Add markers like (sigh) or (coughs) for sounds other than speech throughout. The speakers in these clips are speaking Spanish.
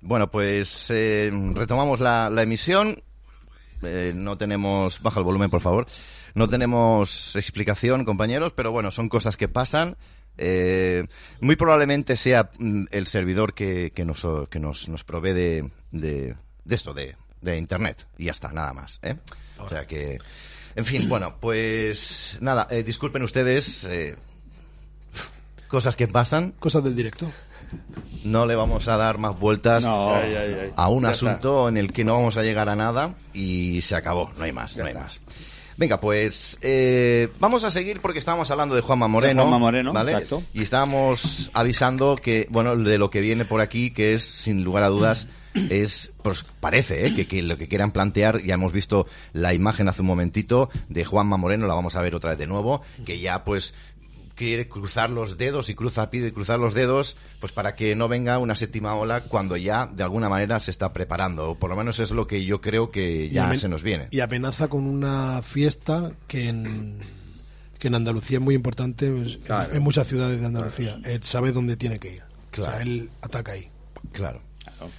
Bueno, pues eh, retomamos la, emisión. Eh, no tenemos, baja el volumen por favor. No tenemos explicación, compañeros, pero bueno, son cosas que pasan. Eh, muy probablemente sea mm, el servidor que, que, nos, que nos, nos provee de, de, de esto, de, de Internet. Y ya está, nada más. ¿eh? O sea que, en fin, bueno, pues nada, eh, disculpen ustedes. Eh, cosas que pasan. Cosas del directo. No le vamos a dar más vueltas No. Ay, ay, ay. a un Ya asunto en el que no vamos a llegar a nada y se acabó, no hay más, Ya no hay está. más. Venga, pues eh, vamos a seguir porque estábamos hablando de Juanma Moreno, Juanma Moreno, ¿vale? exacto. Y estábamos avisando que, bueno, de lo que viene por aquí, que es, sin lugar a dudas, es, pues parece, ¿eh? que, que lo que quieran plantear, ya hemos visto la imagen hace un momentito de Juanma Moreno, la vamos a ver otra vez de nuevo, que ya pues quiere cruzar los dedos y cruza, pide cruzar los dedos, pues para que no venga una séptima ola cuando ya de alguna manera se está preparando. O por lo menos es lo que yo creo que ya se nos viene. Y amenaza con una fiesta que en, que en Andalucía es muy importante, pues, en- Claro. en, muchas ciudades de Andalucía. Él sabe dónde tiene que ir. O Claro. sea, él ataca ahí. Claro.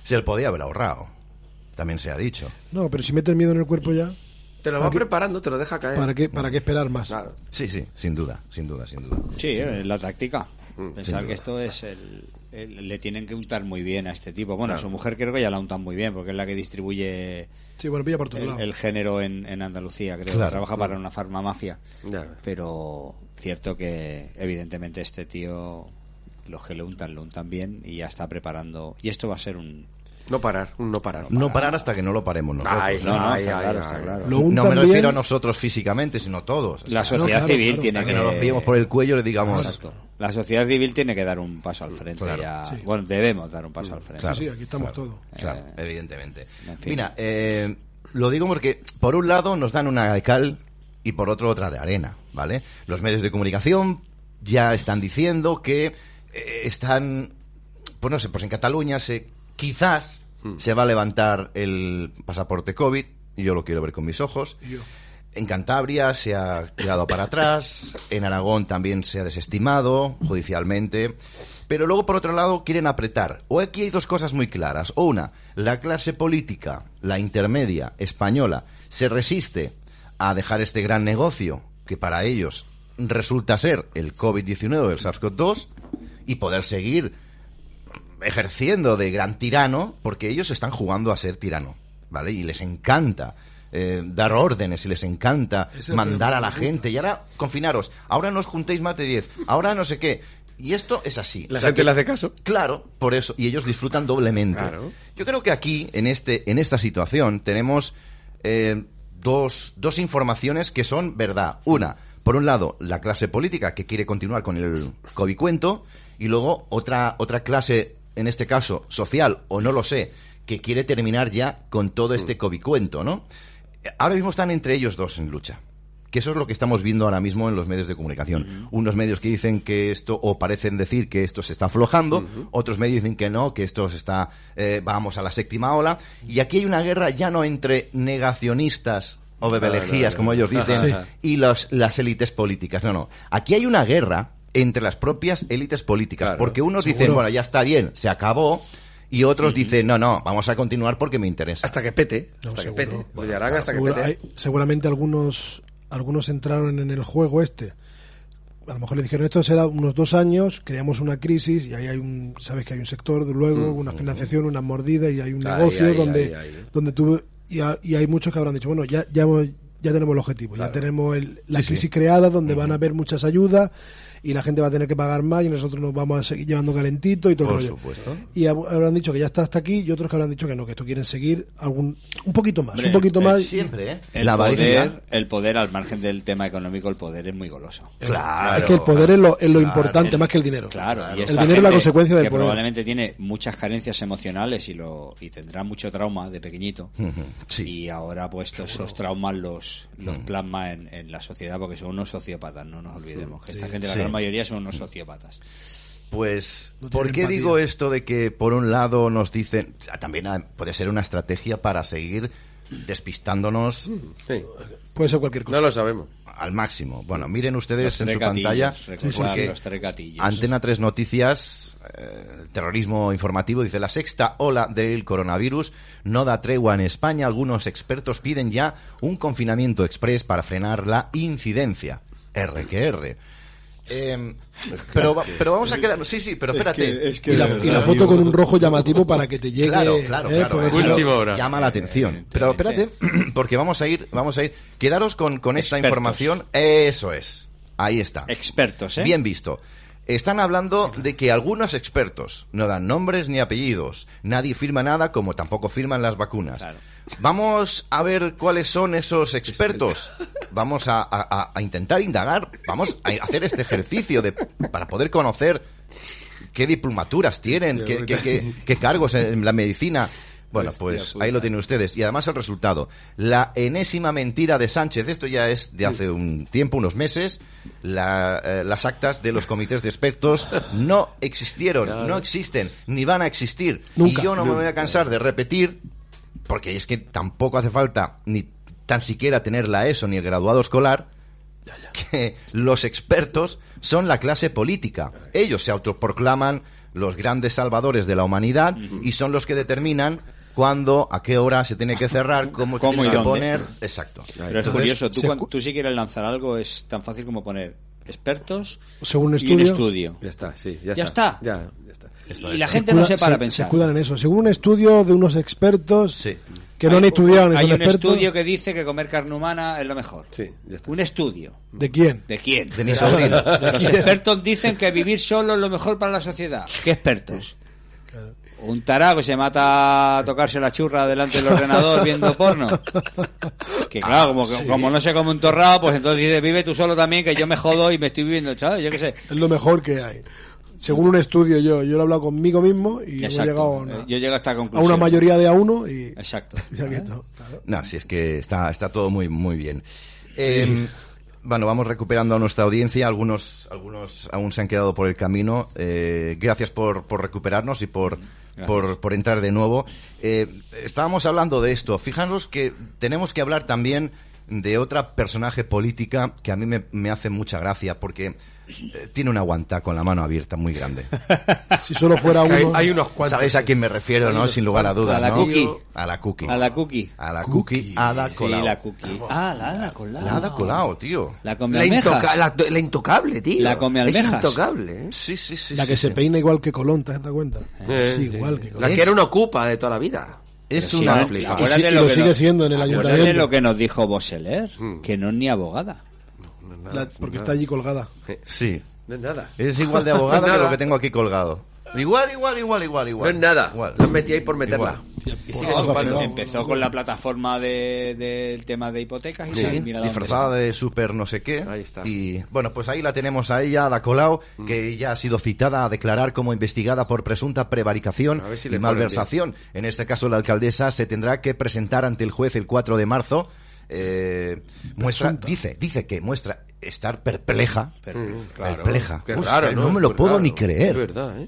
Se le podía haber ahorrado. También se ha dicho. No, pero si mete el miedo en el cuerpo ya, Te lo va ¿Para qué? preparando, te lo deja caer. ¿para qué, para qué esperar más? Claro. Sí, sí, sin duda, sin duda, sin duda. Sí, eh, la táctica. Mm, Pensar que esto es el, el- Le tienen que untar muy bien a este tipo. Bueno, a su mujer creo que ya la untan muy bien, porque es la que distribuye Sí, bueno, pilla por todos el, lados. el género en, en Andalucía, creo. Claro. Trabaja para una farmamafia. Ya. Pero cierto que, evidentemente, este tío, los que le untan, lo untan bien y ya está preparando. Y esto va a ser un. No parar, un no parar. No parar hasta que no lo paremos nosotros. Ay, No, no, ay, está ay, claro, ay, está ay. claro. Lo no untan me refiero a nosotros físicamente, sino todos. O sea, La sociedad claro, civil claro. tiene que. nos pillemos por el cuello le digamos... Exacto. La sociedad civil tiene que dar un paso al frente. Claro. ya. Sí. Bueno, debemos dar un paso al frente. Claro, sí, aquí estamos claro, todos. Claro, Eh, evidentemente. en fin. Mira, eh, lo digo porque por un lado nos dan una de cal y por otro otra de arena, ¿vale? Los medios de comunicación ya están diciendo que eh, están, pues no sé, pues en Cataluña se quizás se va a levantar el pasaporte COVID y yo lo quiero ver con mis ojos. Yo. En Cantabria se ha tirado para atrás, en Aragón también se ha desestimado judicialmente, pero luego por otro lado quieren apretar. O aquí hay dos cosas muy claras. O una, la clase política, la intermedia española, se resiste a dejar este gran negocio que para ellos resulta ser el COVID-19, el SARS-CoV-2, y poder seguir ejerciendo de gran tirano, porque ellos están jugando a ser tirano, ¿vale? Y les encanta eh, dar órdenes y les encanta mandar a la gente. Y ahora, confinaros, ahora no os juntéis más de 10, ahora no sé qué. Y esto es así. La O sea gente que- le hace caso. Claro, por eso. Y ellos disfrutan doblemente. Claro. Yo creo que aquí, en, este, en esta situación, tenemos eh, dos, dos informaciones que son verdad. Una, por un lado, la clase política que quiere continuar con el COVID cuento, y luego otra, otra clase, en este caso, social, o no lo sé, que quiere terminar ya con todo este COVID cuento, ¿no? Ahora mismo están entre ellos dos en lucha. Que eso es lo que estamos viendo ahora mismo en los medios de comunicación. Unos medios que dicen que esto, o parecen decir que esto se está aflojando, otros medios dicen que no, que esto se está, eh, vamos a la séptima ola. Y aquí hay una guerra ya no entre negacionistas o bebelejías, como ellos dicen, Sí. y los, las élites políticas. No, no. Aquí hay una guerra entre las propias élites políticas. Claro. porque unos dicen, bueno, ya está bien, se acabó. Y otros dicen, no, no, vamos a continuar porque me interesa. Hasta que pete. No, hasta seguro. que pete. Hasta que pete. hay- seguramente algunos algunos entraron en el juego este. A lo mejor le dijeron esto será unos dos años, creamos una crisis y ahí hay un, sabes que hay un sector de luego, una financiación, una mordida y hay un Mm. Ahí, negocio ahí, donde, ahí, ahí. donde tú y, ha- y hay muchos que habrán dicho bueno ya ya hemos- ya tenemos el objetivo, ya tenemos el- la Sí, sí. crisis creada donde van a haber muchas ayudas y la gente va a tener que pagar más y nosotros nos vamos a seguir llevando calentito y todo Por el rollo. supuesto. Y hab- habrán dicho que ya está hasta aquí y otros que habrán dicho que no, que esto quieren seguir algún un poquito más, Hombre, un poquito el- más. Siempre, ¿eh? El la poder, el poder, al margen del tema económico, el poder es muy goloso. Claro. es que el poder es lo, es lo claro. importante El- más que el dinero. Claro, y el dinero es la consecuencia del que poder. probablemente tiene muchas carencias emocionales y lo y tendrá mucho trauma de pequeñito. Sí. Y ahora pues todos esos traumas los, los plasma en, en la sociedad porque son unos sociópatas, no nos olvidemos. Que esta gente, la Sí. gran mayoría son unos sociópatas. Pues, No ¿por qué empatía. digo esto de que por un lado nos dicen, también puede ser una estrategia para seguir despistándonos? Sí. Puede ser cualquier cosa. No lo sabemos. al máximo. Bueno, miren ustedes Los en su pantalla. porque los tres gatillos. Antena 3 Noticias, eh, terrorismo informativo, dice la sexta ola del coronavirus no da tregua en España. Algunos expertos piden ya un confinamiento express para frenar la incidencia. R que R. Eh, pero, pero vamos a quedarnos. Sí, sí, pero espérate. y, la, y la foto con un rojo llamativo para que te llegue. Claro, claro, ¿eh? claro. No- Última hora. Llama la atención. Pero espérate, (clears throat) porque vamos a ir, vamos a ir. Quedaros con, con esta Expertos. información. Eso es. Ahí está. Expertos, ¿eh? Bien visto. Están hablando de que algunos expertos no dan nombres ni apellidos. Nadie firma nada como tampoco firman las vacunas. Claro. Vamos a ver cuáles son esos expertos. Vamos a, a- a- a intentar indagar. Vamos a hacer este ejercicio de, para poder conocer qué diplomaturas tienen, qué, qué- qué- qué cargos en la medicina. Bueno, pues ahí lo tienen ustedes. Y además el resultado. La enésima mentira de Sánchez. Esto ya es de hace un tiempo, unos meses. La, eh, las actas de los comités de expertos no existieron, no existen, ni van a existir. Nunca. y yo no me voy a cansar de repetir, porque es que tampoco hace falta ni tan siquiera tener la ESO ni el graduado escolar, que los expertos son la clase política. Ellos se autoproclaman los grandes salvadores de la humanidad y son los que determinan cuándo, a qué hora se tiene que cerrar, (laughs) cómo, ¿Cómo tienes y que dónde? poner. Exacto. Pero es curioso, tú, se cuan- cu- tú si quieres lanzar algo es tan fácil como poner expertos Según un y un estudio. Ya está, sí, ya, Ya está. Ya, ya está. Y la se gente no se para a pensar. Se cuidan en eso. Según un estudio de unos expertos Sí. que no han Hay- estudiado ni Hay son un expertos. estudio que dice que comer carne humana es lo mejor. Sí, ya está. Un estudio. ¿De quién? ¿De quién? De mi sobrino. (laughs) Los expertos dicen que vivir solo es lo mejor para la sociedad. ¿Qué expertos? Un tarado que se mata a tocarse la churra delante del ordenador viendo porno. Que claro, como, que- como no se come un torrado, pues entonces dice, vive tú solo también, que yo me jodo y me estoy viviendo, chaval, yo qué sé. Es lo mejor que hay. Según un estudio yo, yo lo he hablado conmigo mismo y Exacto. llegado a una, Eh, Yo llego a esta a conclusión. una mayoría de a uno y, Exacto. y aquí está. No, si es que está, está todo muy, muy bien. Eh, Bueno, vamos recuperando a nuestra audiencia. Algunos, algunos aún se han quedado por el camino. Eh, gracias por, por recuperarnos y por, por, por entrar de nuevo. Eh, estábamos hablando de esto. Fijaros que tenemos que hablar también de otra personaje política que a mí me, me hace mucha gracia porque eh, tiene una guantá con la mano abierta muy grande. (laughs) Si solo fuera hay, uno. hay unos cuantos. ¿Sabéis a quién me refiero, no? Sin lugar a dudas, A la ¿no? cookie. A la cookie. A la cookie. A la cookie. A la Sí, la cookie. Ah, la Ada Colau. La Ada Colau, tío. La come La, intoca- la, la intocable, tío. La come Es almejas. intocable, ¿eh? Sí, sí, sí. La sí, que se sí. peina igual que Colón, ¿te das cuenta? Eh, Es sí. igual que La Colón. que era una ocupa de toda la vida. Es una... Y lo sigue siendo en el ayuntamiento. lo que nos dijo Boseler, Mm. que no es ni abogada. No es nada, La- porque nada. está allí colgada. Sí. No es nada. Es igual de abogada (laughs) que Nada. lo que tengo aquí colgado. Igual, igual, igual, igual, No igual. es nada. Igual. La han metido ahí por meterla. Y sigue chupando. Empezó con la plataforma de- del tema de hipotecas y Sí, se disfrazada de super no sé qué. Ahí está. Y bueno, pues ahí la tenemos a ella, Ada Colau, que ya ha sido citada a declarar como investigada por presunta prevaricación A si y ponen malversación. En este caso, la alcaldesa se tendrá que presentar ante el juez el 4 de marzo. Eh, muestra, Presunta. dice, dice que muestra estar perpleja. Mm, claro. Perpleja. Qué Hostia, raro, no, ¿no? me lo puedo raro. ni creer. Es verdad, ¿eh?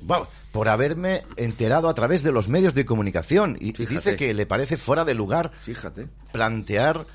Por haberme enterado a través de los medios de comunicación. Y, y Fíjate. dice que le parece fuera de lugar Fíjate. plantear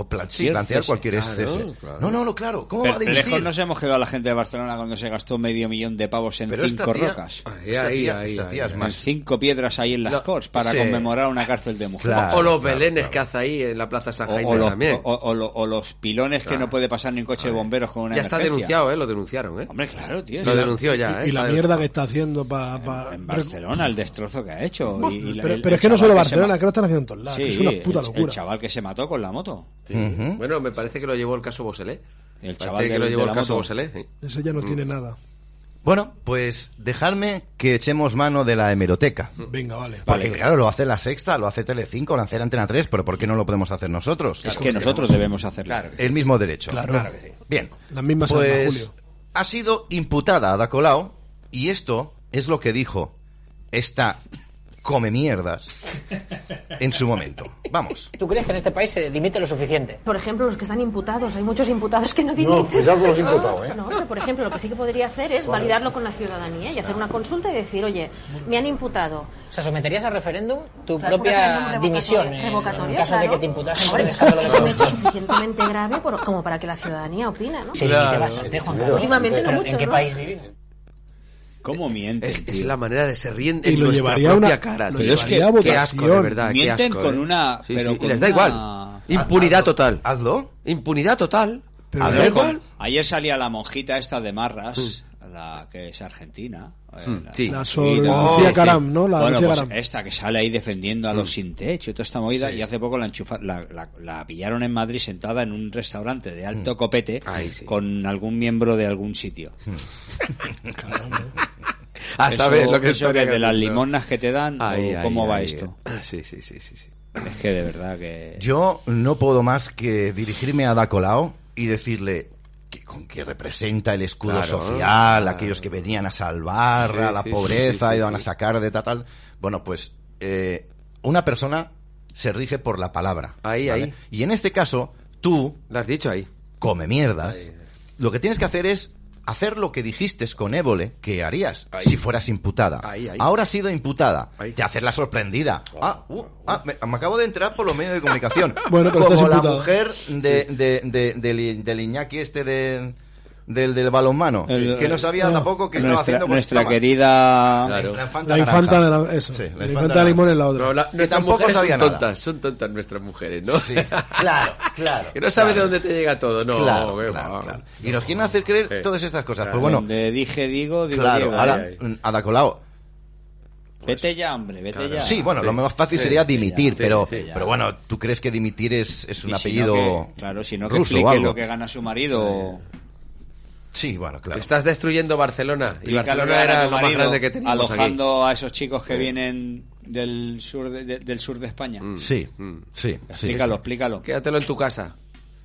o sí, plantear cualquier Claro, cese. claro. No, no, no, claro. ¿Cómo va a dimitir? nos hemos quedado a la gente de Barcelona cuando se gastó medio millón de pavos en Pero cinco tía- rocas. Ahí, Esta ahí, tía- ahí, esta ahí, ahí. En más- cinco piedras ahí en las No, Corts para sí. conmemorar una cárcel de mujeres. Claro. o los claro, belenes claro. que hace ahí en la Plaza San O, Jaime o los, también. o- o lo- o los pilones que no puede pasar ni un coche de bomberos con una ya está emergencia. denunciado, ¿eh? Lo denunciaron, ¿eh? Hombre, claro, tío. Lo denunció ya, ¿eh? Y la Está mierda que está haciendo para. En Barcelona, el destrozo que ha hecho. pero, pero es que no solo Barcelona, ma- que lo están haciendo en todos lados. Es una puta locura. El chaval que se mató con la moto. Ujú. Bueno, me parece que lo llevó el caso Boselé. El Parece chaval que del- lo llevó el caso. Boselé. sí. Ese ya no tiene Mm. nada. Bueno, pues dejadme que echemos mano de la hemeroteca. Venga, vale. Porque claro, lo hace la Sexta, lo hace Telecinco, lo hace la Antena 3, pero ¿por qué no lo podemos hacer nosotros? Es que nosotros debemos hacerlo. Claro. El mismo derecho. Claro. Bien. Las mismas Pues Julio. ha sido imputada Ada Colau y esto es lo que dijo esta come mierdas en su momento. Vamos. ¿Tú crees que en este país se dimite lo suficiente? Por ejemplo, los que están imputados, hay muchos imputados que no dimiten. cuidado con los imputados, ¿eh? No, pero por ejemplo, lo que sí que podría hacer es validarlo con la ciudadanía y hacer una consulta y decir, oye, me han imputado. O sea, ¿someterías a referéndum tu Claro, propia dimisión en, revocatorio, en caso de claro. que te imputasen por es un hecho suficientemente grave por- como para que la ciudadanía opine, ¿no? Se dimite bastante, Juan Carlos. Últimamente no Pero, mucho, ¿En qué ¿no? país vivimos? ¿Cómo mienten? Es, la manera de se ríen Y lo nuestra propia una- cara. lo tío. Pero es que- llevaría a Qué asco, de verdad. qué Mienten asco, con ¿eh? una- Sí, pero sí, y les da una- igual. Impunidad total. Hazlo. Impunidad total. Pero igual. Ayer salía la monjita esta de Marras, la que es argentina. Eh, Mm, la- sí. La la Sor subida. Lucía sí. Caram, ¿no? La bueno, Lucía pues Caram. esta que sale ahí defendiendo a los sin techo y toda esta movida y hace poco la, enchufa- la, la- la pillaron en Madrid sentada en un restaurante de alto copete Mm. Ahí sí. con algún miembro de algún sitio. (laughs) A Eso- saber lo que eso estaría de las haciendo. limonas que te dan Ahí, o ahí, cómo va ahí. esto. Sí, sí, sí, sí. sí. Es que de verdad que Yo no puedo más que dirigirme a Dacolao y decirle que con que representa el escudo Claro, social, claro. aquellos que venían a salvar Sí, a la sí, pobreza, iban a sacar de tal, tal. Bueno, pues eh, una persona se rige por la palabra. Ahí, ahí. Y en este caso, tú, Lo has dicho ahí. come mierdas, Ahí. lo que tienes que hacer es hacer lo que dijiste con Évole que harías Ahí. si fueras imputada. Ahí, ahí. Ahora has sido imputada. Ahí. Te haces la sorprendida. Ah, uh, ah, me, me acabo de entrar por los medios de comunicación. (laughs) Bueno, pero Como la mujer de, de, de- del, del Iñaki este de, del, del balonmano, El- que no sabía no. tampoco qué estaba haciendo con nuestra estaba- querida Claro. La infanta, La infanta de la, eso. Sí, la infanta de limón en la otra. La- nuestras tampoco sabía son nada. tontas, son tontas nuestras mujeres, ¿no? Sí, claro, claro. (laughs) que no sabes claro. de dónde te llega todo, no. claro, claro. Y nos quieren hacer creer Eh, todas estas cosas. claro. Pues bueno, donde dije digo, digo claro, ahora, ahí, ahí. Ada Colau, Vete ya, hombre, vete Claro. ya. Sí, bueno, Sí. lo más fácil Sí, sería dimitir, ya. pero, Sí, pero bueno, ¿tú crees que dimitir es, es un si apellido no que- claro, si no que ruso explique lo que gana su marido. Sí, bueno, claro. Estás destruyendo Barcelona. Y Barcelona era lo más marido grande que teníamos aquí. alojando a esos chicos que vienen del sur de, de- del sur de España. Mm. Sí, Mm. sí, sí. Explícalo, explícalo. Quédatelo en tu casa.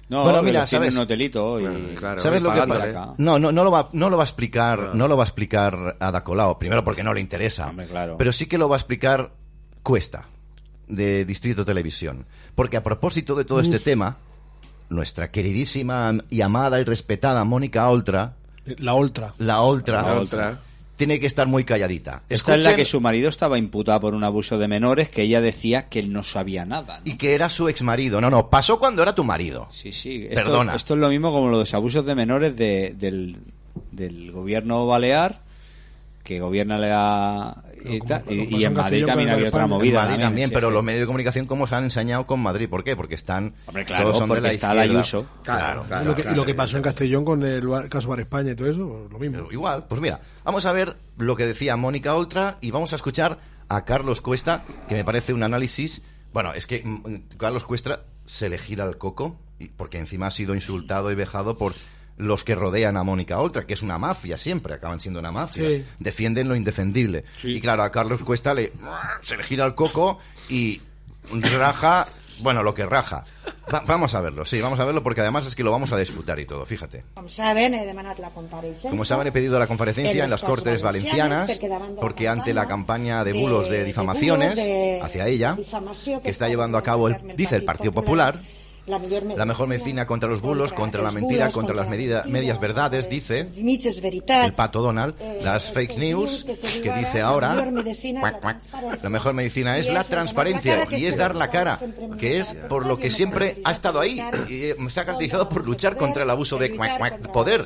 No, Bueno, mira, ¿sabes? un hotelito y... Bueno, claro. ¿Sabes lo que pasa? No, no, no lo va, no lo va a explicar, no lo va a explicar Ada Colau. Primero porque no le interesa. Hombre, claro. Pero sí que lo va a explicar Cuesta, de Distrito Televisión. Porque a propósito de todo este tema, nuestra queridísima y amada y respetada Mónica Oltra, La Ultra. la Oltra, La otra. tiene que estar muy calladita. Esta es la Escuchen- que su marido estaba imputado por un abuso de menores que ella decía que él no sabía nada. ¿no? Y que era su exmarido. No, no, pasó cuando era tu marido. Sí, sí. Esto, Perdona. Esto es lo mismo como los abusos de menores de- del, del gobierno balear, que gobierna la... Y, como- y- como y pasó en Madrid también había otra movida. En Madrid también, sí, pero sí. los medios de comunicación, ¿cómo se han enseñado con Madrid? ¿Por qué? Porque están. Hombre, claro, todos son de la está la. Ayuso. Claro, claro. lo que, y claro. lo que pasó en Castellón con el caso Bar España y todo eso, lo mismo. Pero igual, pues mira, vamos a ver lo que decía Mónica Oltra y vamos a escuchar a Carlos Cuesta, que me parece un análisis. Bueno, es que mm, Carlos Cuesta se le gira el coco, y- porque encima ha sido insultado y vejado por los que rodean a Mónica Oltra, que es una mafia siempre, acaban siendo una mafia. Sí. Defienden lo indefendible. Y claro, a Carlos Cuesta le, se le gira el coco y raja, bueno, lo que raja. Va- vamos a verlo, sí, vamos a verlo porque además es que lo vamos a disputar y todo, fíjate. Com saben, he demanat la compareixença. Como saben, he pedido la comparecencia en en las Cortes Valencianas, la porque ante la campaña de bulos de de difamaciones bulos de- hacia ella, que está llevando a cabo, el, dice el Partido Partido Popular, la mejor medicina contra los bulos, contra la mentira, bulos, contra las la medida- medias verdades, dice mitges veritats, el pato Donald, eh, las fake news, que dice ahora, la mejor medicina es la transparencia y es dar la cara, que es por lo que siempre ha estado ahí y eh, se ha caracterizado por luchar contra el abuso de poder,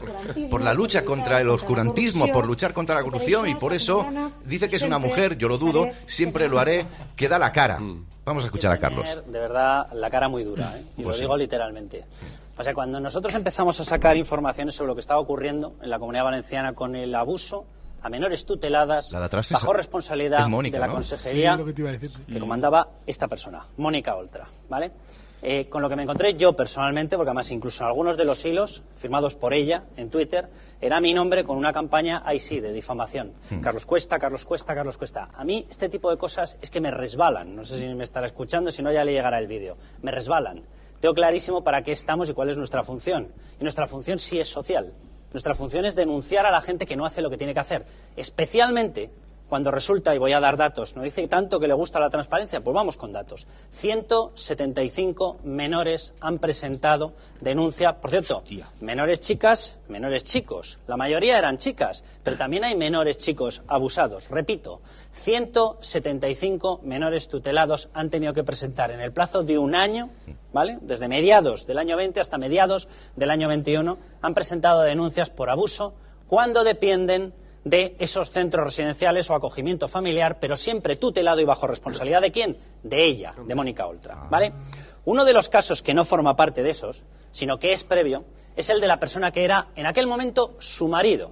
por la lucha contra el oscurantismo, por luchar contra la corrupción y por eso dice que es una mujer, yo lo dudo, siempre lo haré, que da la cara. Vamos a escuchar a Carlos. de verdad, la cara muy dura, ¿eh? y Pues lo sí. digo literalmente. O sea, cuando nosotros empezamos a sacar informaciones sobre lo que estaba ocurriendo en la Comunidad Valenciana con el abuso a menores tuteladas La de atrás es- bajo responsabilidad es Mónica, de la ¿no? Consejería Sí, lo que te iba a decir, sí. que comandaba esta persona, Mónica Oltra, ¿vale? Eh, con lo que me encontré yo personalmente, porque además incluso en algunos de los hilos firmados por ella en Twitter, era mi nombre con una campaña, ahí sí, de difamación. Carlos Cuesta, Carlos Cuesta, Carlos Cuesta. A mí este tipo de cosas es que me resbalan. No sé si me estará escuchando, si no ya le llegará el vídeo. Me resbalan. Tengo clarísimo para qué estamos y cuál es nuestra función. Y nuestra función sí es social. Nuestra función es denunciar a la gente que no hace lo que tiene que hacer. Especialmente cuando resulta, y voy a dar datos, ¿no dice tanto que le gusta la transparencia? Pues vamos con datos. 175 menores han presentado denuncia. Por cierto, menores chicas, menores chicos. La mayoría eran chicas, pero también hay menores chicos abusados. Repito, 175 menores tutelados han tenido que presentar en el plazo de un año, ¿vale? Desde mediados del año 20 hasta mediados del año 21, han presentado denuncias por abuso cuando dependen de esos centros residenciales o acogimiento familiar, pero siempre tutelado y bajo responsabilidad de quién? De ella, de Mónica Oltra, ¿vale? Uno de los casos que no forma parte de esos, sino que es previo, es el de la persona que era en aquel momento su marido.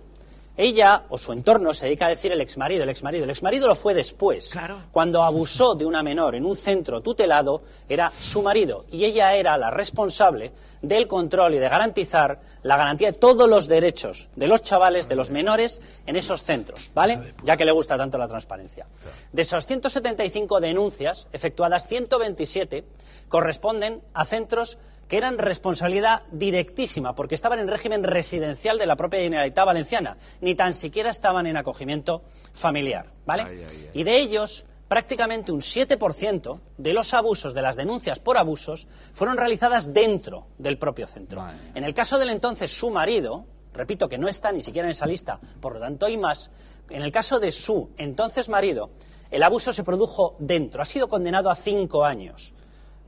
Ella o su entorno se dedica a decir el exmarido, el exmarido. El exmarido lo fue después. Cuando abusó de una menor en un centro tutelado, era su marido y ella era la responsable del control y de garantizar la garantía de todos los derechos de los chavales, de los menores, en esos centros, ¿vale? Ya que le gusta tanto la transparencia. De esas 175 denuncias efectuadas, 127 corresponden a centros que eran responsabilidad directísima, porque estaban en régimen residencial de la propia Generalitat Valenciana, ni tan siquiera estaban en acogimiento familiar, ¿vale? Y de ellos, prácticamente un 7% de los abusos, de las denuncias por abusos, fueron realizadas dentro del propio centro. En el caso del entonces su marido, repito que no está ni siquiera en esa lista, por lo tanto hay más, en el caso de su entonces marido, el abuso se produjo dentro, ha sido condenado a cinco años.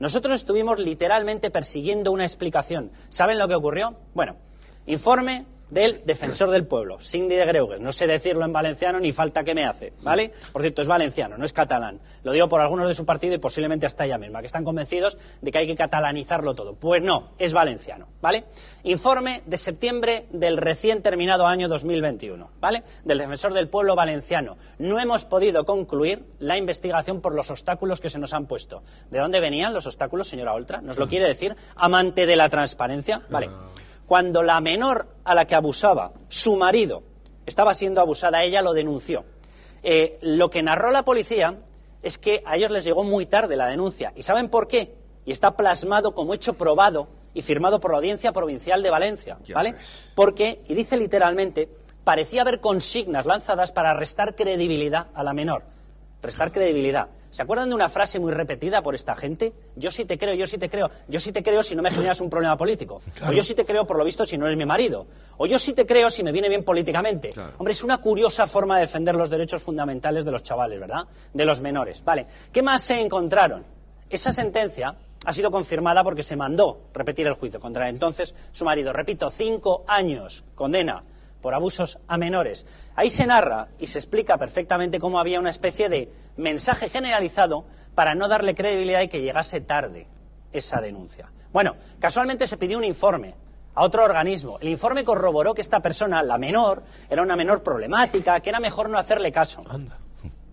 Nosotros estuvimos literalmente persiguiendo una explicación. ¿Saben lo que ocurrió? Bueno, informe del defensor del pueblo, Cindy de Greuges. No sé decirlo en valenciano ni falta que me hace, ¿vale? Por cierto, es valenciano, no es catalán. Lo digo por algunos de su partido y posiblemente hasta ella misma, que están convencidos de que hay que catalanizarlo todo. Pues no, es valenciano, ¿vale? Informe de septiembre del recién terminado año 2021, ¿vale? Del defensor del pueblo valenciano. No hemos podido concluir la investigación por los obstáculos que se nos han puesto. ¿De dónde venían los obstáculos, señora Oltra? ¿Nos lo quiere decir? Amante de la transparencia, ¿vale? Cuando la menor a la que abusaba, su marido, estaba siendo abusada, ella lo denunció. Eh, lo que narró la policía es que a ellos les llegó muy tarde la denuncia. ¿Y saben por qué? Y está plasmado como hecho probado y firmado por la Audiencia Provincial de Valencia, ¿vale? Porque, y dice literalmente, parecía haber consignas lanzadas para restar credibilidad a la menor. Restar credibilidad. ¿Se acuerdan de una frase muy repetida por esta gente? Yo sí te creo, yo sí te creo. Yo sí te creo si no me generas un problema político. O yo sí te creo por lo visto si no eres mi marido. O yo sí te creo si me viene bien políticamente. Hombre, es una curiosa forma de defender los derechos fundamentales de los chavales, ¿verdad? De los menores. Vale. ¿Qué más se encontraron? Esa sentencia ha sido confirmada porque se mandó repetir el juicio contra entonces su marido. Repito, cinco años condena por abusos a menores. Ahí se narra y se explica perfectamente cómo había una especie de mensaje generalizado para no darle credibilidad y que llegase tarde esa denuncia. Bueno, casualmente se pidió un informe a otro organismo. El informe corroboró que esta persona, la menor, era una menor problemática, que era mejor no hacerle caso.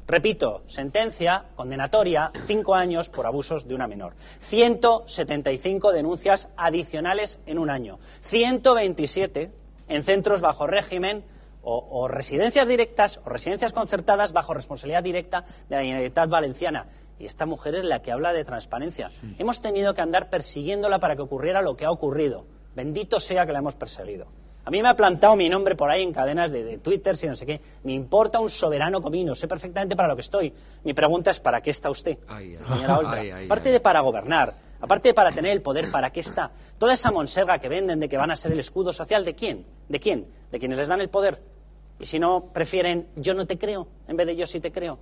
Repito, sentencia condenatoria, cinco años por abusos de una menor. 175 denuncias adicionales en un año. 127 en centros bajo régimen o, o residencias directas o residencias concertadas bajo responsabilidad directa de la Generalitat Valenciana. Y esta mujer es la que habla de transparencia. Hemos tenido que andar persiguiéndola para que ocurriera lo que ha ocurrido. Bendito sea que la hemos perseguido. A mí me ha plantado mi nombre por ahí en cadenas de, de Twitter, si no sé qué. Me importa un soberano comino. Sé perfectamente para lo que estoy. Mi pregunta es, ¿para qué está usted, señora? Ay, ay, Aparte de para gobernar, aparte de para tener el poder, ¿para qué está? Toda esa monserga que venden de que van a ser el escudo social, ¿de quién? ¿De quién? ¿De quienes les dan el poder? Y si no, prefieren yo no te creo, en vez de yo sí te creo.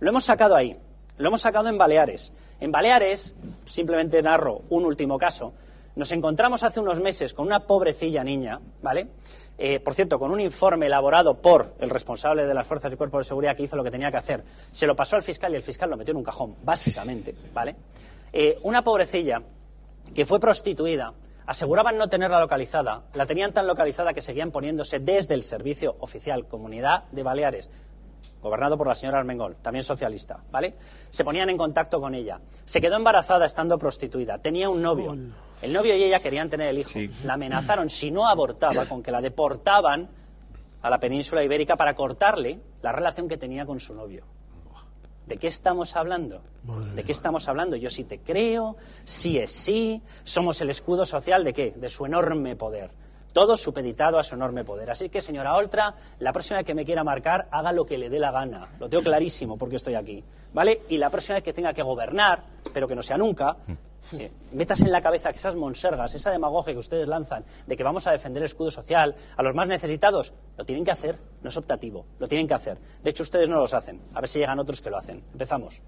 Lo hemos sacado ahí. Lo hemos sacado en Baleares. En Baleares, simplemente narro un último caso, nos encontramos hace unos meses con una pobrecilla niña, ¿vale? Eh, por cierto, con un informe elaborado por el responsable de las fuerzas y cuerpos de seguridad que hizo lo que tenía que hacer. Se lo pasó al fiscal y el fiscal lo metió en un cajón, básicamente, ¿vale? Eh, una pobrecilla que fue prostituida, aseguraban no tenerla localizada, la tenían tan localizada que seguían poniéndose desde el servicio oficial Comunidad de Baleares, gobernado por la señora Armengol, también socialista, ¿vale? Se ponían en contacto con ella. Se quedó embarazada estando prostituida. Tenía un novio. El novio y ella querían tener el hijo. La amenazaron, si no abortaba, con que la deportaban a la península ibérica para cortarle la relación que tenía con su novio. ¿De qué estamos hablando? ¿De qué estamos hablando? Yo sí te creo, sí es sí, somos el escudo social de qué? De su enorme poder. Todo supeditado a su enorme poder. Así que, señora Oltra, la próxima vez que me quiera marcar, haga lo que le dé la gana. Lo tengo clarísimo porque estoy aquí. ¿Vale? Y la próxima vez que tenga que gobernar, espero que no sea nunca, eh, metas en la cabeza que esas monsergas, esa demagogia que ustedes lanzan de que vamos a defender el escudo social a los más necesitados, lo tienen que hacer, no es optativo, lo tienen que hacer. De hecho, ustedes no los hacen. A ver si llegan otros que lo hacen. Empezamos.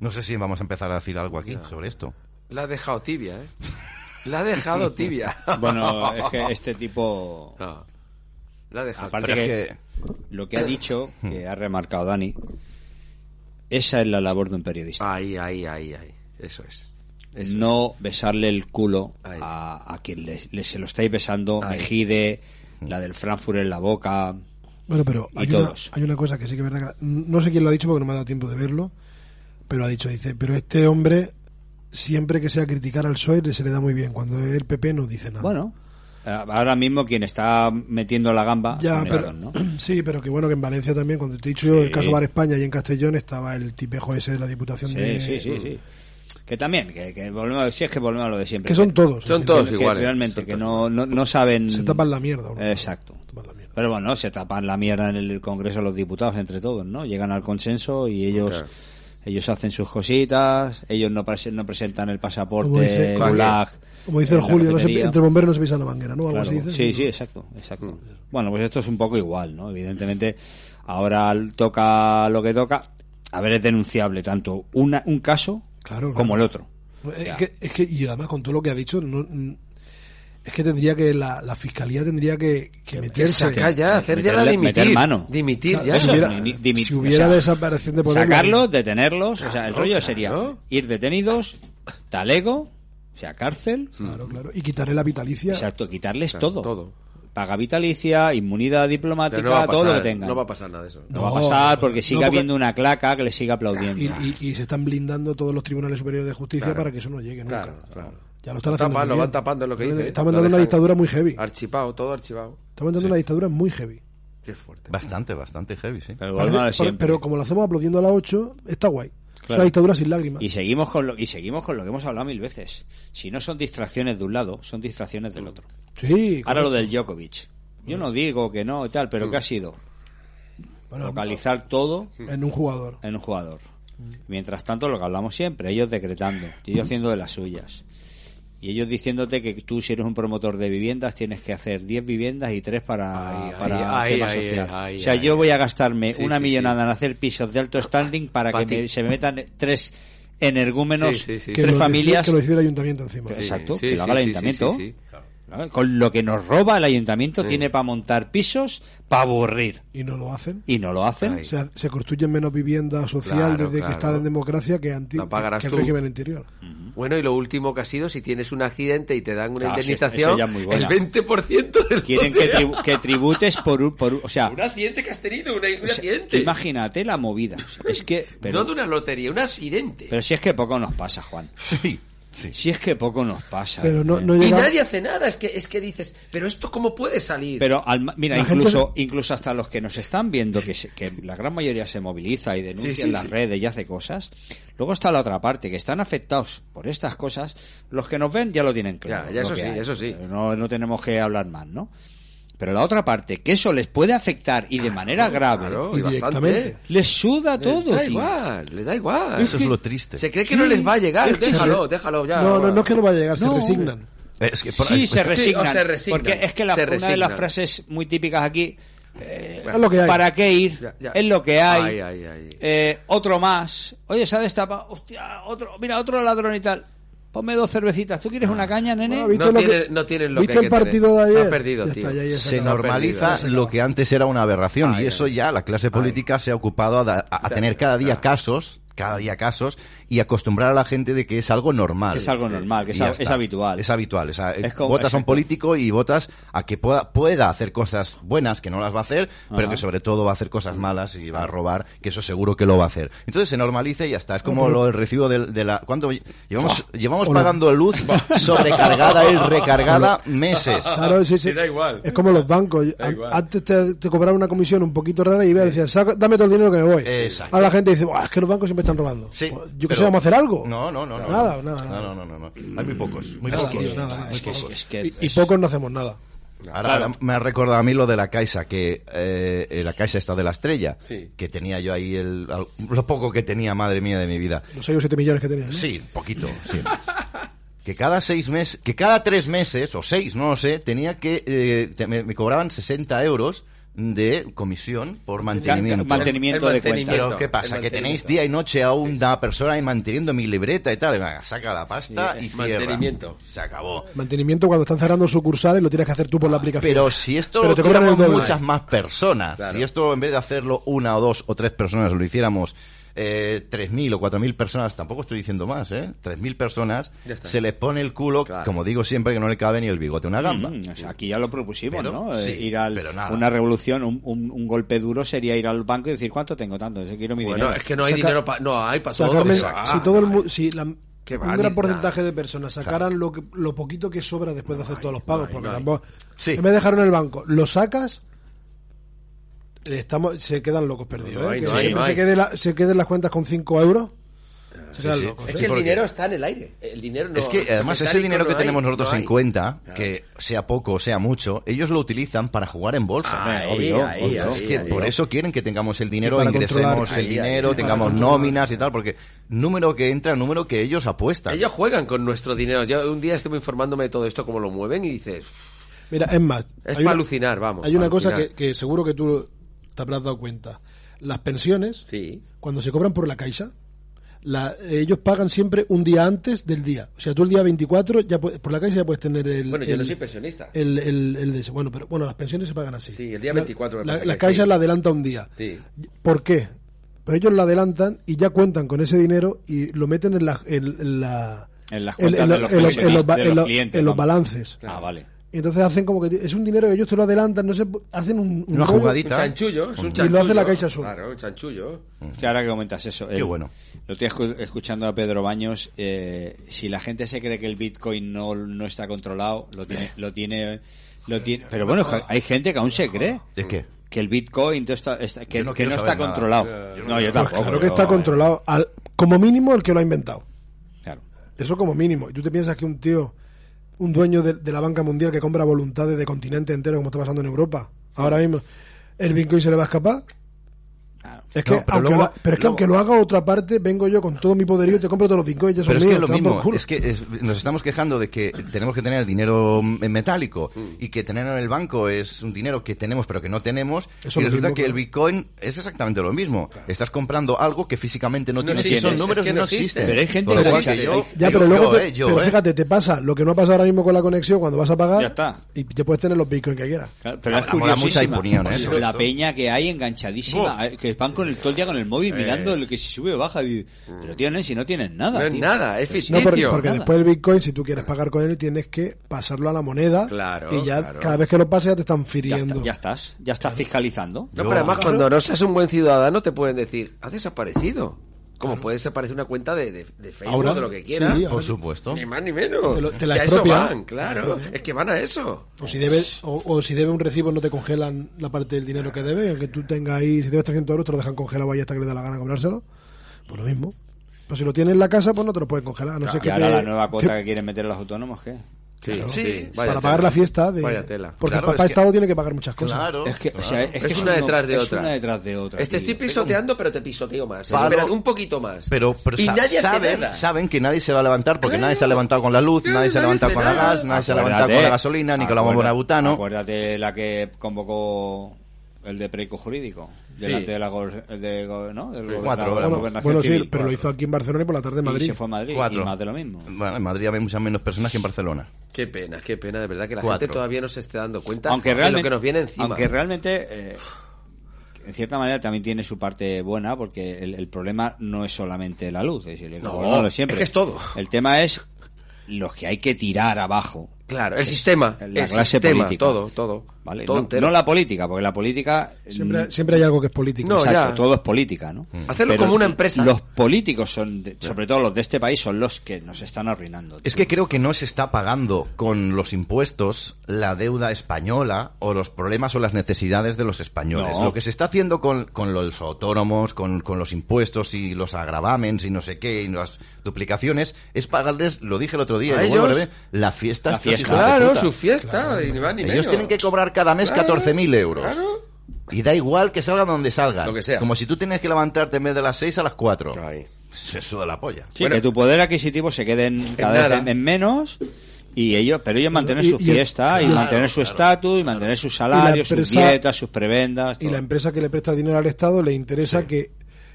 No sé si vamos a empezar a decir algo aquí sobre esto. La ha dejado tibia, ¿eh? (laughs) La ha dejado tibia. (laughs) Bueno, es que este tipo... No. La ha dejado Aparte es que, lo que ha dicho, que ha remarcado Dani, esa es la labor de un periodista. Ahí, ahí, ahí, ahí. Eso es. Eso no besarle el culo a, a quien le, le- se lo estáis besando, Ahí. Mejide, la del Frankfurt en la boca. Bueno, pero Y hay una, todos. hay una cosa que sí que es verdad. que- no sé quién lo ha dicho porque no me ha dado tiempo de verlo, pero ha dicho, dice, pero este hombre, siempre que sea criticar al PSOE, se le da muy bien. Cuando es el PP no dice nada. Bueno, eh, ahora mismo quien está metiendo la gamba Ya, son pero, estos, ¿no? (clears throat) sí, pero que bueno que en Valencia también, cuando te he dicho yo el caso Bar España y en Castellón estaba el tipejo ese de la Diputación Sí, de... sí, sí, sí. Que también, que, que volvemos, a- si es que volvemos a lo de siempre. Que son todos. Son todos que iguales. realmente, Son que no, no, no saben... Se tapan la mierda. Exacto. Pero bueno, se tapan la mierda en el Congreso los diputados entre todos, ¿no? Llegan al consenso y ellos. Ellos hacen sus cositas, ellos no, no presentan el Como pasaporte dice- Gulag. Como dice el Julio, no se- entre bomberos no se pisa la manguera, ¿no? Algo Claro. así dice. Sí, sí, exacto, exacto. Bueno, pues esto es un poco igual, ¿no? Evidentemente, ahora toca lo que toca. A ver, es denunciable tanto una, un caso Claro, como el otro. Es que, es que, y además con todo lo que ha dicho, no, es que tendría que, la, la fiscalía tendría que, que meterse. Sacar ya, hacer ya la Meterle- dimitir. meter mano. Dimitir Claro, ya. si Eso, hubiera, dimit- si hubiera o sea, desaparición de poder. Sacarlos, detenerlos, o sea, el Claro, rollo claro. sería ir detenidos, talego, o sea, cárcel, Claro, claro. Y quitarle la vitalicia. exacto, quitarles Claro, todo. todo. Paga vitalicia, inmunidad diplomática, no a todo lo que pasar, tengan. no va a pasar nada de eso. No va a No, pasar porque sigue no, porque- habiendo una claca que le siga aplaudiendo. Y, y- y se están blindando todos los tribunales superiores de justicia Claro. para que eso no llegue nunca. Claro, claro. Ya lo están Lo haciendo. tapan, lo van tapando, es lo que dice. Está Lo mandando una dictadura muy heavy. Archivado, todo archivado. Está mandando una dictadura muy heavy. Qué fuerte. Bastante, bastante heavy, sí. Pero, Parece- pero, como lo hacemos aplaudiendo a las 8, está guay. Es una dictadura sin lágrimas. Y seguimos con lo y seguimos con lo que hemos hablado mil veces. Si no son distracciones de un lado, son distracciones del otro. Sí, Ahora lo del Djokovic. Yo no digo que no y tal, pero ¿qué ha sido? Bueno, Localizar todo en un jugador. en un jugador. Mientras tanto, lo que hablamos siempre, ellos decretando, ellos haciendo de las suyas. Y ellos diciéndote que tú, si eres un promotor de viviendas, tienes que hacer 10 viviendas y 3 para, Ahí, para tema social. o sea, yo voy a gastarme Sí, una sí, millonada sí. en hacer pisos de alto standing para Pa' que me- se me metan tres energúmenos, Sí, sí, sí. Que tres lo, decida- familias. que lo decida el ayuntamiento encima. Exacto, Sí, que lo haga el sí, ayuntamiento. Con lo que nos roba el ayuntamiento Sí. tiene para montar pisos, para aburrir. Y no lo hacen. Y no lo hacen. O sea, se construyen menos vivienda social Claro, desde claro. que está en democracia que, anti La pagarás que el tú. régimen anterior. Bueno, y lo último que ha sido, si tienes un accidente y te dan una Claro, sí, indemnización, es el 20% del Quieren que, tribu- que tributes por, un- por un- o sea, Un accidente que has tenido, un, un o sea, accidente. imagínate la movida. Es que, pero, no de una lotería, un accidente. pero si es que poco nos pasa, Juan. Sí, sí. Si es que poco nos pasa. Pero no, Eh, y nadie hace nada, es que, es que dices, pero esto cómo puede salir. Pero al ma- mira, La gente incluso, incluso hasta los que nos están viendo, que, se- que la gran mayoría se moviliza y denuncia Sí, sí, en las sí. redes y hace cosas, luego está la otra parte, que están afectados por estas cosas, los que nos ven ya lo tienen claro. Ya, ya, lo eso sí, hay. eso sí. No, no tenemos que hablar más, ¿no? Pero la otra parte, que eso les puede afectar y de manera grave, Claro, Y bastante. directamente. les suda Le todo, da tío. igual, le da igual. Eso es lo triste. Se cree que no les va a llegar, déjalo, se- déjalo ya. No, no, no es que no va a llegar, No. se resignan. Es que por- Sí, se Sí, resignan. se resignan, Porque es que la- se una de las frases muy típicas aquí, eh, Es lo que hay. ¿para qué ir? Ya, ya. Es lo que hay. Ay, ay, ay. Eh, otro más. Oye, se ha destapado. Hostia, otro, mira, otro ladrón y tal. Ponme dos cervecitas. ¿Tú quieres una caña, nene? Bueno, ¿viste No lo que- tienen- no tienen lo que ¿Viste hay el que tener? partido de Se ayer? ha perdido, tío. está, ya- ya se normaliza se acabó. lo que antes era una aberración Ay, y eso ya la clase política se ha ocupado a, da- a- a tener cada día casos cada día casos y acostumbrar a la gente de que es algo normal Que es algo normal, que es es habitual. es habitual o sea, Es como- votas a un exacto. político y votas a que pueda, pueda hacer cosas buenas que no las va a hacer pero Ajá. que sobre todo va a hacer cosas malas y va a robar que eso seguro que lo va a hacer entonces se normaliza y ya está es como lo del recibo de, de la ¿cuánto llevamos llevamos Hola. pagando luz sobrecargada y recargada (laughs) meses Claro, sí, sí. Sí, da igual. Es como los bancos. Antes te, te cobraban una comisión un poquito rara y iba a decir, "Saca- dame todo el dinero que me voy. Exacto. Ahora la gente dice, "Buah, es que los bancos siempre están robando. Sí, Pues, yo pero sé, vamos a hacer algo. No, no, no. no Nada, no. nada, nada. No, no, no, no. Hay muy pocos. Muy pocos. tío, nada, Es que, es, es que Y, pocos no hacemos nada. Ahora, ahora me ha recordado a mí lo de la Caixa, que eh, eh, la Caixa está de la estrella, Sí. que tenía yo ahí el, lo poco que tenía, madre mía, de mi vida. Los 6 o 7 millones que tenían. ¿no? Sí, poquito, sí. Que cada seis meses, que cada tres meses, o seis, no lo sé, tenía que, eh, te- me, me cobraban 60 euros de comisión por mantenimiento. mantenimiento El de cuenta. Pero ¿qué pasa? Que tenéis día y noche a una persona ahí manteniendo mi libreta y tal. Venga, saca la pasta Sí, y cierra. mantenimiento. Se acabó. Mantenimiento cuando están cerrando sucursales lo tienes que hacer tú por la aplicación. Pero si esto Pero lo te muchas más personas, Claro. si esto en vez de hacerlo una o dos o tres personas lo hiciéramos eh, 3.000 o 4.000 personas, tampoco estoy diciendo más, ¿eh? 3.000 personas, se les pone el culo, Claro. como digo siempre, que no le cabe ni el bigote una gamba. Mm, o sea, aquí ya lo propusimos, Pero, ¿no? Eh, sí, ir al, una revolución, un, un- un golpe duro sería ir al banco y decir cuánto tengo tanto, Yo quiero mi Bueno, dinero. es que no hay Saca- dinero para... No, hay para todo. Ah, si todo el mu- si la- Qué un gran porcentaje de personas sacaran lo, que- lo poquito que sobra después de hacer todos los pagos, porque no hay. tampoco. Sí. En vez de dejarlo en el banco, lo sacas. Estamos, se quedan locos perdidos. No ¿eh? hay, que no siempre no se, quede la- se queden las cuentas con 5 euros. Se quedan sí. locos. Es ¿eh? que el dinero está en el aire. El dinero no... es que además el ese dinero que no hay, tenemos nosotros no en cuenta, Claro. que sea poco o sea mucho, ellos lo utilizan para jugar en bolsa. Ahí, obvio, ahí, obvio. ahí, es que ahí. por eso quieren que tengamos el dinero, ingresemos el dinero, tengamos nóminas y tal, porque número que entra, número que ellos apuestan. Ellos juegan con nuestro dinero. Yo un día estuve informándome de todo esto, cómo lo mueven, y dices... Mira, es más. Es para una- alucinar, vamos. Hay una cosa que seguro que tú te habrás dado cuenta. Las pensiones, Sí. cuando se cobran por la caixa, la- ellos pagan siempre un día antes del día. O sea, tú el día 24, ya puedes- por la caixa ya puedes tener el. Bueno, yo no soy pensionista. El, el, el de ese. Bueno, pero bueno, las pensiones se pagan así. Sí, el día La- 24 me La, la que caixa sí. la adelanta un día. Sí. ¿Por qué? Pues ellos la adelantan y ya cuentan con ese dinero y lo meten en la. En, en la En las en- cuentas en de lo- los en lo- en los clientes, en los balances. Ah, vale. Y entonces hacen como que es un dinero que ellos te lo adelantan, no sé, hacen un, un Una rollo. Un jugadita. chanchullo, es un Y lo hace la Caixa Sur. Claro, un chanchullo. Hostia, ahora que comentas eso. Qué el- bueno. Lo estoy escu- escuchando a Pedro Baños. eh, si la gente se cree que el Bitcoin no, no está controlado, lo tiene, lo tiene, lo tiene. Pero bueno, hay gente que aún se cree ¿De qué? que el Bitcoin todo está, está- que, no que está nada. controlado. Yo no no, yo Pues tampoco. claro que está controlado. Al- como mínimo el que lo ha inventado. Claro. Eso como mínimo. Y tú te piensas que un tío, un dueño de, la banca mundial que compra voluntades de continente entero, como está pasando en Europa, ahora mismo, ¿el Bitcoin se le va a escapar? Es que, No, pero aunque, luego- lo, pero es que luego- aunque lo haga otra parte, vengo yo con todo mi poderío y te compro todos los Bitcoins. Pero es que míos, es lo mismo, es que es- nos estamos quejando de que tenemos que tener el dinero en metálico Mm. y que tenerlo en el banco es un dinero que tenemos pero que no tenemos Eso y es resulta mismo, que el. Bitcoin es exactamente lo mismo. Estás comprando algo que físicamente no, No tienes son es números que que no no existe. existen. Pero hay gente que existe. yo- Ya, pero luego yo, te- eh, yo, pero eh. fíjate, te pasa lo que no pasa ahora mismo con la conexión cuando vas a pagar Ya está. y te puedes tener los bitcoins que quieras. Claro, pero es mucha ¿eh? La peña que hay enganchadísima, que van con el, todo el día con el móvil Eh. mirando el que si sube o baja. y- pero tienen, si no tienen nada. No es nada, es No, ficticio. porque, porque nada. después el bitcoin, si tú quieres pagar con él, tienes que pasarlo a la moneda Claro, y ya claro. cada vez que lo pases ya te están Ya, firiendo. está- ya estás, ya estás fiscalizando. No, pero además cuando no seas un buen ciudadano te pueden decir, ha desaparecido. Como puede desaparecer una cuenta de, de, de Facebook Ahora, o de lo que quiera. sí, Por supuesto. Ni más ni menos. Te lo- te la Que a eso van, claro. Es que van a eso. O si debe, o, o si debe un recibo no te congelan la parte del dinero que debe, que tú tengas ahí, si debes 300 euros te lo dejan congelado ahí hasta que le da la gana cobrárselo, pues lo mismo. Pues si lo tienes en la casa, pues no te lo pueden congelar, a no sé Y que ahora te- la nueva cuota te- que quieren meter los autónomos, ¿qué? Sí, para tela. pagar la fiesta de Vaya tela. porque Claro, el papá es que- Estado tiene que pagar muchas cosas. Claro. Es que, o sea, es, una un- detrás de es otra. una detrás de otra. Este tío. estoy pisoteando, pero te pisoteo más. Espera, un poquito más. Pero, pero y nadie saben, nada. saben que nadie se va a levantar porque Claro. nadie se ha levantado con la luz, Claro, nadie se ha levantado con la gas, nadie se ha levantado con la gasolina, ni con la bomba de acuérdate- butano. Acuérdate la que convocó el de Preico Jurídico. Sí. Delante de la el de, go- ¿no? Del gobernador cuatro de la gobernación Bueno, sí, civil. pero lo hizo aquí en Barcelona y por la tarde en Y Madrid. se fue a Madrid. Cuatro. Y más de lo mismo. Bueno, en Madrid hay muchas menos personas que en Barcelona. Qué pena, qué pena, de verdad que la Cuatro. gente todavía no se esté dando cuenta Aunque de realmente, lo que nos viene encima. aunque realmente eh, en cierta manera también tiene su parte buena porque el, el problema no es solamente la luz. Es decir, el No, siempre. es que es todo. El tema es los que hay que tirar abajo. Claro, el sistema, la el clase sistema, política. todo, todo. ¿vale? Todo No, la política, porque la política... Siempre, mm, siempre hay algo que es político. No, Exacto, ya. todo es política, ¿no? Hacerlo como una empresa. Los políticos son, de- sobre todo los de este país, son los que nos están arruinando. Es que creo que no se está pagando con los impuestos la deuda española o los problemas o las necesidades de los españoles. No. Lo que se está haciendo con, con los autónomos, con, con los impuestos y los agravamens y no sé qué, y las duplicaciones, es pagarles, lo dije el otro día, la fiesta. La a estos fiesta. Claro, su fiesta, y ni más ni Ellos menos. tienen que cobrar cada mes Claro, 14.000 euros. claro. Y da igual que salgan donde salgan. Lo que sea. Como si tú tienes que levantarte en vez de las 6 a las 4. Ahí. Se suda la polla. Sí, Bueno. que tu poder adquisitivo se quede en, cada vez en, en menos y ellos pero ellos mantener Y- su y fiesta y claro, mantener su claro. estatus y mantener sus salarios, sus dietas, sus prebendas. Y la empresa que le presta dinero al Estado le interesa que,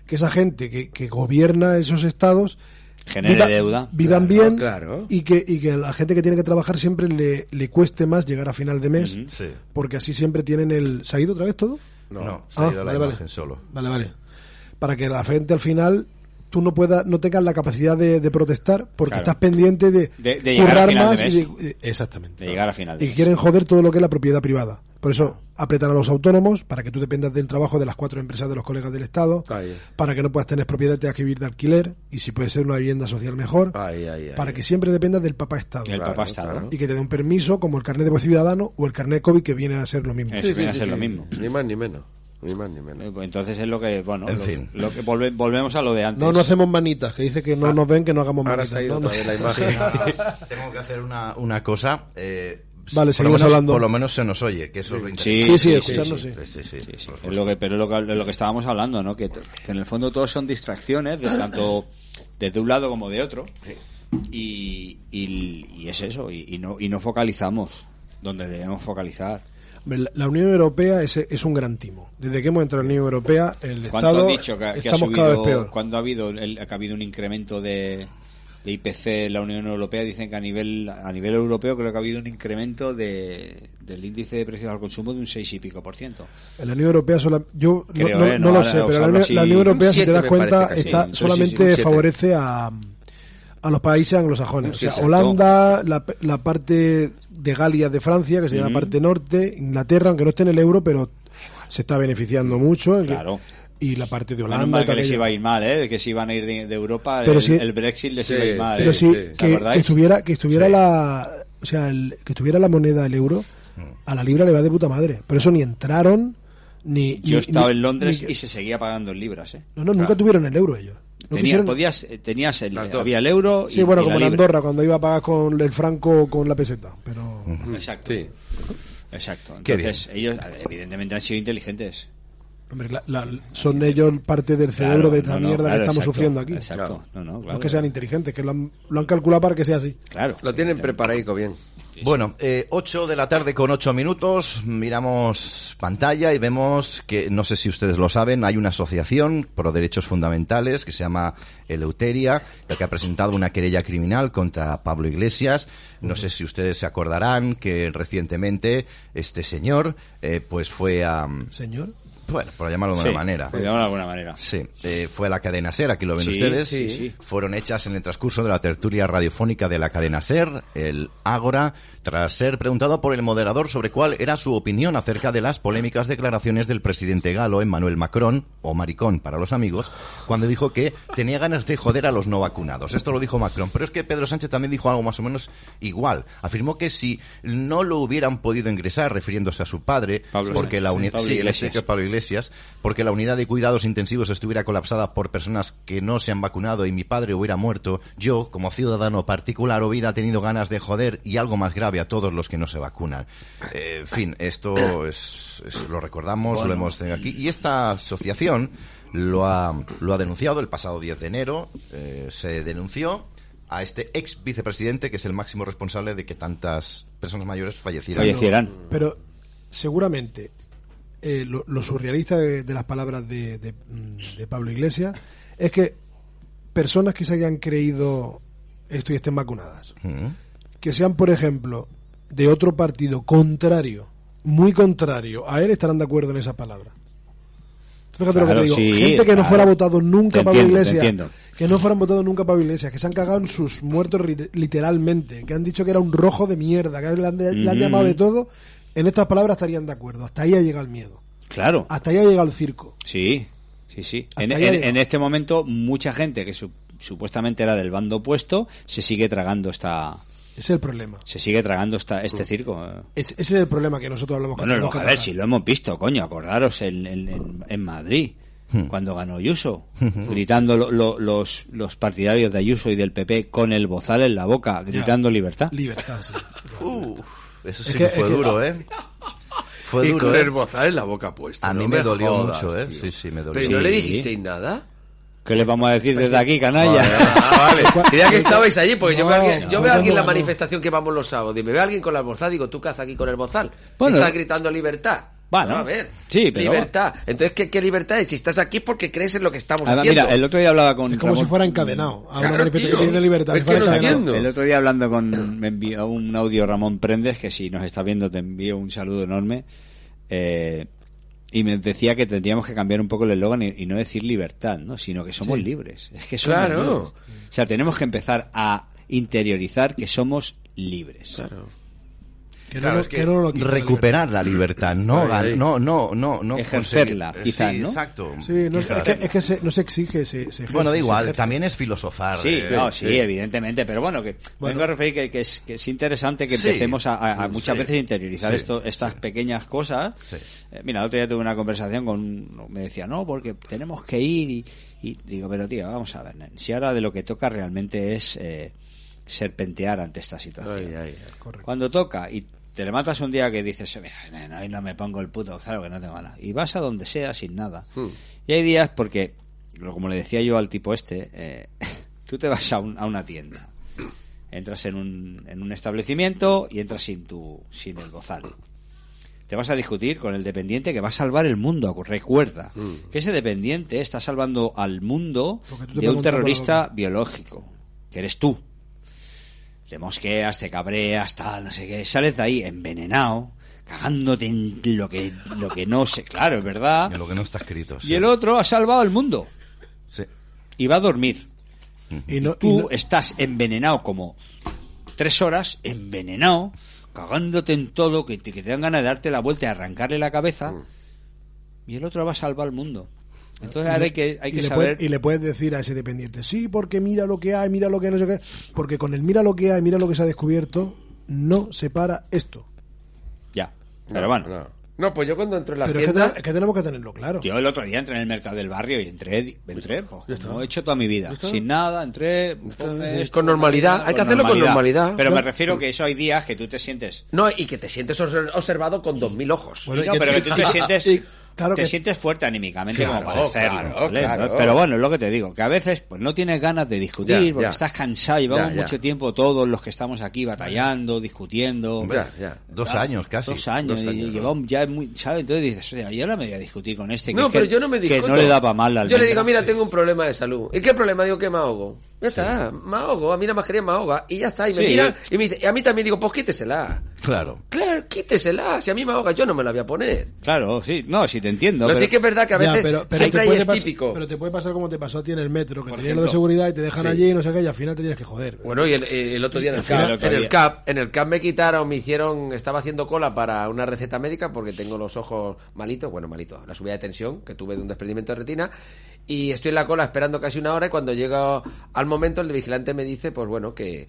que esa gente que, que gobierna esos estados Genere deuda. vivan Claro, bien claro. Y, que, y que a la gente que tiene que trabajar siempre le, le cueste más llegar a final de mes. Sí. porque así siempre tienen el... ¿Se ha ido otra vez todo? No, se ha Ah, ido la vale, vale. solo. Vale, vale. Para que la gente al final tú no puedas, no tengas la capacidad de, de protestar porque Claro. estás pendiente de, De- llegar más mes. y de- exactamente. De llegar a final de Y mes. quieren joder todo lo que es la propiedad privada. Por eso apretan a los autónomos para que tú dependas del trabajo de las cuatro empresas de los colegas del Estado, Ahí. para que no puedas tener propiedad tengas que vivir de alquiler y si puede ser una vivienda social mejor, Ahí, ahí, ahí. para que siempre dependas del papá Estado. El Claro, papá Estado. claro. Y que te dé un permiso como el carnet de buen ciudadano o el carnet COVID que viene a ser lo mismo. Eso viene a ser lo mismo. Ni más ni menos. Ni más ni Eh, menos. pues Entonces es lo que, bueno, En lo, fin. lo que volve- volvemos a lo de antes. No, no hacemos manitas, que dice que no nos ven, que no hagamos Ahora manitas. se ha ido No, no. otra vez la (laughs) imagen. (laughs) Tengo que hacer una, una cosa. eh, Vale, por seguimos menos, hablando. Por lo menos se nos oye, que eso es lo Sí, interesante. Sí, sí, sí, escucharnos, sí. Sí, sí, sí. Sí, sí, es lo que, pero es lo que, de lo que estábamos hablando, ¿no? Que, que en el fondo todos son distracciones, de tanto desde un lado como de otro. Y, y, y es eso, y, y no, y no focalizamos donde debemos focalizar. La Unión Europea es, es un gran timo. Desde que hemos entrado en la Unión Europea, el ¿Cuánto Estado has dicho que, que ha estamos cada vez subido, peor. cuando ha habido, el- que ha habido un incremento de, de IPC en la Unión Europea? Dicen que a nivel, a nivel europeo creo que ha habido un incremento de, del índice de precios al consumo de un 6 y pico por ciento. En la Unión Europea, sola- yo no- Creo, no, eh, no no, lo sé, pero la la Unión Europea, si te das cuenta, sí. está, Sí, sí, sí, solamente siete. favorece a, a los países anglosajones. O sea. Holanda, la, la parte de Galia de Francia, que sería la parte norte, Inglaterra, aunque no esté en el euro, pero se está beneficiando mucho. Claro. Y la parte de Holanda. mal y que les iba a ir mal, ¿eh? Que se iban a ir de, de Europa, Pero el, sí- el Brexit les Sí, iba a ir mal. Pero ¿eh? sí, sí. ¿Os que, estuviera, que estuviera Sí. la, o sea, el- que estuviera la moneda, el euro, a la libra le va de puta madre. Por eso ni entraron, ni. Yo he estado ni- en Londres ni- y se seguía pagando en libras, ¿eh? No, no, nunca tuvieron el euro ellos. No Tenía- quisieron- podías, eh, tenías el, Las dos. había el euro y, Sí, bueno, y la como en. Andorra, cuando iba a pagar con el franco o con la peseta. Pero. Exacto. Sí. Exacto. Entonces, ellos eh, evidentemente han sido inteligentes. Hombre, la- la- son ellos parte del cerebro Claro, de esta no, no, mierda claro, que estamos exacto, sufriendo aquí. Exacto. No, no, No claro. es que sean inteligentes, que lo han, lo han calculado para que sea así. Claro. Lo tienen preparado bien. Bueno, eh, 8 de la tarde con 8 minutos, miramos pantalla y vemos que, no sé si ustedes lo saben, hay una asociación pro derechos fundamentales que se llama Eleuteria, la que ha presentado una querella criminal contra Pablo Iglesias. No sé si ustedes se acordarán que recientemente este señor, eh, pues fue a, Señor. Bueno, por llamarlo de Sí, una manera. por llamarlo de alguna manera. Sí, eh, fue a la cadena SER, aquí lo ven Sí, ustedes. sí, sí. Fueron hechas en el transcurso de la tertulia radiofónica de la cadena SER, el Ágora, tras ser preguntado por el moderador sobre cuál era su opinión acerca de las polémicas declaraciones del presidente galo Emmanuel Macron, o maricón para los amigos, cuando dijo que tenía ganas de joder a los no vacunados. Esto lo dijo Macron, pero es que Pedro Sánchez también dijo algo más o menos igual. Afirmó que si no lo hubieran podido ingresar, refiriéndose a su padre, Pablo porque la unidad... sí, Pablo Iglesias. Iglesias, porque la unidad de cuidados intensivos estuviera colapsada por personas que no se han vacunado y mi padre hubiera muerto, yo, como ciudadano particular, hubiera tenido ganas de joder y algo más grave a todos los que no se vacunan. Eh, en fin, esto es, es- lo recordamos, lo hemos tenido aquí. Y esta asociación lo ha, lo ha denunciado el pasado 10 de enero, eh, se denunció a este ex vicepresidente que es el máximo responsable de que tantas personas mayores fallecieran. Fallecieran. Pero seguramente eh, lo, lo surrealista de, de las palabras de, de, mm, de Pablo Iglesias es que personas que se hayan creído esto y estén vacunadas, Mm. que sean, por ejemplo, de otro partido contrario, muy contrario a él, estarán de acuerdo en esa palabra. Fíjate lo que te digo. sí, Gente que no fuera votado nunca Te Pablo Iglesias, que no fueran votado nunca Pablo Iglesias, que se han cagado en sus muertos literalmente, que han dicho que era un rojo de mierda, que le han, le han Ujú. llamado de todo, en estas palabras estarían de acuerdo. Hasta ahí ha llegado el miedo. Claro. Hasta ahí ha llegado el circo. Sí, sí, sí. En, este momento, mucha gente que su- supuestamente era del bando opuesto se sigue tragando esta. Ese es el problema. Se sigue tragando esta, este circo. Ese, ese es el problema que nosotros hablamos Bueno, lo, que a ver, si lo hemos visto, coño, acordaros en, en- en- en Madrid, Hmm. cuando ganó Ayuso, gritando lo- lo- los, los partidarios de Ayuso y del PP con el bozal en la boca, gritando libertad. Libertad, sí. (laughs) Uf, eso Es sí que- que fue es que- duro, ¿eh? Fue y duro, con ¿eh? el bozal en la boca puesta. A no mí me dolió jodas, mucho, ¿eh? tío. Sí, sí, me dolió. Pero ¿y no le dijisteis nada? ¿Qué les vamos a decir desde aquí, canalla? Ah, vale. (laughs) Creía que estabais allí, porque yo No, veo a alguien, yo veo a alguien en la no. manifestación que vamos los sábados y me veo a alguien con la bozal, digo, tú caza aquí con el bozal. Bueno. Estás gritando libertad. Bueno. No, a ver. Sí, pero- Libertad. Entonces, ¿qué, qué libertad es? Si estás aquí es porque crees en lo que estamos haciendo. mira, el otro día hablaba con Es como si fuera encadenado a una Claro, de libertad. Es que no. El otro día hablando con... Me envió un audio Ramón Prendes, que si nos está viendo te envío un saludo enorme. eh, y me decía que tendríamos que cambiar un poco el eslogan y, y no decir libertad, ¿no? Sino que somos libres. Es que somos Claro. libres. O sea, tenemos que empezar a interiorizar que somos libres. Claro. Que no, Claro, lo- es que que no lo quita la recuperar la libertad, no, Ay, gan- ay. no, no, no, no Ejercerla, conseguir- quizás, sí, ¿no? Exacto. Sí, no, es, que, es que se- no se exige, se, se ejerce, Bueno, da igual, también es filosofar. Sí, eh, no, sí, evidentemente, pero bueno, que Bueno. vengo a referir que, que es, que es interesante que Sí. empecemos a, a- a muchas Sí. veces interiorizar Sí. esto, estas pequeñas cosas. Eh, mira, el otro día tuve una conversación con, me decía, no, porque tenemos que ir y, y digo, pero tío, vamos a ver, si ahora de lo que toca realmente es eh, serpentear ante esta situación. Ay, ay, ay. Correcto. Cuando toca y te levantas un día que dices, nen, hoy no me pongo el puto, claro que no tengo ganas. Y vas a donde sea sin nada. Hmm. Y hay días porque, lo- como le decía yo al tipo este, eh, (laughs) tú te vas a, un- a una tienda, entras en un, en un establecimiento y entras sin tu, sin el bozal. Te vas a discutir con el dependiente que va a salvar el mundo. Recuerda que ese dependiente está salvando al mundo de un terrorista biológico, que eres tú. Te mosqueas, te cabreas, tal, no sé qué. Sales de ahí envenenado, cagándote en lo que, lo que no sé. Claro, es verdad. en lo que no está escrito. sí. Y el otro ha salvado al mundo Sí. y va a dormir. Y no, y Tú no- estás envenenado como tres horas, envenenado, cagándote en todo, que te, que te dan ganas de darte la vuelta y arrancarle la cabeza. Y el otro va a salvar al mundo. Entonces ahora hay que, hay y que le saber... puedes- y le puedes decir a ese dependiente, sí, porque mira lo que hay, mira lo que no sé qué. Porque con el mira lo que hay, mira lo que se ha descubierto, no se para esto. Ya. Pero bueno. No. No, pues yo cuando entro en las Pero es que, es tenemos que tenerlo claro. Yo el otro día entré en el mercado del barrio y entré, entré pues, como he hecho toda mi vida, sin nada, entré esto, Con normalidad, hay que hacerlo con normalidad. Pero me refiero que eso hay días que tú te sientes No, y que te sientes obser- observado con dos mil ojos. Bueno, no, y pero que tú te y- (laughs) sientes, claro te que- sientes fuerte anímicamente Claro, como para hacerlo. claro, ¿vale? claro. Pero bueno, es lo que te digo, que a veces pues no tienes ganas de discutir Ya, porque ya. estás cansado, llevamos Ya, mucho tiempo todos los que estamos aquí batallando, discutiendo. Ya, ya. Dos años casi. Dos años, Dos años, y ¿no? llevamos ya muy, ¿sabes? Entonces dices, o sea, yo ahora me voy a discutir con este que, No, que- pero yo no me que discuto. no le da para mal la Yo le digo, mira, tengo un problema de salud. ¿Y qué problema? Digo que me ahogo. Ya está, me ahogo. A mí la mascarilla me ahoga. Y ya está. Y me Sí. miran y, me dice- y a mí también digo, pues quítesela. Claro. Claro, quítesela. Si a mí me ahoga, yo no me la voy a poner. Claro, sí, no, sí te entiendo. Pero, pero- sí que es verdad que a Ya, veces pero, pero siempre te hay típico. pero te puede pasar como te pasó a ti en el metro, que Por tenías lo de seguridad y te dejan Sí. allí y no sé qué, y al final te tienes que joder. Bueno, y el, el otro día en el, CAP, en el. CAP, en el CAP me quitaron, me hicieron, estaba haciendo cola para una receta médica porque tengo los ojos malitos, bueno, malitos, la subida de tensión que tuve de un desprendimiento de retina y estoy en la cola esperando casi una hora y cuando llega al momento el vigilante me dice, pues bueno, que,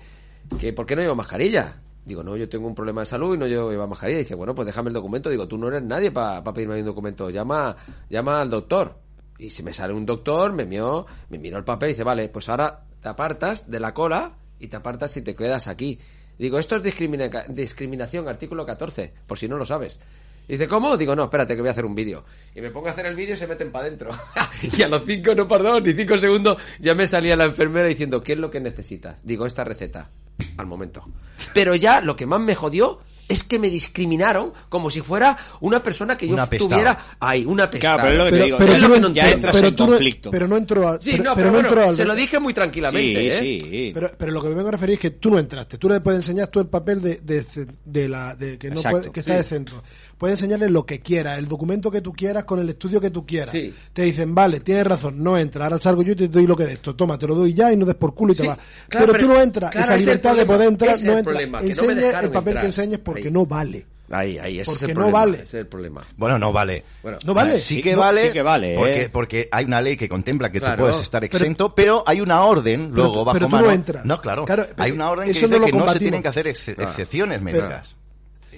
que ¿por qué no llevo mascarilla? Digo, no, yo tengo un problema de salud y no llevo llevar mascarilla. dice, bueno, pues déjame el documento. Digo, tú no eres nadie para pedirme un documento. Llama, llama al doctor. Y si me sale un doctor, me miró, me miró el papel y dice, vale, pues ahora te apartas de la cola y te apartas y te quedas aquí. Digo, esto es discrimina- discriminación, artículo 14, por si no lo sabes. Y dice, ¿cómo? Digo, no, espérate, que voy a hacer un vídeo. Y me pongo a hacer el vídeo y se meten para adentro. (laughs) y a los cinco, no, perdón, ni cinco segundos, ya me salía la enfermera diciendo, ¿qué es lo que necesitas? Digo, esta receta, al momento. Pero ya lo que más me jodió es que me discriminaron como si fuera una persona que yo Un apestado. tuviera ahí, una. Claro, pero es lo que te digo, pero tú lo que no- ya entras pero en tú no- conflicto. pero no entró al- Sí, pero, no, pero pero, no bueno, entró al- se lo dije muy tranquilamente, sí, ¿eh? sí. Pero, pero lo que me vengo a referir es que tú no entraste. Tú le puedes enseñar tú el papel de, de, de la de que no Exacto, puede- que está sí. de centro. Puedes enseñarle lo que quieras, el documento que tú quieras con el estudio que tú quieras. Sí. Te dicen, vale, tienes razón, no entra. Ahora salgo yo y te doy lo que de esto. Toma, te lo doy ya y no des por culo y Sí, te vas. claro, pero, pero- tú no entras. claro, Esa ese es el libertad de poder entrar no entra. problema, que no me Enseña el papel entrar. que enseñes porque Ahí. no vale. Ahí, ahí, ese es el no problema, vale. ese es el problema. Bueno, no vale. Bueno, No vale. Sí Sí, que no, vale. sí que vale, Porque, ¿eh? porque hay una ley que contempla que Claro. tú puedes estar exento, pero, hay una orden Pero luego bajo pero tú mano. no entras. No, claro. Claro, hay una orden que dice no que no se tienen que hacer ex- Claro. excepciones médicas.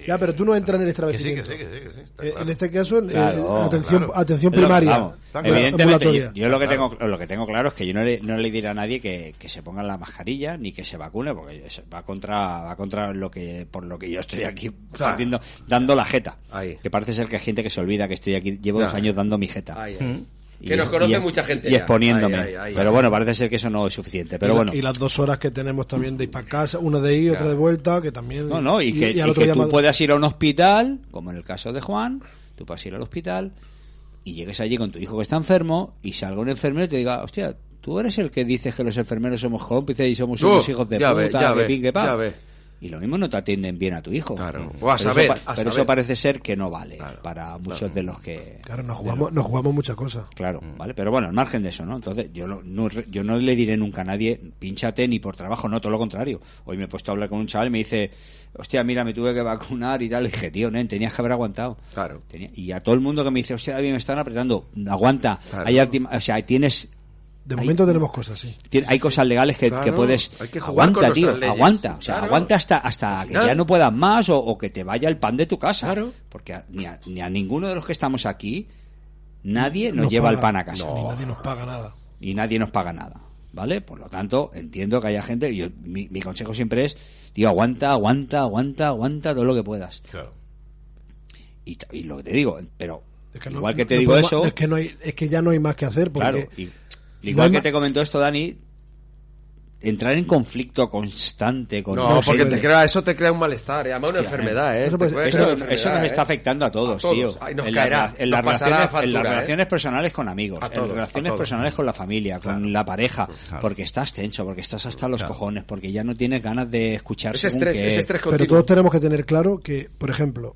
Ya, pero tú no entras en el Que sí, que establecimiento. sí, que sí, que sí, está Eh, claro. En este caso, en- Claro, en atención, claro. primaria. evidentemente, yo, lo que Claro. tengo lo que tengo claro es que yo no le, no le diré a nadie que, que se ponga la mascarilla ni que se vacune porque va contra va contra lo que por lo que yo estoy aquí haciendo dando la jeta Ahí. que parece ser que hay gente que se olvida que estoy aquí llevo dos años dando mi jeta Ahí, Mm. Y- Que nos conoce y- mucha gente y ya. exponiéndome Ahí, ahí, ahí, pero bueno parece ser que eso no es suficiente pero y, bueno y las dos horas que tenemos también de ir para casa, una de ir, otra de vuelta, que también. No, no, y que, tú más- puedas ir a un hospital, como en el caso de Juan, tú puedes ir al hospital y llegues allí con tu hijo que está enfermo y salga un enfermero y te diga, hostia, tú eres el que dices que los enfermeros somos cómplices y somos unos hijos de ya puta, ve, ya que ve, pin, que pa". Y lo mismo no te atienden bien a tu hijo. Claro. O a Pero saber, eso, a pero saber. eso parece ser que no vale Claro, para muchos de los que... Claro, nos jugamos, nos jugamos muchas cosas. Claro, Mm. vale, pero bueno, al margen de eso, ¿no? Entonces, yo no, no- yo no le diré nunca a nadie, pinchate ni por trabajo, no, todo lo contrario. Hoy me he puesto a hablar con un chaval y me dice, hostia, mira, me tuve que vacunar y tal. Le dije, tío, nen, tenías que haber aguantado. Claro. Tenía- y a todo el mundo que me dice, hostia, David, me están apretando, aguanta. Claro. Hay o sea, tienes, De Hay- momento tenemos cosas, sí. hay cosas legales que, Claro, que puedes, hay que jugar aguanta, con tío, aguanta. O sea, Claro. aguanta hasta, hasta que ya no puedas más o, o que te vaya el pan de tu casa. Claro. Porque a- ni, a, ni a ninguno de los que estamos aquí, nadie nos Nos lleva el pan a casa Ni nadie nos paga nada. y nadie nos paga nada. ¿Vale? Por lo tanto, entiendo que haya gente. Yo, mi, mi consejo siempre es: tío, aguanta, aguanta, aguanta, aguanta todo lo que puedas. Claro. Y, lo que te digo, pero Es que no- igual que te no digo podemos- eso, Es que, no hay, es que ya no hay más que hacer. Porque claro, y- igual que te comentó esto, Dani, entrar en conflicto constante con. No, porque te crea, eso te crea un malestar, ¿eh? además una enfermedad, ¿eh? Eso crear una eso enfermedad, nos ¿eh? está afectando a todos, A todos. tío. Ay, nos en, caerá, la- en nos las factura, en las ¿eh? relaciones personales con amigos, en las relaciones personales con la familia, con la pareja, Claro. porque estás tenso, porque estás hasta los cojones, porque ya no tienes ganas de escuchar Ese estrés, ese estrés Pero continuo. todos tenemos que tener claro que, por ejemplo,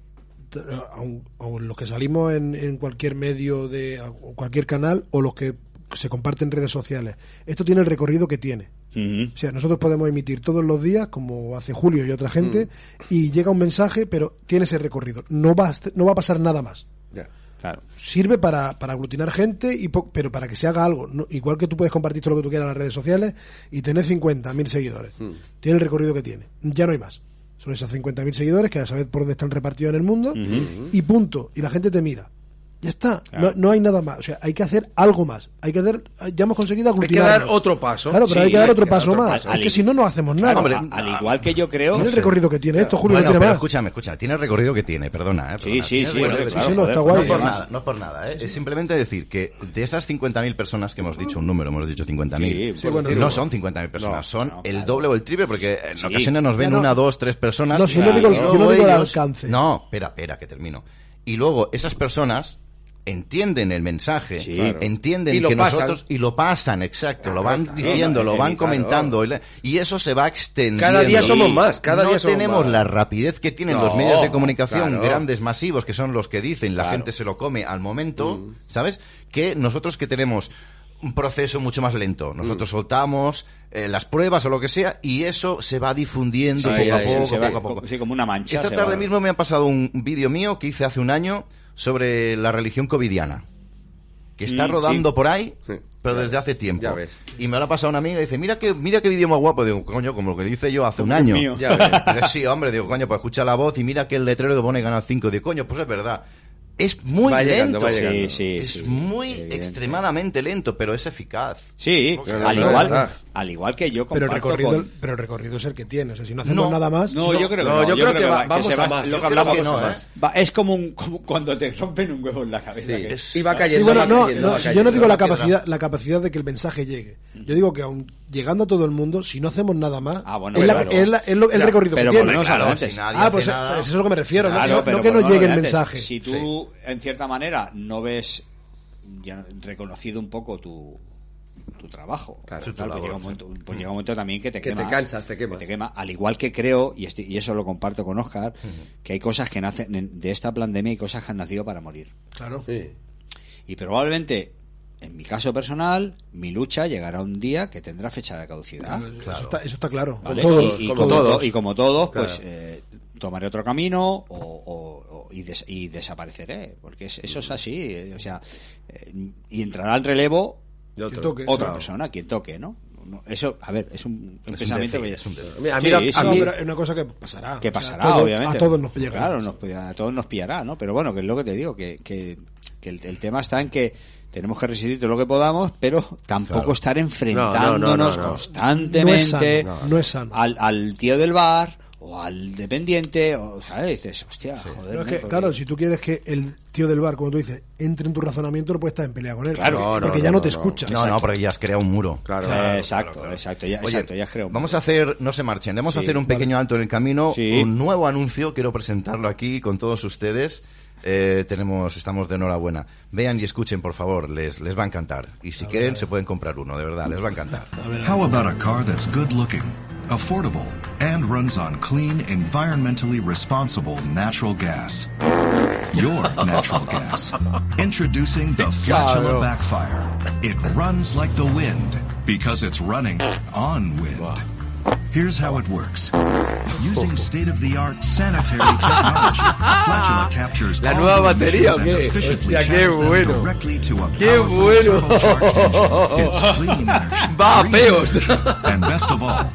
aun, aun los que salimos en, en cualquier medio de cualquier canal o los que se comparten en redes sociales, esto tiene el recorrido que tiene. O sea, nosotros podemos emitir todos los días, como hace Julio y otra Mm. gente, y llega un mensaje, pero tiene ese recorrido. No va a, no va a pasar nada más. Ya. Claro. Sirve para, para aglutinar gente, y po- pero para que se haga algo. No- igual que tú puedes compartir todo lo que tú quieras en las redes sociales y tener 50.000 seguidores. Mm. Tiene el recorrido que tiene. Ya no hay más. Son esos 50.000 seguidores que a saber por dónde están repartidos en el mundo y punto. Y la gente te mira. Ya está. Claro. No, no hay nada más. O sea, hay que hacer algo más. Hay que hacer, ya hemos conseguido Hay que aglutinar. dar otro paso. Claro, pero Sí, hay que dar otro que dar paso otro más. paso. Es que si no, no hacemos nada. Claro, a- al igual que yo creo. Tiene el recorrido que tiene esto, Julio, Bueno, no tiene pero más. escúchame, escúchame. Tiene el recorrido que tiene, perdona. ¿eh? Sí, Perdona. sí, sí, claro, no, joder, está joder, guay. No por nada, no por nada, ¿eh? es simplemente decir que de esas 50.000 personas que hemos dicho un número, hemos dicho 50.000, Sí, Sí, bueno, que no. son 50.000 personas, son no, el doble o el triple, porque en Sí. ocasiones nos ven una, dos, tres personas. No, si no digo- luego yo no digo el alcance. No, espera, espera, que termino. Y luego esas personas entienden el mensaje, Sí. Claro. entienden Y lo que pasan. nosotros y lo pasan, exacto, lo van Claro, diciendo, claro, lo van comentando y eso se va extendiendo. Cada día somos más, cada no día somos tenemos más. la rapidez que tienen No, los medios de comunicación claro. grandes, masivos, que son los que dicen, la Claro. gente se lo come al momento, Mm. ¿sabes? Que nosotros que tenemos un proceso mucho más lento. Mm. Nosotros soltamos eh, las pruebas o lo que sea y eso se va difundiendo Sí, poco a poco, va- poco a poco. sí, como una mancha. Esta tarde va- mismo me ha pasado un vídeo mío que hice hace un año sobre la religión covidiana. Que está Mm, rodando sí. por ahí, Sí, pero desde ves, hace tiempo. ya ves. Y me lo ha pasado una amiga y dice, mira qué, mira qué vídeo más guapo. Digo, coño, como lo que hice yo hace un año. mío. Ya ves. (laughs) Dice, sí, hombre, digo, coño, pues escucha la voz y mira que el letrero que pone Canal 5. Digo, coño, pues es verdad. Es muy Va llegando, lento. va llegando. Sí, sí, es sí, muy evidente. extremadamente lento, pero es eficaz. Sí, al igual. Al igual que yo Pero el, recorrido, con- pero el recorrido es el que tiene. O sea, si no hacemos No, nada más. No, yo creo que No, no. yo creo que va- vamos se a va- más. Lo Yo que creo hablamos que no, va- ¿eh? va- es como, un, como cuando te rompen un huevo en la cabeza. Sí, que- es- y va Sí, cayendo. bueno, va no, cayendo, no, va si yo no digo la capacidad, la capacidad de que el mensaje llegue. Yo digo que aun llegando a todo el mundo, si no hacemos nada más, Ah, bueno, es, la- claro. es la- es lo- el Ya, recorrido pero que tiene. volvemos a lo Claro, antes. Ah, pues, nada- pues eso es a lo que me refiero. no- no, no que lo llegue el mensaje. Si tú, en cierta manera, no ves ya reconocido un poco tu, tu trabajo, Claro, pues, tu claro, pues labor, llega un momento, pues llega un momento también que te Que te quemas. cansas, te quemas. que quema. Al igual que creo, y, estoy- y eso lo comparto con Oscar, que hay cosas que nacen en- de esta pandemia y cosas que han nacido para morir. Claro. Sí. Y probablemente, en mi caso personal, mi lucha llegará un día que tendrá fecha de caducidad. Eso, está, eso está claro. ¿vale? Todos. y, y como como todos. to- y como todos, pues eh, tomaré otro camino o, y, des- y desapareceré, porque es- eso es así, eh, o sea, eh, y entrará al relevo De otro. toque. otra Claro. persona, quien toque, ¿no? No, Eso, a ver, es un, pensamiento que es un. Mira, a Sí, mí- es una cosa que pasará. que O sea, pasará, a todos- obviamente. A todos nos llega. Claro, nos, a todos nos pillará, ¿no? Pero bueno, que es lo que te digo, que, que, que el, el tema está en que tenemos que resistir todo lo que podamos, pero tampoco Claro. estar No, enfrentándonos no, no, no, no. constantemente es sano. Al tío del bar o al dependiente, o, ¿sabes? Dices, hostia, joder. Pero es ¿no? que, Porque- claro, si tú quieres que el tío del bar, como tú dices, entre en tu razonamiento, no puedes estar en pelea con él. Claro. porque, No, porque no, ya no, no, te no. escucha. No, no, porque ya has creado un muro. Claro. Eh, exacto, exacto, ya, Oye, exacto, ya creo. Vamos a hacer, no se marchen, vamos a hacer un pequeño alto en el camino, Sí. un nuevo anuncio, quiero presentarlo aquí con todos ustedes. Eh, tenemos, estamos de enhorabuena. Vean y escuchen, por favor, les, les va a encantar. Y si quieren, se pueden comprar uno, de verdad, les va a encantar. How about a car that's good looking, affordable, and runs on clean, environmentally responsible natural gas? Your natural gas. Introducing the (laughs) Flatula Backfire. It runs like the wind because it's running on wind. Here's how it works. Using state-of-the-art sanitary technology, Flatula captures ¿La nueva the batería o and efficiently Hostia, qué bueno. directly to a Qué bueno. It's (laughs) clean energy, Va peos. energy, and best of all,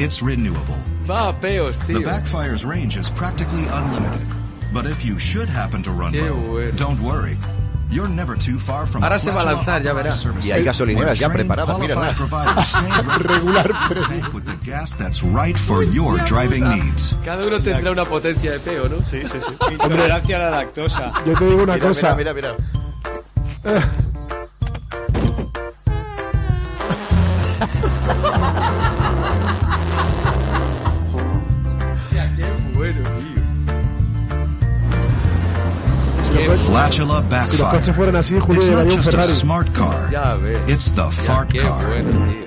it's renewable. Va peos, The. Backfire's range is practically unlimited. But if you should happen to run low, bueno. don't worry. You're never too far from Ahora se va a lanzar, ya authorized verá. service Y hay gasolineras ya preparadas, mira, (laughs) Regular to tank with the gas that's right for your driving needs. Cada uno tendrá una potencia de peo, ¿no? Sí, sí, sí. (laughs) Intolerancia a la lactosa. Yo te digo una Mira, cosa. mira, mira, mira. (laughs) Flatula Si los Backfire. coches fueran así, Julio It's not llevaría un just a Ferrari. smart car. Ya ves. It's the Ya, fart qué car. bueno, tío.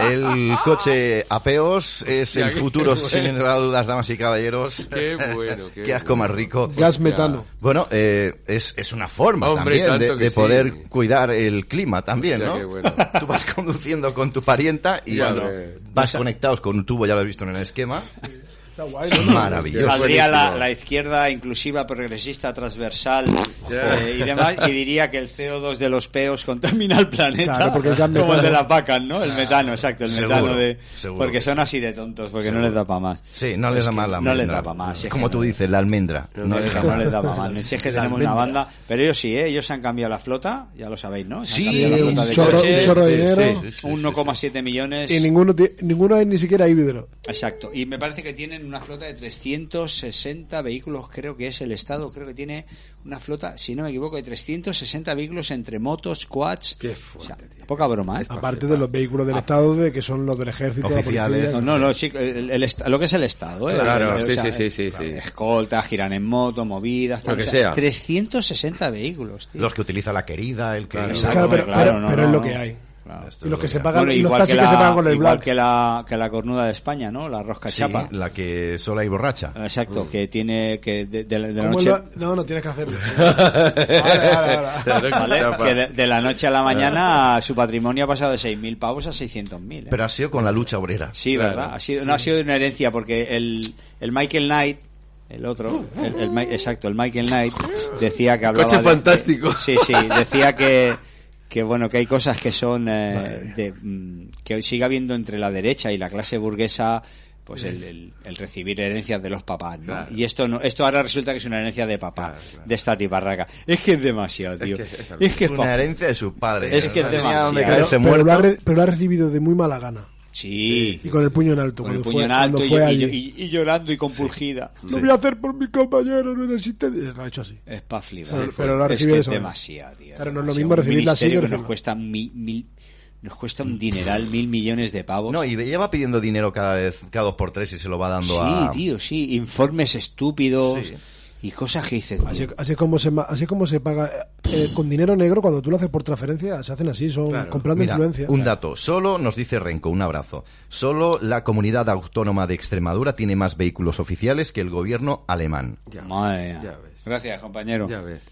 El coche apeos es Hostia, el futuro, bueno. sin lugar a dudas, damas y caballeros. Qué bueno, qué Qué asco más bueno. rico. Gas metano. Bueno, eh, es, es una forma Hombre, también de, de sí. poder cuidar el clima también, Ya, ¿no? qué bueno. (laughs) Tú vas conduciendo con tu parienta y Ya cuando vas conectados con un tubo, ya lo has visto en el esquema. Está guay, Es ¿no? maravilloso. Saldría la, izquierda inclusiva, progresista, transversal eh, y demás, y diría que el CO2 de los peos contamina el planeta Claro, porque el gas como el de las vacas, ¿no? El metano, exacto, el Seguro, metano de... seguro Porque que son así de tontos, porque no les da para más. Sí, no les Es da más la No les almendra. da para más. si Como tú dices, la almendra. No, No les da, da no les da (laughs) para más. Si es que tenemos una banda, pero ellos sí, ¿eh? ellos han cambiado la flota, ya lo sabéis, ¿no? Se han Sí, cambiado la un flota de chorro, coches, un chorro de dinero. sí, sí. un 1,7 millones. Y ninguno, ninguno ni siquiera híbrido. Exacto. Y me parece que tienen una flota de 360 vehículos, creo que es el Estado, creo que tiene una flota, si no me equivoco, de 360 vehículos entre motos, quads. Qué o fuerte, sea, tío. poca broma, ¿eh? Aparte de los vehículos del Estado, de que son los del ejército, Oficiales. policía. No, no, no, sí, el- el lo que es el Estado, ¿eh? Claro, O sí, sea, sí, sí, sí, sí. Escoltas, giran en moto, movidas, tal, Lo que o sea, sea. 360 vehículos, tío. Los que utiliza la querida, el que... Exacto, Claro, pero, claro, pero- no, pero no, es lo no. que hay. Claro. Y los que se pagan, Bueno, y los igual, que que se pagan la, con el igual black. que la que la cornuda de España, ¿no? La rosca Sí, chapa. la que sola y borracha. Exacto, que tiene que de, de la- de la ¿Cómo noche lo- No, no, tienes que hacerlo. (laughs) Vale, vale, vale. (laughs) que de, de la noche a la mañana (laughs) su patrimonio ha pasado de 6.000 pavos a 600.000. ¿eh? Pero ha sido con la lucha obrera. sí, Claro. ¿verdad? Ha sido, No ha sido una herencia porque el, el Michael Knight, el otro, el, el exacto, el Michael Knight, decía que hablaba Coche de- fantástico. sí, sí, decía que que bueno que hay cosas que son eh, de, mm, que hoy sigue habiendo entre la derecha y la clase burguesa pues el, el- el recibir herencias de los papás ¿no? Claro. y esto no esto ahora resulta que es una herencia de papá Claro, claro. de esta tiparraca es que es demasiado tío que es es que es, Una herencia de su padre. Es que es demasiado. Pero- lo ha, re- pero lo ha recibido de muy mala gana. Sí Y con el puño en alto. con el puño en alto y, fue y- allí. y- y llorando y compulgida Lo voy a hacer por mi compañero, no necesito. Lo ha hecho así. es pa' flipar Pero- pero lo ha es recibido que es demasiado tío, Claro, no es lo mismo recibirla así que nos cuesta mil, mil nos cuesta un dineral mil millones de pavos No, y lleva pidiendo dinero cada vez, cada dos por tres y se lo va dando Sí, a... tío, sí, informes estúpidos Sí. Y cosas que dices. Así, así es como se, así es como se paga. eh, con dinero negro, cuando tú lo haces por transferencia, se hacen así, son Claro. comprando Mira, influencia. un dato. Solo nos dice Renco, un abrazo. Solo la comunidad autónoma de Extremadura tiene más vehículos oficiales que el gobierno alemán. Ya, Madre mía. ya ves. Gracias, compañero. Ya ves.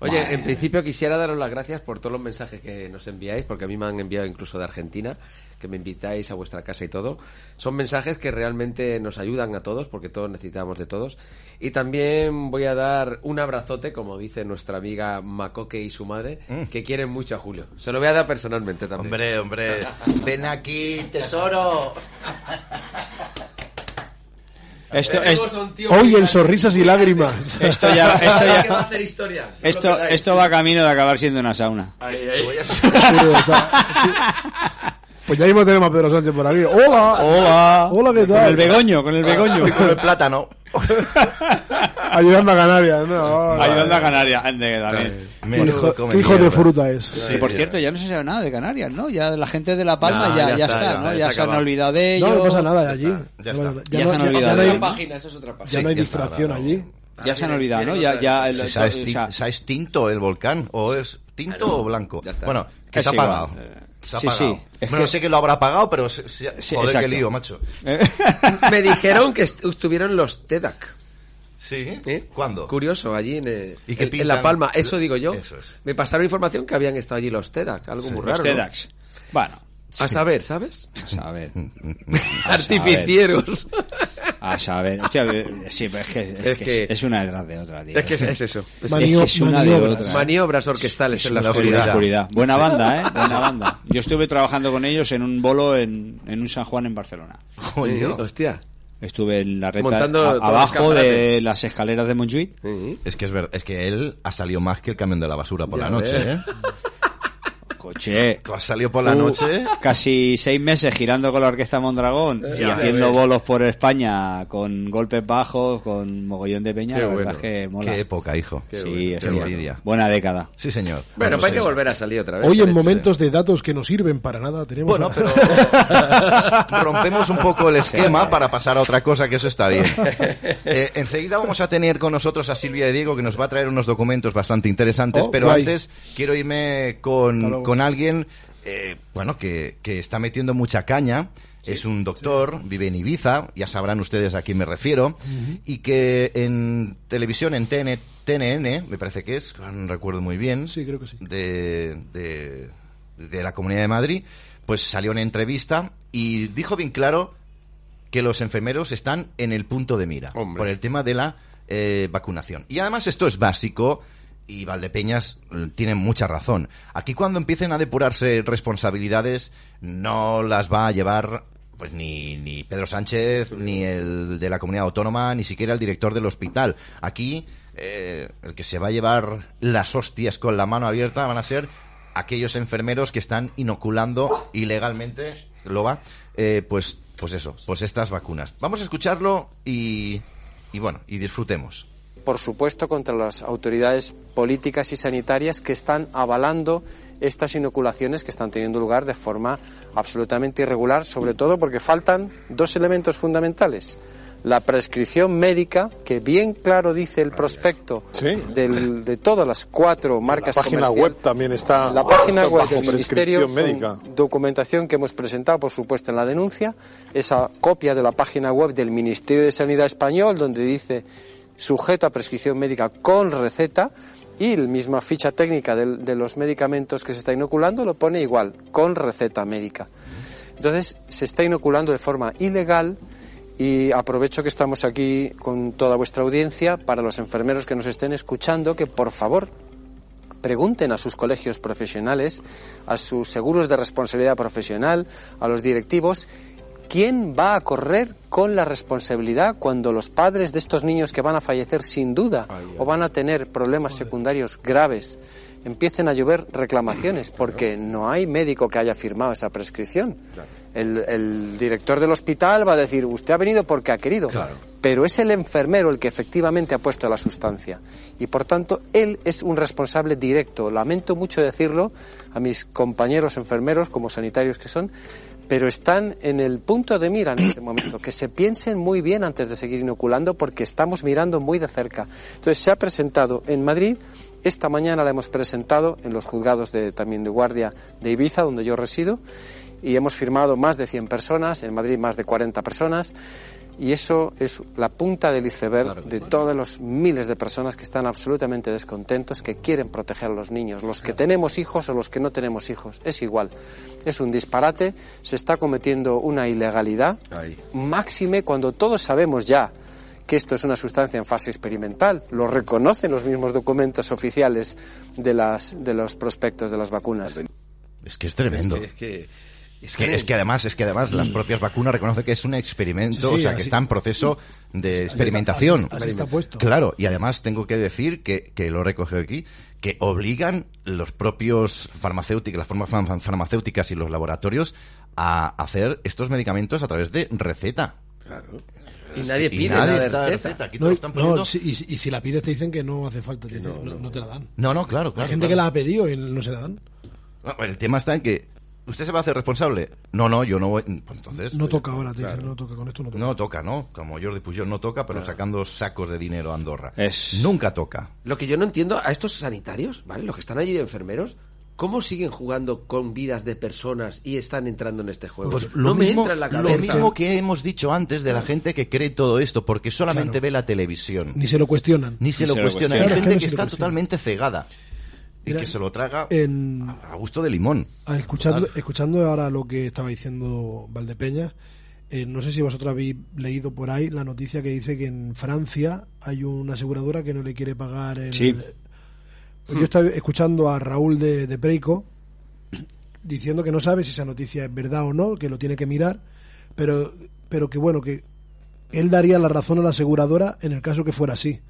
Oye, en principio quisiera daros las gracias por todos los mensajes que nos enviáis, porque a mí me han enviado incluso de Argentina, que me invitáis a vuestra casa y todo. Son mensajes que realmente nos ayudan a todos, porque todos necesitamos de todos. Y también voy a dar un abrazote, como dice nuestra amiga Macoque y su madre, que quieren mucho a Julio. Se lo voy a dar personalmente también. Hombre, hombre, (laughs) ven aquí, tesoro. Esto, es- Hoy en sonrisas y lágrimas. esto ya, esto va a hacer historia. Esto, esto va camino de acabar siendo una sauna. Ahí, ahí. (laughs) Pues ya mismo tenemos a Pedro Sánchez por aquí. ¡Hola! Hola. Hola, ¿qué Con el tal? begoño, con el begoño. Y con el plátano. (laughs) Ayudando a Canarias. ¿no? Ayudando a Canarias. También. ¿Qué hijo, come qué hijo de fruta es? Sí, por cierto, ya no se sabe nada de Canarias, ¿no? Ya la gente de La Palma No, ya, ya ya está, ¿no? Ya se han olvidado de ello. No, no pasa nada allí. ya está. Ya no- se han olvidado ya no de hay- ello. página, eso es otra página. Ya no hay Sí, ya está, distracción allí. Ya se han olvidado, ¿no? Ya, ya el- Se ha, extinto el volcán, o es tinto o blanco. Ya está. Bueno, que se ha apagado. Eh, Se ha sí, apagado. sí. Es Bueno, que- sé que lo habrá apagado, pero se- se- Sí, joder, qué lío, macho. (laughs) Me dijeron que est- estuvieron los TEDAC. ¿Sí? ¿eh? ¿Cuándo? Curioso, allí en. La Palma. Eso digo yo. Eso es. Me pasaron información que habían estado allí los TEDAC. Algo muy los raro. ¿no? TEDx. Bueno, A saber, ¿sabes? a saber. (laughs) A Artificieros. A saber. Hostia, (laughs) sí, pero es que es, Es que que- es una detrás de otra, tío. es que es, es eso. Es Manio- que es una de maniobras. otra. Maniobras orquestales en la En la oscuridad. Buena banda, ¿eh? Buena (laughs) banda. Yo estuve trabajando con ellos en un bolo en, en un San Juan en Barcelona. Coño. hostia. Estuve en la recta a- abajo de las escaleras de Montjuic. Es que es verdad, es que él ha salido más que el camión de la basura por Ya la noche. ¿eh? (laughs) Coche. Ha salido por la Uh, noche. Casi seis meses girando con la Orquesta Mondragón y Ya haciendo bolos por España con golpes bajos, con mogollón de peña. Qué bueno. que mola. Qué época, hijo. sí, bueno, qué envidia. buena década. Sí, señor. Bueno, pues hay que volver a salir otra vez. Hoy en momentos de datos que no sirven para nada tenemos... Bueno, a- pero (laughs) rompemos un poco el esquema para pasar a otra cosa, que eso está bien. (laughs) Eh, enseguida vamos a tener con nosotros a Silvia de Diego, que nos va a traer unos documentos bastante interesantes, Oh, pero guay. antes quiero irme con, luego. Con alguien, eh, bueno, que, que está metiendo mucha caña. Es un doctor, vive en Ibiza, ya sabrán ustedes a quién me refiero, y que en televisión, en TN, TNN, me parece que es, no recuerdo muy bien, Sí, creo que sí. de, de, de la Comunidad de Madrid, pues salió una entrevista y dijo bien claro que los enfermeros están en el punto de mira Hombre. por el tema de la eh, vacunación. Y además esto es básico y Valdepeñas eh, tiene mucha razón. Aquí cuando empiecen a depurarse responsabilidades no las va a llevar pues ni, Pedro Sánchez, ni el de la comunidad autónoma, ni siquiera el director del hospital. Aquí eh, el que se va a llevar las hostias con la mano abierta van a ser aquellos enfermeros que están inoculando ilegalmente, lo va, eh, pues, pues eso, pues estas vacunas. Vamos a escucharlo y, y bueno, y disfrutemos. Por supuesto, contra las autoridades políticas y sanitarias que están avalando estas inoculaciones que están teniendo lugar de forma absolutamente irregular, sobre todo porque faltan dos elementos fundamentales. La prescripción médica, que bien claro dice el prospecto del- de todas las cuatro marcas La página web también está La página web del Ministerio, médica. documentación que hemos presentado, por supuesto, en la denuncia, esa copia de la página web del Ministerio de Sanidad español, donde dice sujeto a prescripción médica con receta, y la misma ficha técnica de, los medicamentos que se está inoculando lo pone igual, con receta médica. Entonces, se está inoculando de forma ilegal y aprovecho que estamos aquí con toda vuestra audiencia para los enfermeros que nos estén escuchando que por favor pregunten a sus colegios profesionales, a sus seguros de responsabilidad profesional, a los directivos, quién va a correr con la responsabilidad cuando los padres de estos niños que van a fallecer sin duda o van a tener problemas secundarios graves empiecen a llover reclamaciones porque no hay médico que haya firmado esa prescripción. El, el director del hospital va a decir, usted ha venido porque ha querido, pero es el enfermero el que efectivamente ha puesto la sustancia. Y por tanto, él es un responsable directo. Lamento mucho decirlo a mis compañeros enfermeros, como sanitarios que son, pero están en el punto de mira en este momento. Que se piensen muy bien antes de seguir inoculando porque estamos mirando muy de cerca. Entonces, se ha presentado en Madrid. Esta mañana la hemos presentado en los juzgados de, también de guardia de Ibiza, donde yo resido, y hemos firmado más de 100 personas, en Madrid más de 40 personas, Y eso es la punta del iceberg de todos los miles de personas que están absolutamente descontentos, que quieren proteger a los niños, los que tenemos hijos o los que no tenemos hijos. Es igual. Es un disparate, se está cometiendo una ilegalidad, Ahí. máxime cuando todos sabemos ya que esto es una sustancia en fase experimental. Lo reconocen los mismos documentos oficiales de, las, de los prospectos de las vacunas. Es que es tremendo. Es que, es que, Es que, es que además, es que además las propias vacunas reconocen que es un experimento, Sí, sí, o sea, que así- está en proceso de experimentación. así- así está puesto. Claro, y además tengo que decir que, que lo he recogido aquí, que obligan los propios farmacéuticos, las formas farm- farmacéuticas y los laboratorios a hacer estos medicamentos a través de receta. Claro. Y nadie Y pide nadie nada de está de receta. receta, aquí No, todos están no, poniendo- si- y, si- y si la pides te dicen que no hace falta, te dicen, no, no te la dan. No, no, claro, claro. Hay gente claro. que la ha pedido y no se la dan. No, El tema está en que usted se va a hacer responsable. No, no, yo no voy. Pues entonces. No pues, toca ahora, te claro. dicen, no toca, con esto no toca. No toca, ¿no? Como Jordi Pujol no toca, pero sacando sacos de dinero a Andorra. Es- Nunca toca. Lo que yo no entiendo a estos sanitarios, ¿vale? Los que están allí de enfermeros, ¿cómo siguen jugando con vidas de personas y están entrando en este juego? Pues no lo, me mismo, entra en la lo cabeza. mismo que hemos dicho antes de la gente que cree todo esto, porque solamente Claro. ve la televisión. Ni se lo cuestionan. Ni se Ni lo se lo. Hay Claro, es que gente no que lo está cuestiona. totalmente cegada. Y que se lo traga En, a gusto de limón. Ah, Escuchando, escuchando ahora lo que estaba diciendo Valdepeña, eh, no sé si vosotros habéis leído por ahí la noticia que dice que en Francia hay una aseguradora que no le quiere pagar el... Sí. Pues Yo estaba escuchando a Raúl de, de Preico diciendo que no sabe si esa noticia es verdad o no, que lo tiene que mirar, pero, pero que bueno, que él daría la razón a la aseguradora en el caso que fuera así.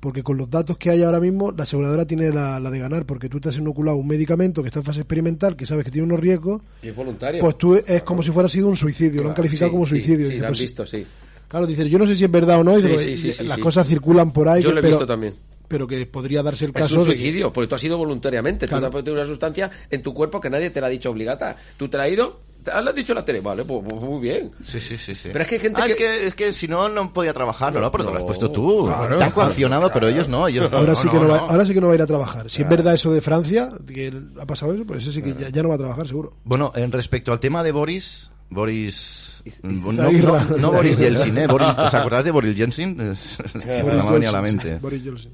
Porque con los datos que hay ahora mismo, la aseguradora tiene la, la de ganar, porque tú te has inoculado un medicamento que está en fase experimental, que sabes que tiene unos riesgos, Y es voluntario. pues tú es como si fuera sido un suicidio, lo han calificado Sí, como suicidio. Sí, Dice, lo han pues, visto, sí. Claro, dice, yo no sé si es verdad o no, dice, las cosas circulan por ahí, Yo lo he pero, visto también. Pero que podría darse el Es caso un de que- suicidio, porque tú has ido voluntariamente. Claro. Tú has puesto una sustancia en tu cuerpo que nadie te la ha dicho obligata. Tú te la has ido, te lo has dicho la tele. Vale, pues, pues muy bien. Sí, sí, sí, sí. Pero es que hay gente Ah, que- es que... Es que si no, no podía trabajar. No, no, pero te lo has puesto tú. claro, Te han claro, coaccionado, pero ellos no. Ellos, ahora no, sí no, que no, va, ahora sí que no va a ir a trabajar. Si es verdad eso de Francia, que ha pasado eso, pues eso sí que ya, ya no va a trabajar seguro. Bueno, en respecto al tema de Boris, Boris, no, Izaguirre. no- no (laughs) Boris Yeltsin, ¿eh? Boris- ¿Os acordáis de Boris Yeltsin? Es- (laughs) me Boris venido a la mente. Boris Johnson,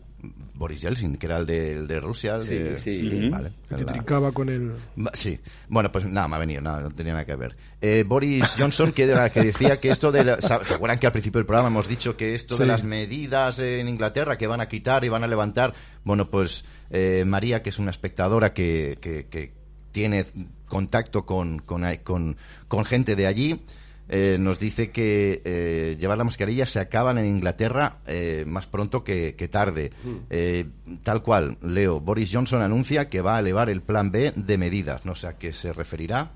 Boris Yeltsin, que era el de, el de Rusia. el Sí, de- sí. Vale. el que la- trincaba con el... Va- Sí, bueno, pues nada, me ha venido, nada, no tenía nada que ver. Eh, Boris Johnson, que, era, que decía que esto de... la- ¿Se acuerdan que al principio del programa hemos dicho que esto de las medidas en Inglaterra que van a quitar y van a levantar? Bueno, pues eh, María, que es una espectadora que, que, que tiene contacto con, con, con, con gente de allí, eh, nos dice que eh, llevar la mascarilla se acaban en Inglaterra eh, más pronto que, que tarde. Eh, tal cual, Leo, Boris Johnson anuncia que va a elevar el plan B de medidas. No sé a qué se referirá.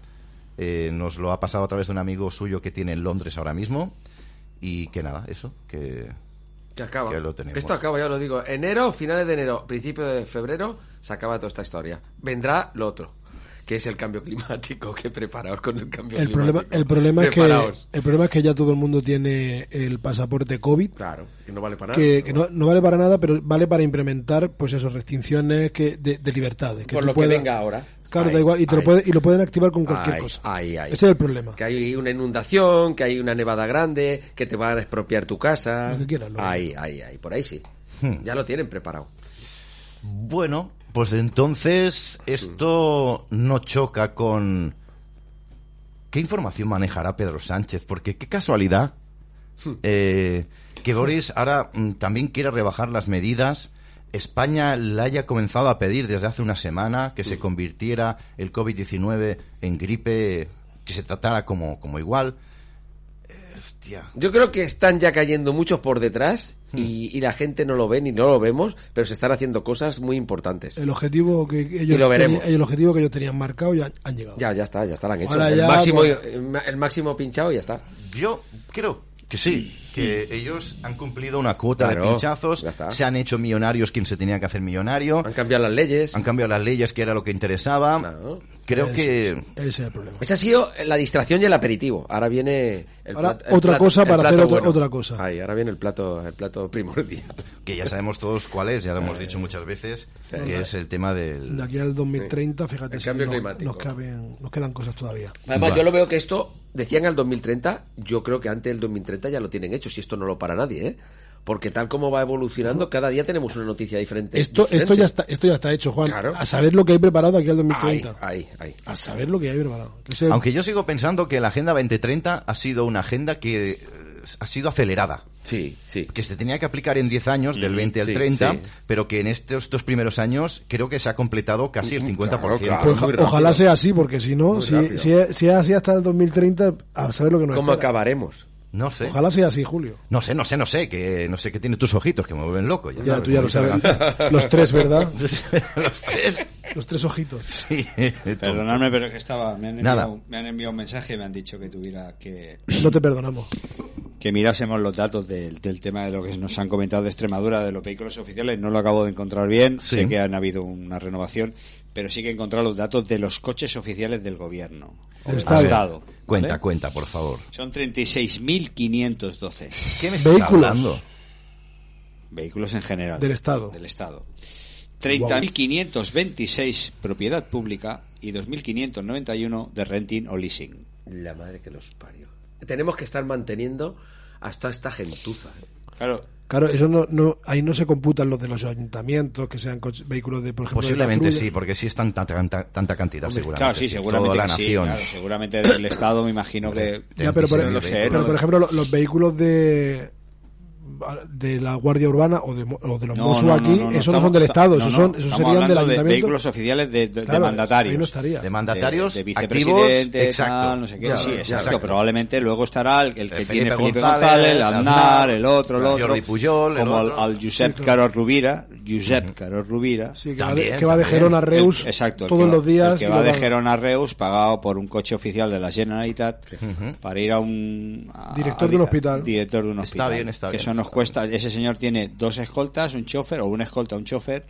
Eh, nos lo ha pasado a través de un amigo suyo que tiene en Londres ahora mismo. Y que nada, eso, que... Acaba. Que lo tenemos. Esto acaba, ya lo digo. Enero, finales de enero, principio de febrero, se acaba toda esta historia. Vendrá lo otro, que es el cambio climático. Que preparaos con el cambio El problema, climático. el, problema es que, el problema es que ya todo el mundo tiene el pasaporte COVID, Claro, que no vale para nada. que, no, no vale para nada, pero vale para implementar pues esas restricciones que, de, de libertades. Que Por lo puedas- que venga ahora. Claro, Ahí, da igual, y, te lo puede- y lo pueden activar con cualquier Ahí, cosa. ahí, ahí. Ese es el problema. Que hay una inundación, que hay una nevada grande, que te van a expropiar tu casa. Lo que quieras, lo- Ahí, ahí, ahí. Por ahí sí. Hmm. Ya lo tienen preparado. Bueno, pues entonces esto no choca con... ¿Qué información manejará Pedro Sánchez? Porque qué casualidad eh, que Boris ahora mm, también quiere rebajar las medidas. España le haya comenzado a pedir desde hace una semana que se convirtiera el COVID-19 en gripe, que se tratara como, como igual. Hostia. Yo creo que están ya cayendo muchos por detrás y, y la gente no lo ve ni no lo vemos, pero se están haciendo cosas muy importantes. El objetivo que ellos Y lo veremos. tenían- el objetivo que ellos tenían marcado ya han llegado. Ya, ya está, ya está, lo han hecho. Ahora el, ya, máximo, pues- el máximo pinchado y ya está. Yo creo que sí. que ellos han cumplido una cuota Claro, de pinchazos, se han hecho millonarios quien se tenía que hacer millonario, Han cambiado las leyes. han cambiado las leyes que era lo que interesaba. Claro. Creo que Ese es el problema. Esa ha sido la distracción y el aperitivo. Ahora viene el Ahora, el otra plato- cosa el para plato hacer otra- bueno. otra cosa. Ahí, ahora viene el plato, el plato primordial. que ya sabemos todos cuál es, ya lo hemos dicho muchas veces, que es el tema del... De aquí al 2030, fíjate El si cambio no- climático. nos, caben, nos quedan cosas todavía. Además, Vale. yo lo veo que esto, decían al 2030, yo creo que antes del 2030 ya lo tienen hecho, si esto no lo para nadie, ¿eh? Porque tal como va evolucionando, cada día tenemos una noticia diferente. Esto, diferente. esto, ya está, esto ya está hecho, Juan. Claro. A saber lo que hay preparado aquí al Ahí, 2030. ahí, ahí. A saber lo que hay preparado. El- Aunque yo sigo pensando que la Agenda 2030 ha sido una agenda que eh, ha sido acelerada. Sí, sí. que se tenía que aplicar en 10 años, del 20 al sí, 30, sí. pero que en estos dos primeros años creo que se ha completado casi el 50%. Claro, claro. Pues ojalá sea así, porque si no, si, si, es- si es así hasta el 2030, a saber lo que nos ¿Cómo espera. acabaremos? No sé. Ojalá sea así, Julio. No sé, no sé, no sé, que no sé qué tiene tus ojitos que me vuelven loco. Ya, sabes, tú ya lo sabes. Los tres, ¿verdad? (laughs) Los tres. Los tres ojitos. Sí. Perdonadme, pero es que estaba. Me han, Nada. enviado, me han enviado un mensaje y me han dicho que tuviera que, No te perdonamos. que mirásemos los datos del, del tema de lo que nos han comentado de Extremadura, de los vehículos oficiales. No lo acabo de encontrar bien. Sí. Sé que han habido una renovación, pero sí que he encontrado los datos de los coches oficiales del gobierno. del Estado. Cuenta, cuenta, por favor. Son 36.512 ¿Qué me estás Vehículos. hablando? vehículos en general. Del Estado. Del Estado. 30.526 propiedad pública y 2.591 de renting o leasing. La madre que los parió. Tenemos que estar manteniendo hasta esta gentuza. ¿eh? Claro, Claro, eso no, no, ahí no se computan los de los ayuntamientos, que sean coches- vehículos de, por ejemplo, de Posiblemente sí, porque sí es tanta, tanta, tanta cantidad, seguramente. Claro, sí, seguramente Toda la sí, nación. claro, seguramente del Estado me imagino que... Ya, pero por, No lo sé, pero, no por lo- ejemplo, lo- los, vehículos de de la Guardia Urbana o de, o de los Mossos aquí, esos no estamos- son del Estado, no, esos, no, son, esos serían del hablando de ayuntamiento. vehículos oficiales de, de- de Claro, mandatarios. ahí no estaría. De mandatarios de, de activos, vicepresidente, exacto. tal, no sé qué. Claro, sí, claro, exacto. exacto. Probablemente luego estará el, el que El tiene Felipe Felipe González, González, el Aznar, el otro, el el otro. Jordi Pujol, el como al, otro. al Josep Sí, claro. Caro Rubira, Josep Caro Rubira. Sí, que, va También, de, que va de. Gerona a Reus El- exacto, el todos va- los días. El que va de Gerona a Reus pagado por un coche oficial de la Generalitat para ir a un... a- Director a- de un hospital. Director de un Está hospital. bien, está Que bien, eso nos cuesta... Ese señor tiene dos escoltas, un chofer, o una escolta, un chofer,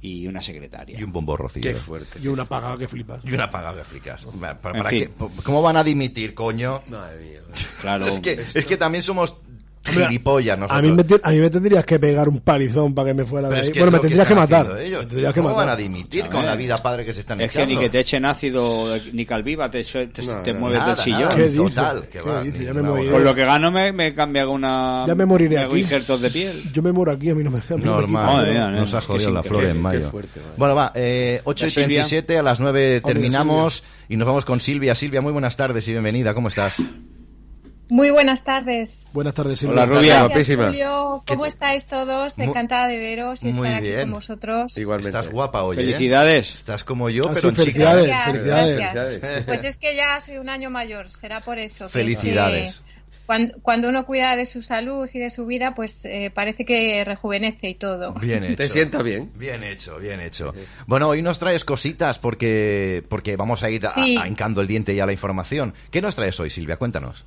y una secretaria. Y un bombo rocío. Qué fuerte. Y una pagada que flipas. Y una paga de fricas. ¿Para, para En fin. qué? ¿Cómo van a dimitir, coño? Madre mía. Claro. Es que, es que también somos gilipollas nosotros. A mí, me, a mí me tendrías que pegar un palizón para que me fuera Pero de es ahí. que bueno, es me que tendrías que, matar. ellos. Me tendrías que ¿Cómo van a matar. dimitir A con la vida padre que se están Es que echando? ni que te echen ácido ni calviva te, te, No, te no, mueves nada, del sillón. ¿Qué dice? Total, que ¿Qué va, dice? ni Ya me una moriré. bola. Con lo que gano me, me cambia una... Ya me moriré me hago aquí. injertos de piel. (laughs) Yo me muero aquí, a mí no me. a mí no me Normal, mía, nos ¿no? ha Es que jodido es la flor en mayo. bueno, va, eh, 8 y La Silvia. 37, a las 9 Hombre, terminamos y nos vamos con Silvia. Silvia, muy buenas tardes y bienvenida, ¿cómo estás? Muy buenas tardes. Buenas tardes, Silvia. Hola, Rubia. Gracias, guapísima. Julio. ¿Cómo ¿Qué- estáis todos? Encantada de veros y Muy estar aquí con vosotros. Igualmente. Estás guapa hoy, ¿eh? Felicidades. Estás como yo, Ah, pero sí, en chica. felicidades. Gracias, felicidades. Pues es que ya soy un año mayor, será por eso. que Felicidades. es que Cuando, cuando uno cuida de su salud y de su vida, pues eh, parece que rejuvenece y todo. Bien hecho. ¿Te sienta bien? Bien hecho, bien hecho. Bueno, hoy nos traes cositas porque, porque vamos a ir Sí. a hincando el diente ya a la información. ¿Qué nos traes hoy, Silvia? Cuéntanos.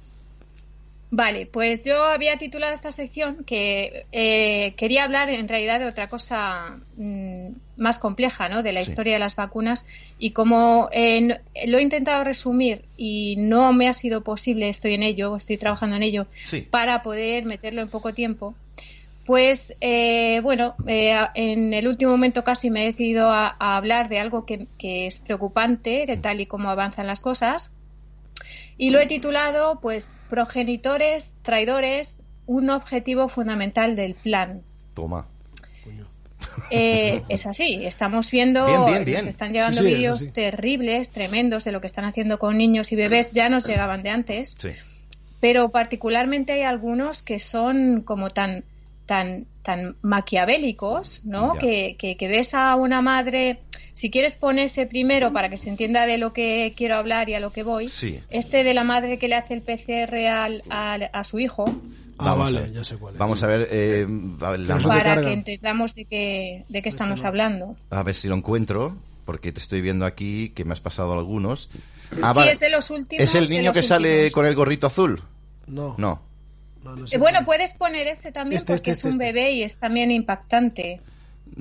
Vale, pues yo había titulado esta sección que eh, quería hablar en realidad de otra cosa mm, más compleja, ¿no? De la Sí. historia de las vacunas y como eh, lo he intentado resumir y no me ha sido posible, estoy en ello, estoy trabajando en ello, Sí. para poder meterlo en poco tiempo. Pues eh, bueno, eh, en el último momento casi me he decidido a, a hablar de algo que, que es preocupante, que tal y como avanzan las cosas. Y lo he titulado, pues, progenitores, traidores, un objetivo fundamental del plan. Toma. Eh, es así, estamos viendo, Bien, bien, bien. nos están llegando Sí, sí, es vídeos terribles, tremendos de lo que están haciendo con niños y bebés, ya nos llegaban de antes, Sí. pero particularmente hay algunos que son como tan tan tan maquiavélicos, ¿no? Que, que, que ves a una madre, si quieres ponerse primero para que se entienda de lo que quiero hablar y a lo que voy, Sí. este de la madre que le hace el PCR al, al- a su hijo, Ah, Vamos a vale, ver. ya sé cuál es. Vamos a ver, eh, a ver, la- para que entendamos de qué, de qué estamos hablando. a ver si lo encuentro, porque te estoy viendo aquí que me has pasado algunos. Ah, Sí, vale. es de los últimos. ¿Es el niño que sale con el gorrito azul? No. No. No, no Eh, sé. bueno, puedes poner ese también Este, porque este, es un este, bebé y es también impactante.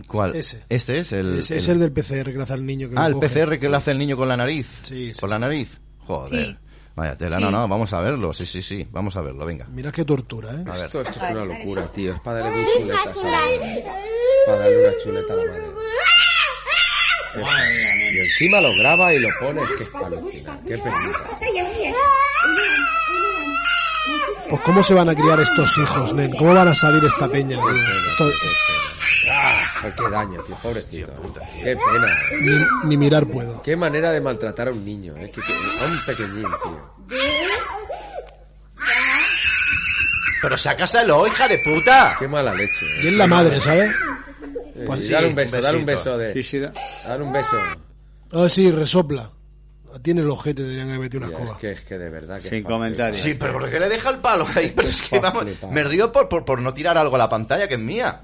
¿Cuál? Ese. Este es el... es, es el del PCR que le hace al niño. Que Ah, el lo coge. PCR que le hace el niño con la nariz. Sí, sí, Por la nariz. Joder. Sí. Vaya tela. Sí. No, no, vamos a verlo. Sí, sí, sí. Vamos a verlo, venga. Mira qué tortura, ¿eh? A ver. Esto, esto es una locura, tío. Es para darle dos chuletas a la madre. Para darle una chuleta a la madre. Y encima lo graba y lo pone, es que es para alucinar. Qué penita. Pues cómo se van a criar estos hijos, nen. ¿Cómo van a salir esta peña? tío? Esto- Ah, qué daño, tío, pobrecito. Qué pena. ni, ni mirar puedo. Qué manera de maltratar a un niño, eh. Qué- qué- a un pequeñín, tío. Pero sácaselo, hija de puta. Qué mala leche. Y es la madre, ¿sabes? Eh, Pues sí, dale un un beso, dale un beso de. Sí, sí, da- Dale un beso. Ah, sí, resopla. Tiene el ojete, tendrían que meter una Tío, escoba. es que es que de verdad que Sin comentarios. Sí, pero ¿por qué le deja el palo ahí? Pero es que vamos, me río por, por, por no tirar algo a la pantalla que es mía.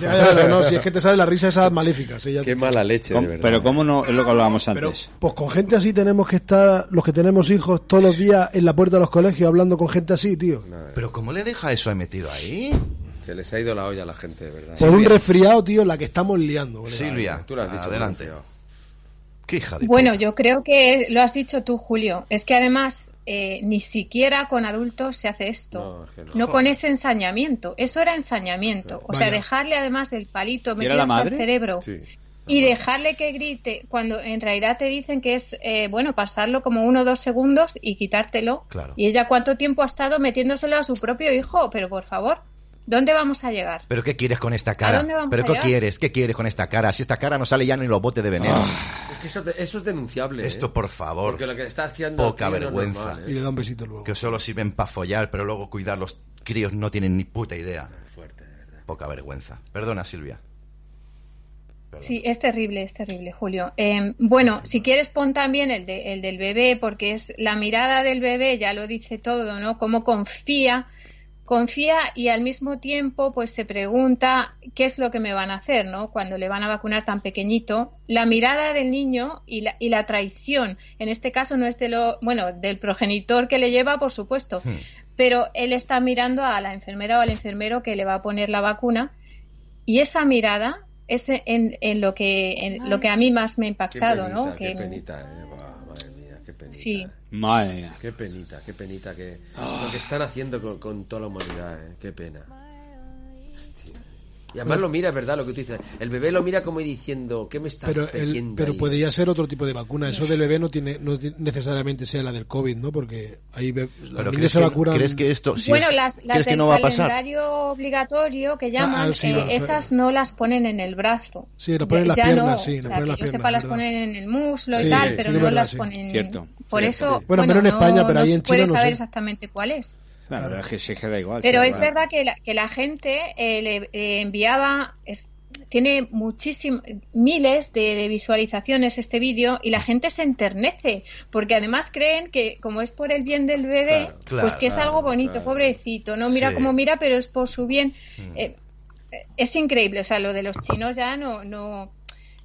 Ya, ya, no, no, si es que te sale la risa esa maléfica. sí, ya Qué te- mala leche, de ¿Cómo- verdad. pero cómo no, es lo que hablábamos Pero, antes. pues con gente así tenemos que estar, los que tenemos hijos, todos los días en la puerta de los colegios hablando con gente así, tío. Pero ¿cómo le deja eso ahí metido ahí? Se les ha ido la olla a la gente, de verdad. Por un resfriado, tío, la que estamos liando. Silvia, Tú lo has dicho, adelante. Mauricio. Qué hija de Bueno, puta. yo creo que lo has dicho tú, Julio. Es que además eh, ni siquiera con adultos se hace esto. No, es que no. No con ese ensañamiento. Eso era ensañamiento. O sea, Vaya. dejarle además el palito ¿Y era metido hasta el cerebro Sí. y dejarle que grite cuando en realidad te dicen que es, eh, bueno, pasarlo como uno o dos segundos y quitártelo. Claro. Y ella cuánto tiempo ha estado metiéndoselo a su propio hijo. Pero por favor, ¿dónde vamos a llegar? ¿Pero qué quieres con esta cara? dónde vamos ¿Pero a qué llegar? quieres? ¿Qué quieres con esta cara? Si esta cara no sale ya ni los botes de veneno. Es que eso, eso es denunciable. Esto, ¿eh? por favor. Porque lo que está haciendo. Poca es vergüenza. normal, Y ¿eh? le da un besito luego. Que solo sirven para follar, pero luego cuidar los críos no tienen ni puta idea. Fuerte, de verdad. Poca vergüenza. Perdona, Silvia. Sí, es terrible, es terrible, Julio. Eh, bueno, si quieres pon también el, de- el del bebé, porque es la mirada del bebé, ya lo dice todo, ¿no? Cómo confía, confía y al mismo tiempo, pues se pregunta qué es lo que me van a hacer, ¿no? Cuando le van a vacunar tan pequeñito. La mirada del niño y la, y la traición, en este caso no es de lo, bueno, del progenitor que le lleva, por supuesto, Hmm. pero él está mirando a la enfermera o al enfermero que le va a poner la vacuna y esa mirada es en, en lo que en lo que a mí más me ha Qué impactado, penita, ¿no? Qué Que- penita, eh. Buah, madre mía, qué penita. Sí. Madre mía. Qué penita, qué penita que lo que están haciendo con, con toda la humanidad, eh. Qué pena. Y además lo mira, es verdad, lo que tú dices. El bebé lo mira como diciendo, ¿qué me estás Pero, el, pero ahí? podría ser otro tipo de vacuna. Eso del bebé no tiene no necesariamente sea la del COVID, ¿no? Porque ahí los niños ¿crees se que, vacunan. ¿crees que esto si bueno, es- las, las ¿crees que del no va a pasar? calendario obligatorio que llaman, Ah, sí, eh, esas no las ponen en el brazo. Sí, lo ponen en las piernas, no, sí, o sea, ponen las yo piernas, sepa, las ponen en el muslo Sí, y tal, sí, pero no verdad, las sí. ponen. Cierto. Por eso, sí. Bueno, pero en España, pero no ahí se en puede China no saber exactamente cuál es. Claro, es que igual. Pero es verdad que la, que la gente eh, le eh, enviaba, es- tiene muchísimos, miles de, de visualizaciones este vídeo y la gente se enternece, porque además creen que como es por el bien del bebé, Claro, claro, pues que es algo bonito, pobrecito, no mira Sí. cómo mira, pero es por su bien. Mm. Eh, es increíble, o sea, lo de los chinos ya no, no,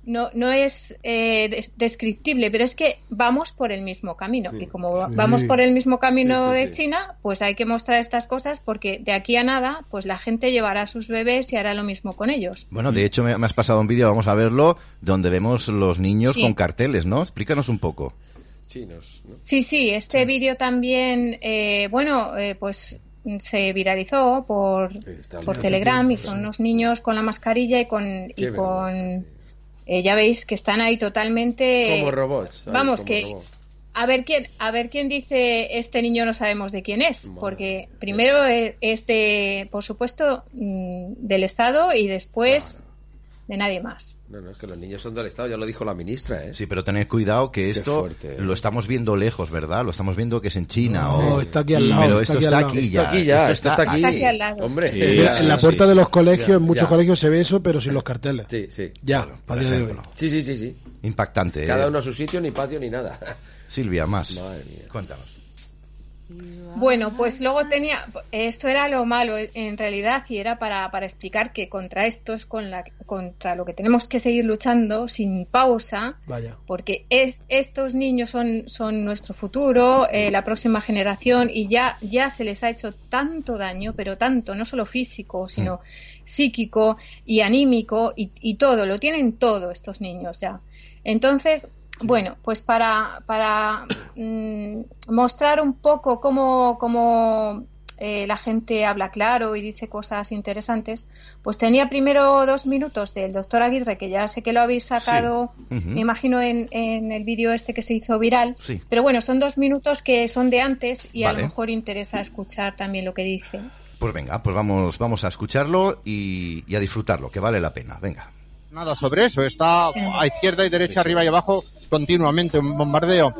no, no es eh, des- descriptible, pero es que vamos por el mismo camino. Sí. Y como Sí. vamos por el mismo camino Sí, sí, de sí. China, pues hay que mostrar estas cosas porque de aquí a nada, pues la gente llevará a sus bebés y hará lo mismo con ellos. Bueno, de hecho me, me has pasado un vídeo, vamos a verlo, donde vemos los niños Sí. con carteles, ¿no? Explícanos un poco. Chinos, ¿no? Sí, sí, este vídeo también, eh, bueno, eh, pues se viralizó por, por. Telegram y Sí. son unos niños con la mascarilla y con, y Qué con eh, ya veis que están ahí totalmente Como robots. vamos Como que robots. a ver quién a ver quién dice este niño no sabemos de quién es Madre porque primero eh, es de por supuesto mm, del estado y después de nadie más No, no, es que los niños son del Estado, ya lo dijo la ministra, ¿eh? Sí, pero tened cuidado que esto fuerte, ¿eh? lo estamos viendo lejos, ¿verdad? Lo estamos viendo que es en China. No, o... está aquí al lado, Pero está esto aquí está lado. aquí Esto ya. aquí ya, esto está aquí. Está aquí al lado. Hombre, Sí, En la, en la sí, puerta sí. de los colegios, Ya, en muchos ya. colegios se ve eso, pero sin los carteles. Sí, sí. Ya, para día de hoy. Sí, sí, sí, sí. Impactante. ¿eh? Cada uno a su sitio, ni patio, ni nada. Silvia, más. Madre mía. Cuéntanos. Bueno, pues luego tenía, esto era lo malo en realidad y era para, para explicar que contra esto es con la, contra lo que tenemos que seguir luchando sin pausa, Vaya. porque es, estos niños son, son nuestro futuro, eh, la próxima generación y ya, ya se les ha hecho tanto daño, pero tanto, no solo físico, sino psíquico y anímico y, y todo, lo tienen todo estos niños ya. Entonces, bueno, pues para, para mm, mostrar un poco cómo, cómo eh, la gente habla claro y dice cosas interesantes, pues tenía primero dos minutos del doctor Aguirre, que ya sé que lo habéis sacado, Sí. Me imagino, en, en el vídeo este que se hizo viral. Sí. Pero bueno, son dos minutos que son de antes y a lo mejor interesa escuchar también lo que dice. Pues venga, pues vamos, vamos a escucharlo y, y a disfrutarlo, que vale la pena. Venga. Nada sobre eso. Está a izquierda y derecha, arriba y abajo, continuamente un bombardeo.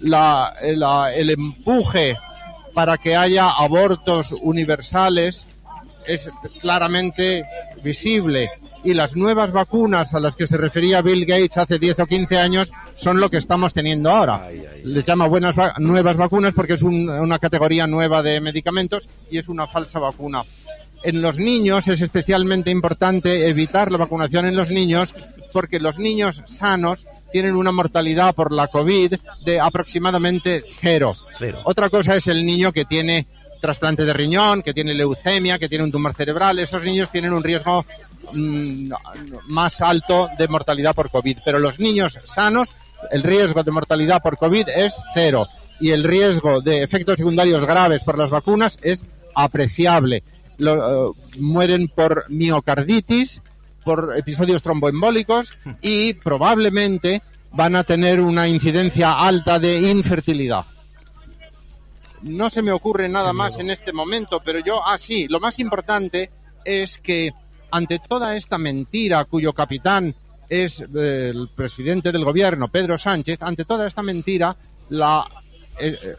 La, la- el empuje para que haya abortos universales es claramente visible. Y las nuevas vacunas a las que se refería Bill Gates hace 10 o 15 años son lo que estamos teniendo ahora. Les llama buenas va- nuevas vacunas porque es un- una categoría nueva de medicamentos y es una falsa vacuna. En los niños es especialmente importante evitar la vacunación en los niños porque los niños sanos tienen una mortalidad por la COVID de aproximadamente cero. Cero. Otra cosa es el niño que tiene trasplante de riñón, que tiene leucemia, que tiene un tumor cerebral. Esos niños tienen un riesgo mm, más alto de mortalidad por COVID. Pero los niños sanos, el riesgo de mortalidad por COVID es cero. Y el riesgo de efectos secundarios graves por las vacunas es apreciable. Lo- eh, mueren por miocarditis, por episodios tromboembólicos y probablemente van a tener una incidencia alta de infertilidad. No se me ocurre nada más en este momento, pero yo, ah, sí, lo más importante es que ante toda esta mentira cuyo capitán es eh, el presidente del gobierno, Pedro Sánchez, ante toda esta mentira, la, eh, eh,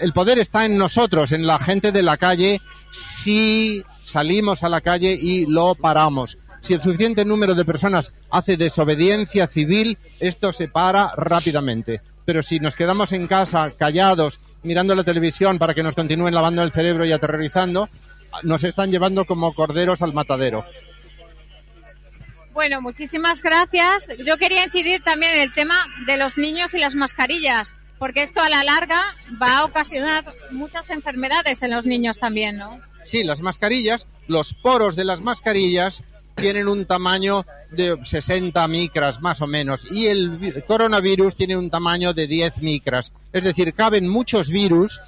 el poder está en nosotros, en la gente de la calle, si salimos a la calle y lo paramos. Si el suficiente número de personas hace desobediencia civil, esto se para rápidamente. Pero si nos quedamos en casa callados, mirando la televisión para que nos continúen lavando el cerebro y aterrorizando, nos están llevando como corderos al matadero. Bueno, muchísimas gracias. Yo quería incidir también en el tema de los niños y las mascarillas, porque esto a la larga va a ocasionar muchas enfermedades en los niños también, ¿no? Sí, las mascarillas, los poros de las mascarillas tienen un tamaño de 60 micras más o menos y el vi- coronavirus tiene un tamaño de 10 micras. Es decir, caben muchos virus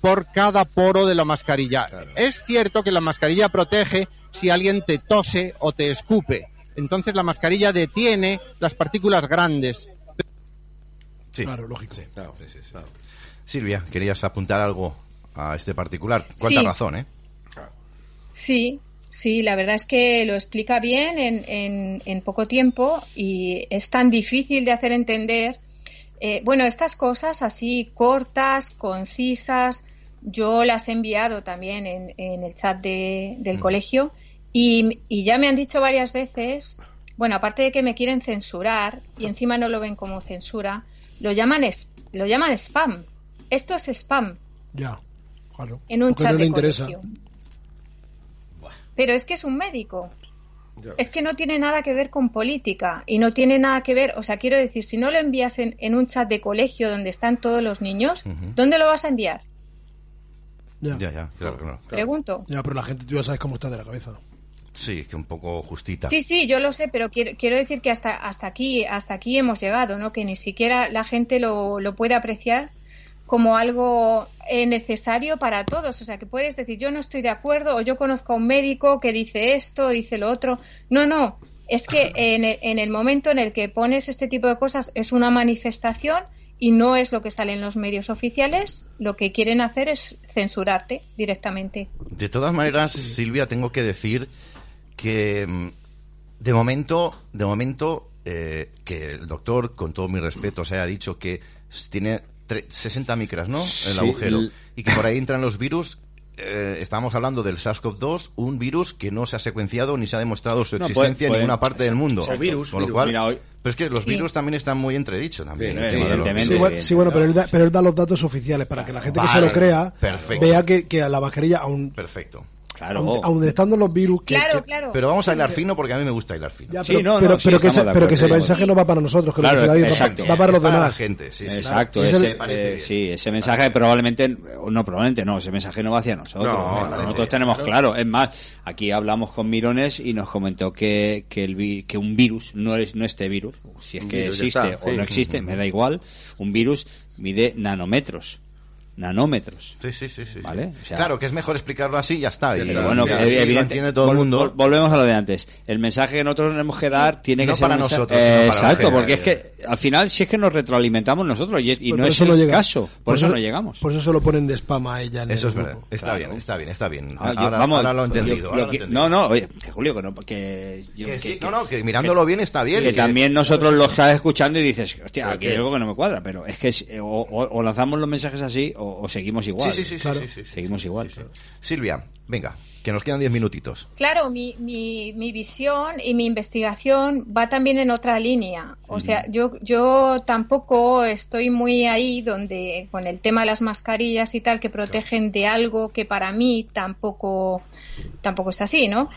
por cada poro de la mascarilla. Es cierto que la mascarilla protege si alguien te tose o te escupe. Entonces la mascarilla detiene las partículas grandes. Sí. Claro, lógico. Silvia, querías apuntar algo a este particular. Cuánta Sí. razón, ¿eh? Sí, sí, la verdad es que lo explica bien en, en- en poco tiempo y es tan difícil de hacer entender. Eh, bueno, estas cosas así cortas, concisas, yo las he enviado también en, en el chat de- del colegio y, y ya me han dicho varias veces, bueno, aparte de que me quieren censurar y encima no lo ven como censura, lo llaman, es, lo llaman spam. Esto es spam Ya, claro. en un Porque chat no le de interesa. colegio. Pero es que es un médico. Es que no tiene nada que ver con política y no tiene nada que ver, o sea, quiero decir, si no lo envías en, en un chat de colegio donde están todos los niños. ¿dónde lo vas a enviar? Ya. Ya, ya, claro, claro. Pregunto. Ya, pero la gente tú ya sabes cómo está de la cabeza. Sí, que un poco justita. Sí, sí, yo lo sé, pero quiero, quiero decir que hasta, hasta aquí, hasta aquí hemos llegado, ¿no? Que ni siquiera la gente lo, lo puede apreciar como algo eh, necesario para todos. O sea, que puedes decir, yo no estoy de acuerdo, o yo conozco a un médico que dice esto, dice lo otro. No, no. Es que (laughs) en el, en el momento en el que pones este tipo de cosas es una manifestación y no es lo que sale en los medios oficiales, lo que quieren hacer es censurarte directamente. De todas maneras, Silvia, tengo que decir que mm, de momento, de momento, eh, que el doctor, con todo mi respeto, se haya dicho que tiene tre- 60 micras, ¿no? El Sí, agujero. el- Y que por ahí entran los virus. eh, estamos hablando del SARS-CoV-2, un virus que no se ha secuenciado ni se ha demostrado su No, existencia puede- en ninguna parte del mundo. Exacto. Virus, Con lo virus. cual- Mira, hoy- pero es que los Sí. virus también están muy entredichos también. Sí, el tema de los evidentemente. Sí, virus. bueno, sí, bueno, pero él, da, pero él da los datos oficiales para que la gente que se lo crea perfecto. vea que, que a la mascarilla, aún, Perfecto. Claro. aún estando los virus, que, Claro, que- claro. Pero vamos a hilar fino porque a mí me gusta hilar fino. ya, Sí, pero, no, no, pero, sí, pero que, ese, pero que ese mensaje no va para nosotros, que lo Claro, va- exacto. va, para los Para demás. la gente, sí, sí. Exacto, Es ese, eh, sí, ese mensaje probablemente, no, probablemente no, ese mensaje no va hacia nosotros. No, no, nosotros tenemos claro. claro. es más, aquí hablamos con Mirones y nos comentó que, que, el, vi- que un virus, no es no este virus, si es que virus, existe está, o sí. no existe, me da igual, un virus mide nanómetros. Nanómetros. Sí, sí, sí, sí. Vale, sí. o sea- claro, que es mejor explicarlo así y ya está. Y, Pero bueno, y que así lo evidente- entiende todo el mundo. vol- volvemos a lo de antes. El mensaje que nosotros tenemos que dar tiene No que ser para mensaje- nosotros, sino para la exacto, porque es que al final si es que nos retroalimentamos nosotros y, es- y Por no es eso el no llega. caso, por, eso, no llegamos. Por eso se lo ponen de spam a ella en Eso el es verdad. grupo. Está Claro. bien, está bien, está bien. Ah, yo- ahora, vamos, ahora lo he entendido. yo- lo que- no, no, oye, que Julio, que no, que, yo- Que que- sí, que- no, no, que mirándolo bien está bien. que también nosotros lo estás escuchando y dices, hostia, aquí que- hay algo que no me cuadra, pero es que o lanzamos los mensajes así o, o seguimos igual. Sí, sí, sí, Claro. sí, sí, sí. Seguimos igual. Silvia, venga, que nos quedan diez minutitos. Claro, mi, mi, mi visión y mi investigación va también en otra línea. O sea, yo, yo tampoco estoy muy ahí donde con el tema de las mascarillas y tal que protegen de algo que para mí tampoco, tampoco es así, ¿no?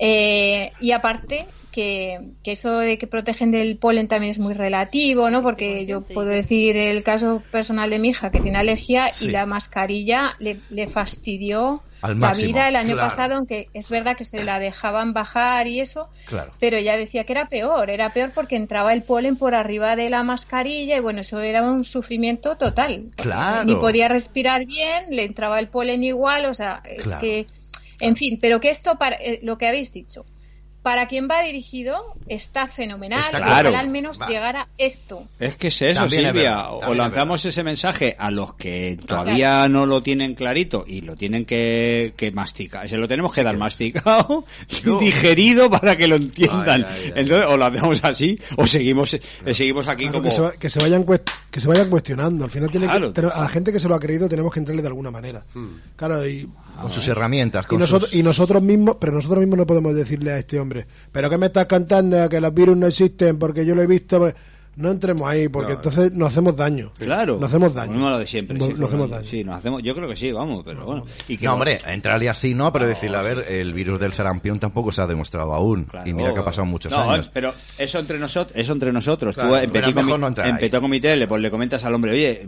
Eh, y aparte que, que eso de que protegen del polen también es muy relativo, ¿no? Porque yo puedo decir el caso personal de mi hija que tiene alergia Sí. y la mascarilla le, le fastidió Al la máximo, vida el año claro. pasado, aunque es verdad que se la dejaban bajar y eso, Claro. pero ella decía que era peor, era peor porque entraba el polen por arriba de la mascarilla y bueno, eso era un sufrimiento total. Claro. Ni podía respirar bien, le entraba el polen igual, o sea, Claro. que, en fin, pero que esto, para, eh, lo que habéis dicho, para quien va dirigido está fenomenal, Está claro. al menos Va. llegara esto. Es que es eso, También es Silvia. verdad, o también es lanzamos ese mensaje a los que todavía no lo tienen clarito y lo tienen que, que masticar. Se lo tenemos que dar masticado, (laughs) Yo- digerido para que lo entiendan. Ay, ay, ay. Entonces, o lo hacemos así, o seguimos, eh, seguimos aquí Claro, como. que, se va- que se vayan que se vayan cuestionando. Al final tiene que- Claro. pero a la gente que se lo ha creído tenemos que entrarle de alguna manera. Claro, y, Con sus herramientas. y Con nosotros sus- y nosotros mismos, pero nosotros mismos no podemos decirle a este hombre, pero qué me estás cantando que los virus no existen porque yo lo he visto. pues, No entremos ahí porque entonces nos hacemos daño. Claro. Nos hacemos daño. Volvemos a lo de siempre. No- sí, nos hacemos daño. Sí, nos hacemos, yo creo que sí, vamos, pero bueno. Y que No, lo- hombre, entrarle así no, pero decirle, a ver, el virus del sarampión tampoco se ha demostrado aún. Claro. Y mira que ha pasado muchos No, años. pero eso entre nosotros, eso entre nosotros. Claro, Tú en petit, mejor comi- no en petit comité le, pues, le comentas al hombre, oye,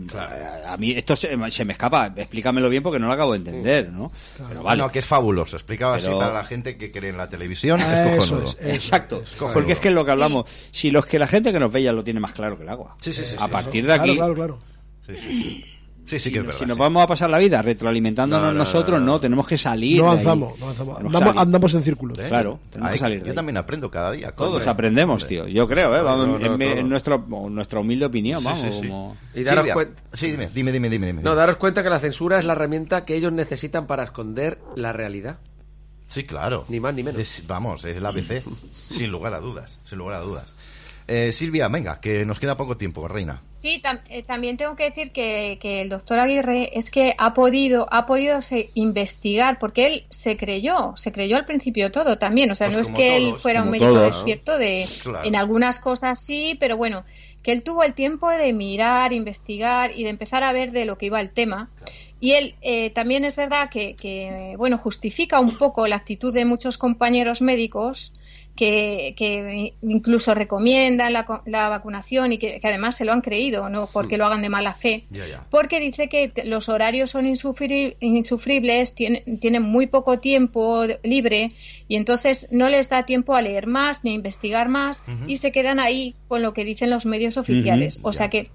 a mí esto se, se me escapa, explícamelo bien porque no lo acabo de entender, ¿no? Pero vale. No, que es fabuloso. Explicaba así Pero- para la gente que cree en la televisión. Ah, es eso cojonudo. es, eso Exacto, porque es que es lo que hablamos. Si los que la gente que nos ve ya lo tiene más claro que el agua. Sí, sí, sí, a sí. partir de Claro, aquí, claro, claro. Sí, sí, sí. Sí, sí que es verdad. si nos vamos a pasar la vida retroalimentándonos No, no, nosotros, no, no, no. tenemos que salir. No avanzamos, no Andamos, en círculos. ¿Eh? Claro, tenemos Ahí- que salir de Yo ahí. también aprendo cada día. Todos aprendemos, tío. Yo creo, ¿eh? Vamos, No, no, en, en nuestro, nuestra humilde opinión, Sí, vamos. sí, sí. como- Y daros cuenta. Sí, dime, dime, dime, dime. dime. No, daros cuenta que la censura es la herramienta que ellos necesitan para esconder la realidad. Sí, claro. Ni más ni menos. Es- vamos, es el ABC, sin lugar a dudas, sin lugar a dudas. Eh, Silvia, venga, que nos queda poco tiempo, reina. Sí, tam- eh, también tengo que decir que, que el doctor Aguirre es que ha podido, ha podido se- investigar, porque él se creyó, se creyó al principio todo también. O sea, Pues no es que él fuera un médico todos. despierto de, Claro. en algunas cosas sí, pero bueno, que él tuvo el tiempo de mirar, investigar y de empezar a ver de lo que iba el tema. Y él eh, también es verdad que, que, bueno, justifica un poco la actitud de muchos compañeros médicos que, que incluso recomiendan la, la vacunación y que, que además se lo han creído, no porque lo hagan de mala fe. Porque dice que los horarios son insufri- insufribles, tienen, tienen muy poco tiempo libre y entonces no les da tiempo a leer más ni a investigar más y se quedan ahí con lo que dicen los medios oficiales. o sea que,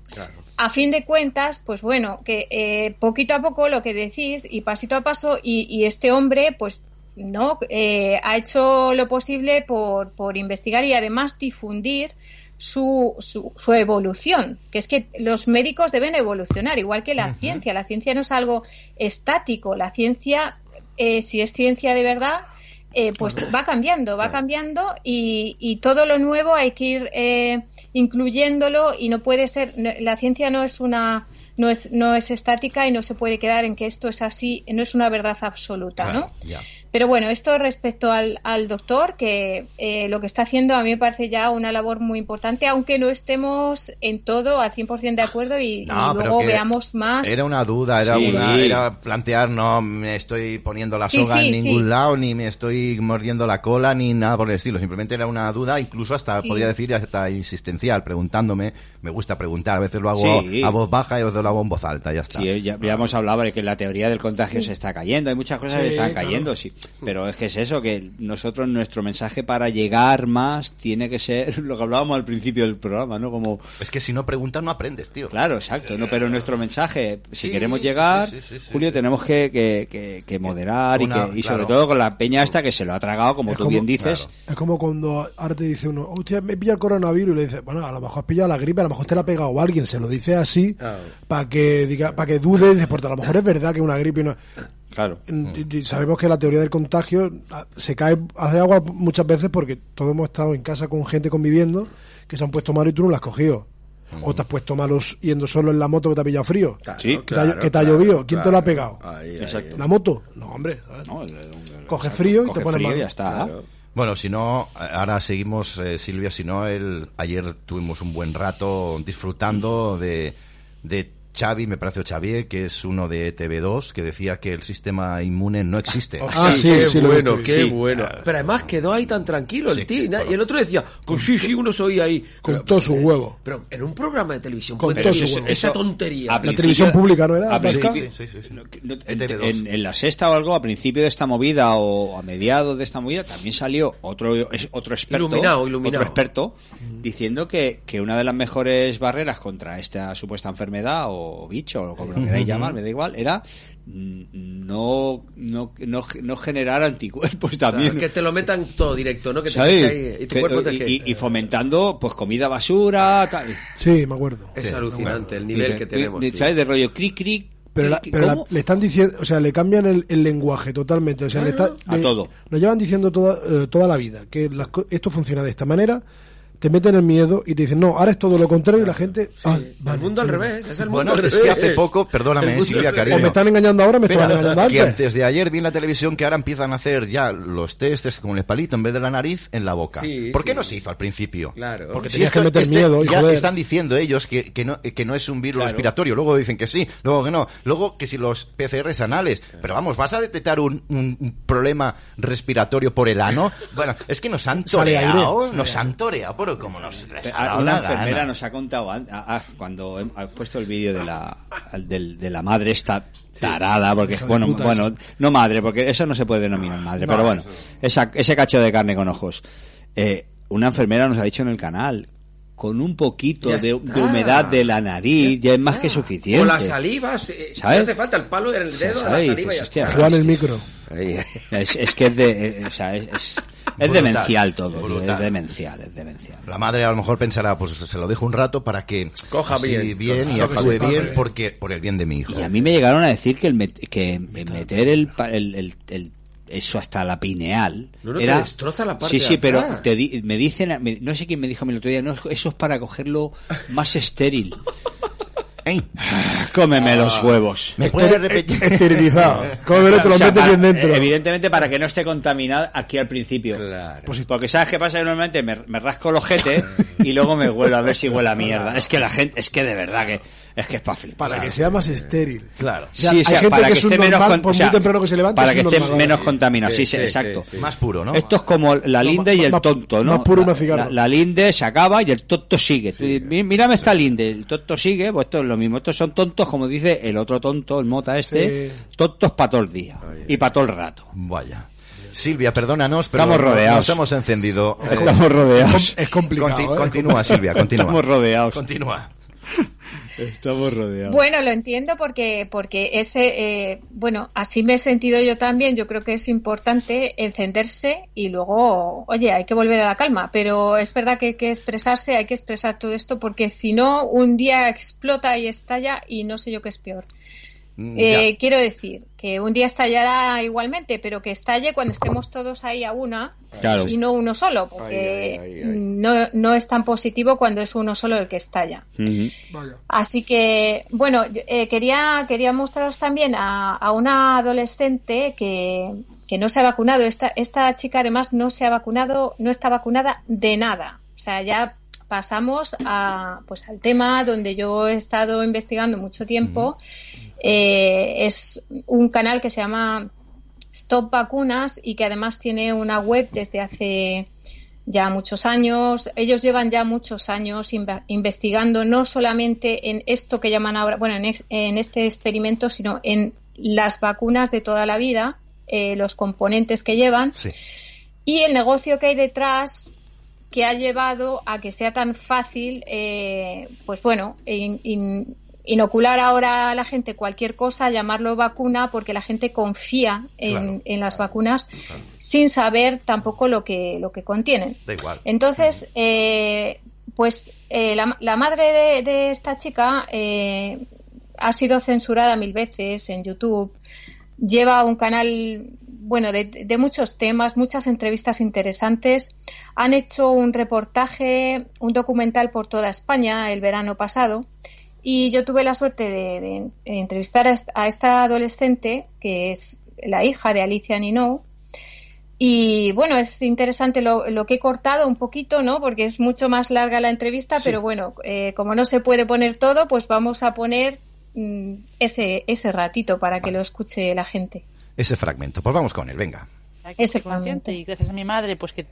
a fin de cuentas, pues bueno, que eh, poquito a poco lo que decís y pasito a paso y, y este hombre, pues no, eh, ha hecho lo posible por, por investigar y además difundir su, su, su evolución, que es que los médicos deben evolucionar, igual que la ciencia. La ciencia no es algo estático, la ciencia, eh, si es ciencia de verdad, eh, pues va cambiando, va cambiando y, y todo lo nuevo hay que ir eh, incluyéndolo y no puede ser, la ciencia no es una no es, no es estática y no se puede quedar en que esto es así, no es una verdad absoluta, ¿no? Pero bueno, esto respecto al, al doctor, que eh, lo que está haciendo a mí me parece ya una labor muy importante, aunque no estemos en todo al 100% de acuerdo y, No, luego veamos más. Era una duda, era Sí. una, era plantear, no me estoy poniendo la Sí, soga sí, en ningún sí. lado, ni me estoy mordiendo la cola, ni nada por el estilo. Simplemente era una duda, incluso hasta, Sí. podría decir, hasta insistencial, preguntándome. Me gusta preguntar, a veces lo hago Sí. a voz baja y a veces lo hago en voz alta, ya está. Sí, ya, ya hemos hablado de que la teoría del contagio se está cayendo, hay muchas cosas Sí, que están claro. cayendo, sí. Pero es que es eso, que nosotros, nuestro mensaje para llegar más tiene que ser (laughs) lo que hablábamos al principio del programa, ¿no? Como, Es que si no preguntas no aprendes, tío. claro, exacto, ¿no? Pero nuestro mensaje, si Sí, queremos llegar, sí, sí, sí, Julio, sí. tenemos que, que, que, que moderar y, que, y sobre todo con la peña esta que se lo ha tragado, como Es tú como- bien dices. Es como cuando ahora te dice uno, hostia, me pilla el coronavirus y le dice, bueno, a lo mejor has pillado la gripe, a lo mejor te la ha pegado alguien, se lo dice así para que diga, para que dude, y dice, porque a lo mejor es verdad que una gripe no Claro. Y sabemos que la teoría del contagio ah, se cae hace agua muchas veces porque todos hemos estado en casa con gente conviviendo que se han puesto malos y tú no lo has cogido. O te has puesto malos yendo solo en la moto que te ha pillado frío. Sí, que, te ha, que te ha llovido. ¿Quién te lo ha pegado? Exacto. ¿La moto? No, hombre. ¿sabes? No, el- el- Coge frío y coge te pones malo. ya está. Bueno, si no, ahora seguimos, eh, Silvia, si no, el, ayer tuvimos un buen rato disfrutando de, de Xavi, me parece o Xavier, que es uno de TV2, que decía que el sistema inmune no existe. Ah, sí, qué sí, bueno, qué Sí. bueno. Pero además quedó ahí tan tranquilo el Sí, tío. Bueno. y el otro decía, pues sí, sí, uno soy ahí. Con Pero- todo su huevo. Pero en un programa de televisión, Con todo su esa- huevo. esa tontería. a La televisión pública, ¿no era? a principio- Sí, sí, sí. No, no, en, ETV2. en- la sexta o algo, a principio de esta movida o a mediados de esta movida, también salió otro otro experto, Iluminado, iluminado. otro experto, diciendo que, que una de las mejores barreras contra esta supuesta enfermedad o bicho o como lo queráis llamar, me da igual, era mm, no no no, no generar anticuerpos también. Claro, que te lo metan todo directo, ¿no? Que te y tu Que- cuerpo te y- y- fomentando pues comida basura, tal. Sí, me acuerdo. Es Sí, alucinante el nivel de- que tenemos. de-. ¿Sabes? De rollo cric cric. Pero, la- cric, pero la- ¿cómo? le están diciendo, o sea, le cambian el, el lenguaje totalmente. O sea, le está, A le- todo. Nos llevan diciendo toda, eh, toda la vida que las co- esto funciona de esta manera, te meten el miedo y te dicen, no, ahora es todo lo contrario y la gente. ah, el mundo al revés. Es el mundo Bueno, al es revés. que hace poco, perdóname, mundo Silvia, cariño. O me están engañando ahora, me estaban engañando que antes. antes de ayer vi en la televisión que ahora empiezan a hacer ya los testes con el palito en vez de la nariz en la boca. Sí, ¿Por qué sí. no se hizo al principio? Claro. Porque Si tenías esto- que meter este- miedo ya joder. están diciendo ellos que, que, no, que no es un virus Claro. respiratorio, luego dicen que sí, luego que no, luego que si los PCRs anales, pero vamos, ¿vas a detectar un, un- problema respiratorio por el ano? (laughs) Bueno, es que nos han toreado, nos han toreado, como nos Ah, Una enfermera gana. nos ha contado an- ah, ah, cuando he, ha puesto el vídeo de la del- de la madre esta tarada porque bueno bueno no madre porque eso no se puede denominar madre pero bueno esa, ese cacho de carne con ojos. Eh, una enfermera nos ha dicho en el canal con un poquito de, de humedad de la nariz ya es más que suficiente. O la saliva, eh, no ¿Sabes? hace falta el palo en el dedo, la saliva y hostia. Juan el micro. Es, es que es de eh, o sea, es, es, es demencial todo tío, es demencial es demencial. La madre a lo mejor pensará, pues se lo dejo un rato para que Coja bien. bien y Lo que actúe bien. porque por el bien de mi hijo. Y a mí me llegaron a decir que el met- que meter el, pa- el, el- el- eso hasta la pineal No, no, te era destroza la parte sí sí de pero te di- me dicen me- no sé quién me dijo a mí el otro día no eso es para cogerlo más estéril Ey, cómeme los huevos ¿Me puedes repetir? (laughs) Esterilizado. (laughs) Cómelo, te lo metes bien dentro. Evidentemente para que no esté contaminada aquí al principio. Claro. Pues porque sabes qué pasa, normalmente me, me rasco el ojete (laughs) y luego me vuelvo a ver si huele a mierda. Es que la gente, es que de verdad que es que es para flipar. Para que sea más estéril. Claro. sea, Sí, hay o sea, gente para que que, es un esté menos normal, por o sea, muy temprano que se levante, para que esté normal. menos contaminado. Sí, Sí, sí, sí, exacto. sí, sí. Más puro, ¿no? Esto es como la linde y el más- tonto, ¿no? más puro más cigarro. La, la linde se acaba y el tonto sigue. Tú dices, "Mí- Mírame esta linde, el tonto sigue, pues esto es lo mismo. Estos son tontos, como dice el otro tonto, el mota este, Sí. tontos para todo el día y para todo el rato. Vaya. Silvia, perdónanos, pero Estamos rodeados. nos hemos encendido. Eh, Estamos rodeados. Es complicado. conti- ¿eh? Continúa, Silvia, continúa. Estamos rodeados. Continúa. Estamos rodeados. Bueno, lo entiendo porque, porque ese, eh, bueno, así me he sentido yo también. Yo creo que es importante encenderse y luego, oye, hay que volver a la calma. Pero es verdad que hay que expresarse, hay que expresar todo esto porque si no, un día explota y estalla y no sé yo qué es peor. Mm, Eh, quiero decir que un día estallará igualmente, pero que estalle cuando estemos todos ahí a una Claro. y no uno solo, porque No, no es tan positivo cuando es uno solo el que estalla. Así que, bueno, yo, eh, quería, quería mostraros también a, a una adolescente que, que no se ha vacunado. Esta, esta chica además no se ha vacunado, no está vacunada de nada. O sea, ya pasamos a, pues, al tema donde yo he estado investigando mucho tiempo. Eh, es un canal que se llama Stop Vacunas y que además tiene una web desde hace ya muchos años. Ellos llevan ya muchos años inve- investigando no solamente en esto que llaman ahora, bueno, en, ex- en este experimento, sino en las vacunas de toda la vida, eh, los componentes que llevan y el negocio que hay detrás que ha llevado a que sea tan fácil, eh, pues bueno, in- in- inocular ahora a la gente cualquier cosa, llamarlo vacuna, porque la gente confía en, Claro, en las vacunas sin saber tampoco lo que, lo que contienen. Da igual. Entonces, eh, pues eh, la, la madre de, de esta chica eh, ha sido censurada mil veces en YouTube. Lleva un canal, bueno, de, de muchos temas, muchas entrevistas interesantes. Han hecho un reportaje, un documental por toda España el verano pasado. Y yo tuve la suerte de, de entrevistar a esta, a esta adolescente, que es la hija de Alicia Ninou, y bueno, es interesante lo, lo que he cortado un poquito, ¿no? Porque es mucho más larga la entrevista, pero bueno, eh, como no se puede poner todo, pues vamos a poner mm, ese, ese ratito para que lo escuche la gente. Ese fragmento. Pues vamos con él, venga. Ese consciente y gracias a mi madre, pues que,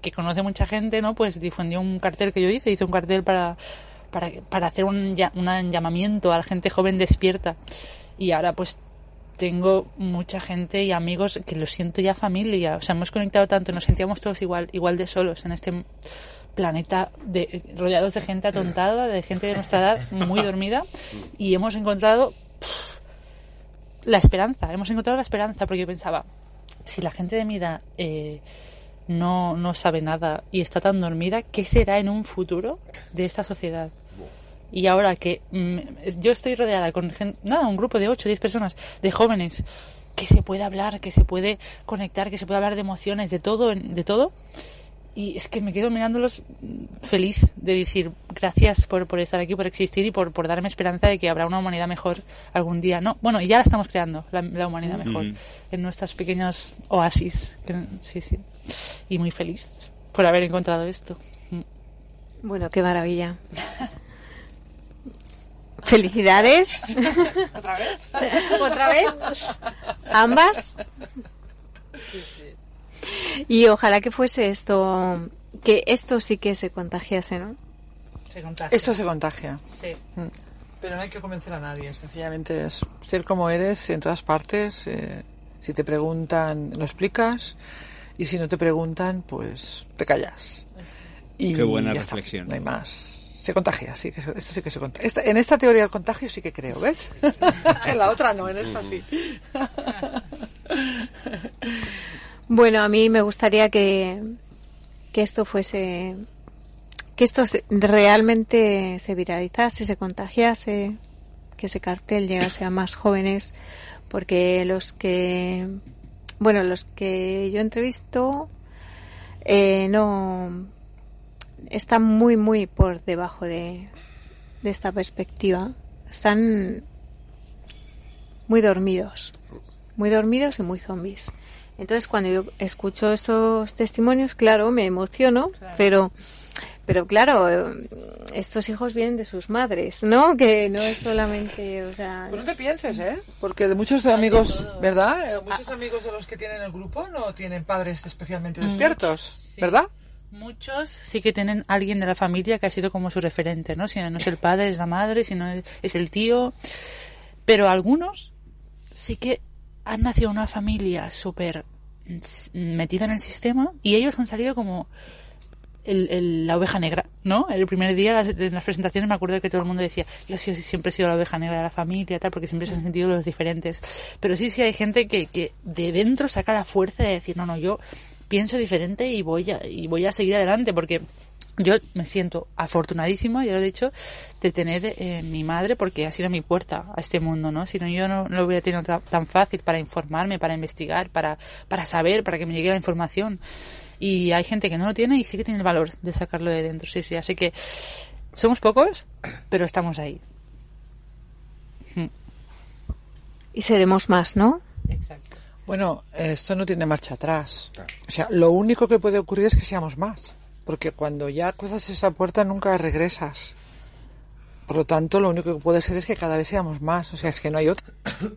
que conoce mucha gente, ¿no? Pues difundió un cartel que yo hice, hice un cartel para, para, para hacer un, un llamamiento a la gente joven despierta. Y ahora pues tengo mucha gente y amigos que lo siento ya familia. O sea, hemos conectado tanto, nos sentíamos todos igual, igual de solos en este planeta de, rodeados de gente atontada, de gente de nuestra edad muy dormida y hemos encontrado pff, la esperanza, hemos encontrado la esperanza porque yo pensaba, si la gente de mi edad eh, no, no sabe nada y está tan dormida, ¿qué será en un futuro de esta sociedad? Y ahora que mm, yo estoy rodeada con nada, un grupo de 8 o 10 personas, de jóvenes, que se puede hablar, que se puede conectar, que se puede hablar de emociones, de todo, de todo. Y es que me quedo mirándolos mm, feliz de decir gracias por, por estar aquí, por existir y por, por darme esperanza de que habrá una humanidad mejor algún día. No, bueno, y ya la estamos creando, la, la humanidad mejor, en nuestros pequeños oasis. sí, sí. Y muy feliz por haber encontrado esto. Mm. Bueno, qué maravilla. (laughs) Felicidades. ¿Otra vez? (laughs) ¿Otra vez? Ambas. Y ojalá que fuese esto, que esto sí que se contagiase, ¿no? Se contagia. Esto se contagia. Sí. Mm. Pero no hay que convencer a nadie, sencillamente es ser como eres en todas partes. eh, si te preguntan, lo explicas. Y si no te preguntan, pues te callas. Y Qué buena ya está, reflexión. no hay más. Se contagia, sí, que se- esto sí que se contagia. Esta- en esta teoría del contagio sí que creo, ¿ves? (laughs) en la otra no, en esta sí. (laughs) Bueno, a mí me gustaría que, que esto fuese, que esto realmente se viralizase, se contagiase, que ese cartel llegase a más jóvenes, porque los que, bueno, los que yo entrevisto, eh, no, están muy, muy por debajo de, de esta perspectiva. Están muy dormidos, muy dormidos y muy zombies. Entonces, cuando yo escucho estos testimonios, claro, me emociono, pero pero claro, eh, estos hijos vienen de sus madres, ¿no? Que no es solamente, o sea, Pues no te pienses, ¿eh? Porque de muchos amigos, ¿verdad? Eh, Muchos amigos de los que tienen el grupo no tienen padres especialmente despiertos, Sí. ¿verdad? Muchos sí que tienen alguien de la familia que ha sido como su referente, ¿no? Si no es el padre, es la madre, si no es, es el tío. Pero algunos sí que han nacido en una familia súper mm, metida en el sistema y ellos han salido como la oveja negra, ¿no? El primer día las- en las presentaciones me acuerdo que todo el mundo decía, yo siempre he sido la oveja negra de la familia, tal, porque siempre se han sentido los diferentes. Pero sí, sí hay gente que, que de dentro saca la fuerza de decir, no, no, yo pienso diferente y voy a, y voy a seguir adelante porque yo me siento afortunadísima, ya lo he dicho, de tener eh, mi madre porque ha sido mi puerta a este mundo, ¿no? Si no, yo no, no lo hubiera tenido ta- tan fácil para informarme, para investigar, para, para saber, para que me llegue la información. Y hay gente que no lo tiene y sí que tiene el valor de sacarlo de dentro, sí, sí. Así que somos pocos, pero estamos ahí. Y seremos más, ¿no? Bueno, esto no tiene marcha atrás. O sea, lo único que puede ocurrir es que seamos más. Porque cuando ya cruzas esa puerta nunca regresas. Por lo tanto, lo único que puede ser es que cada vez seamos más. O sea, es que no hay otro. (coughs)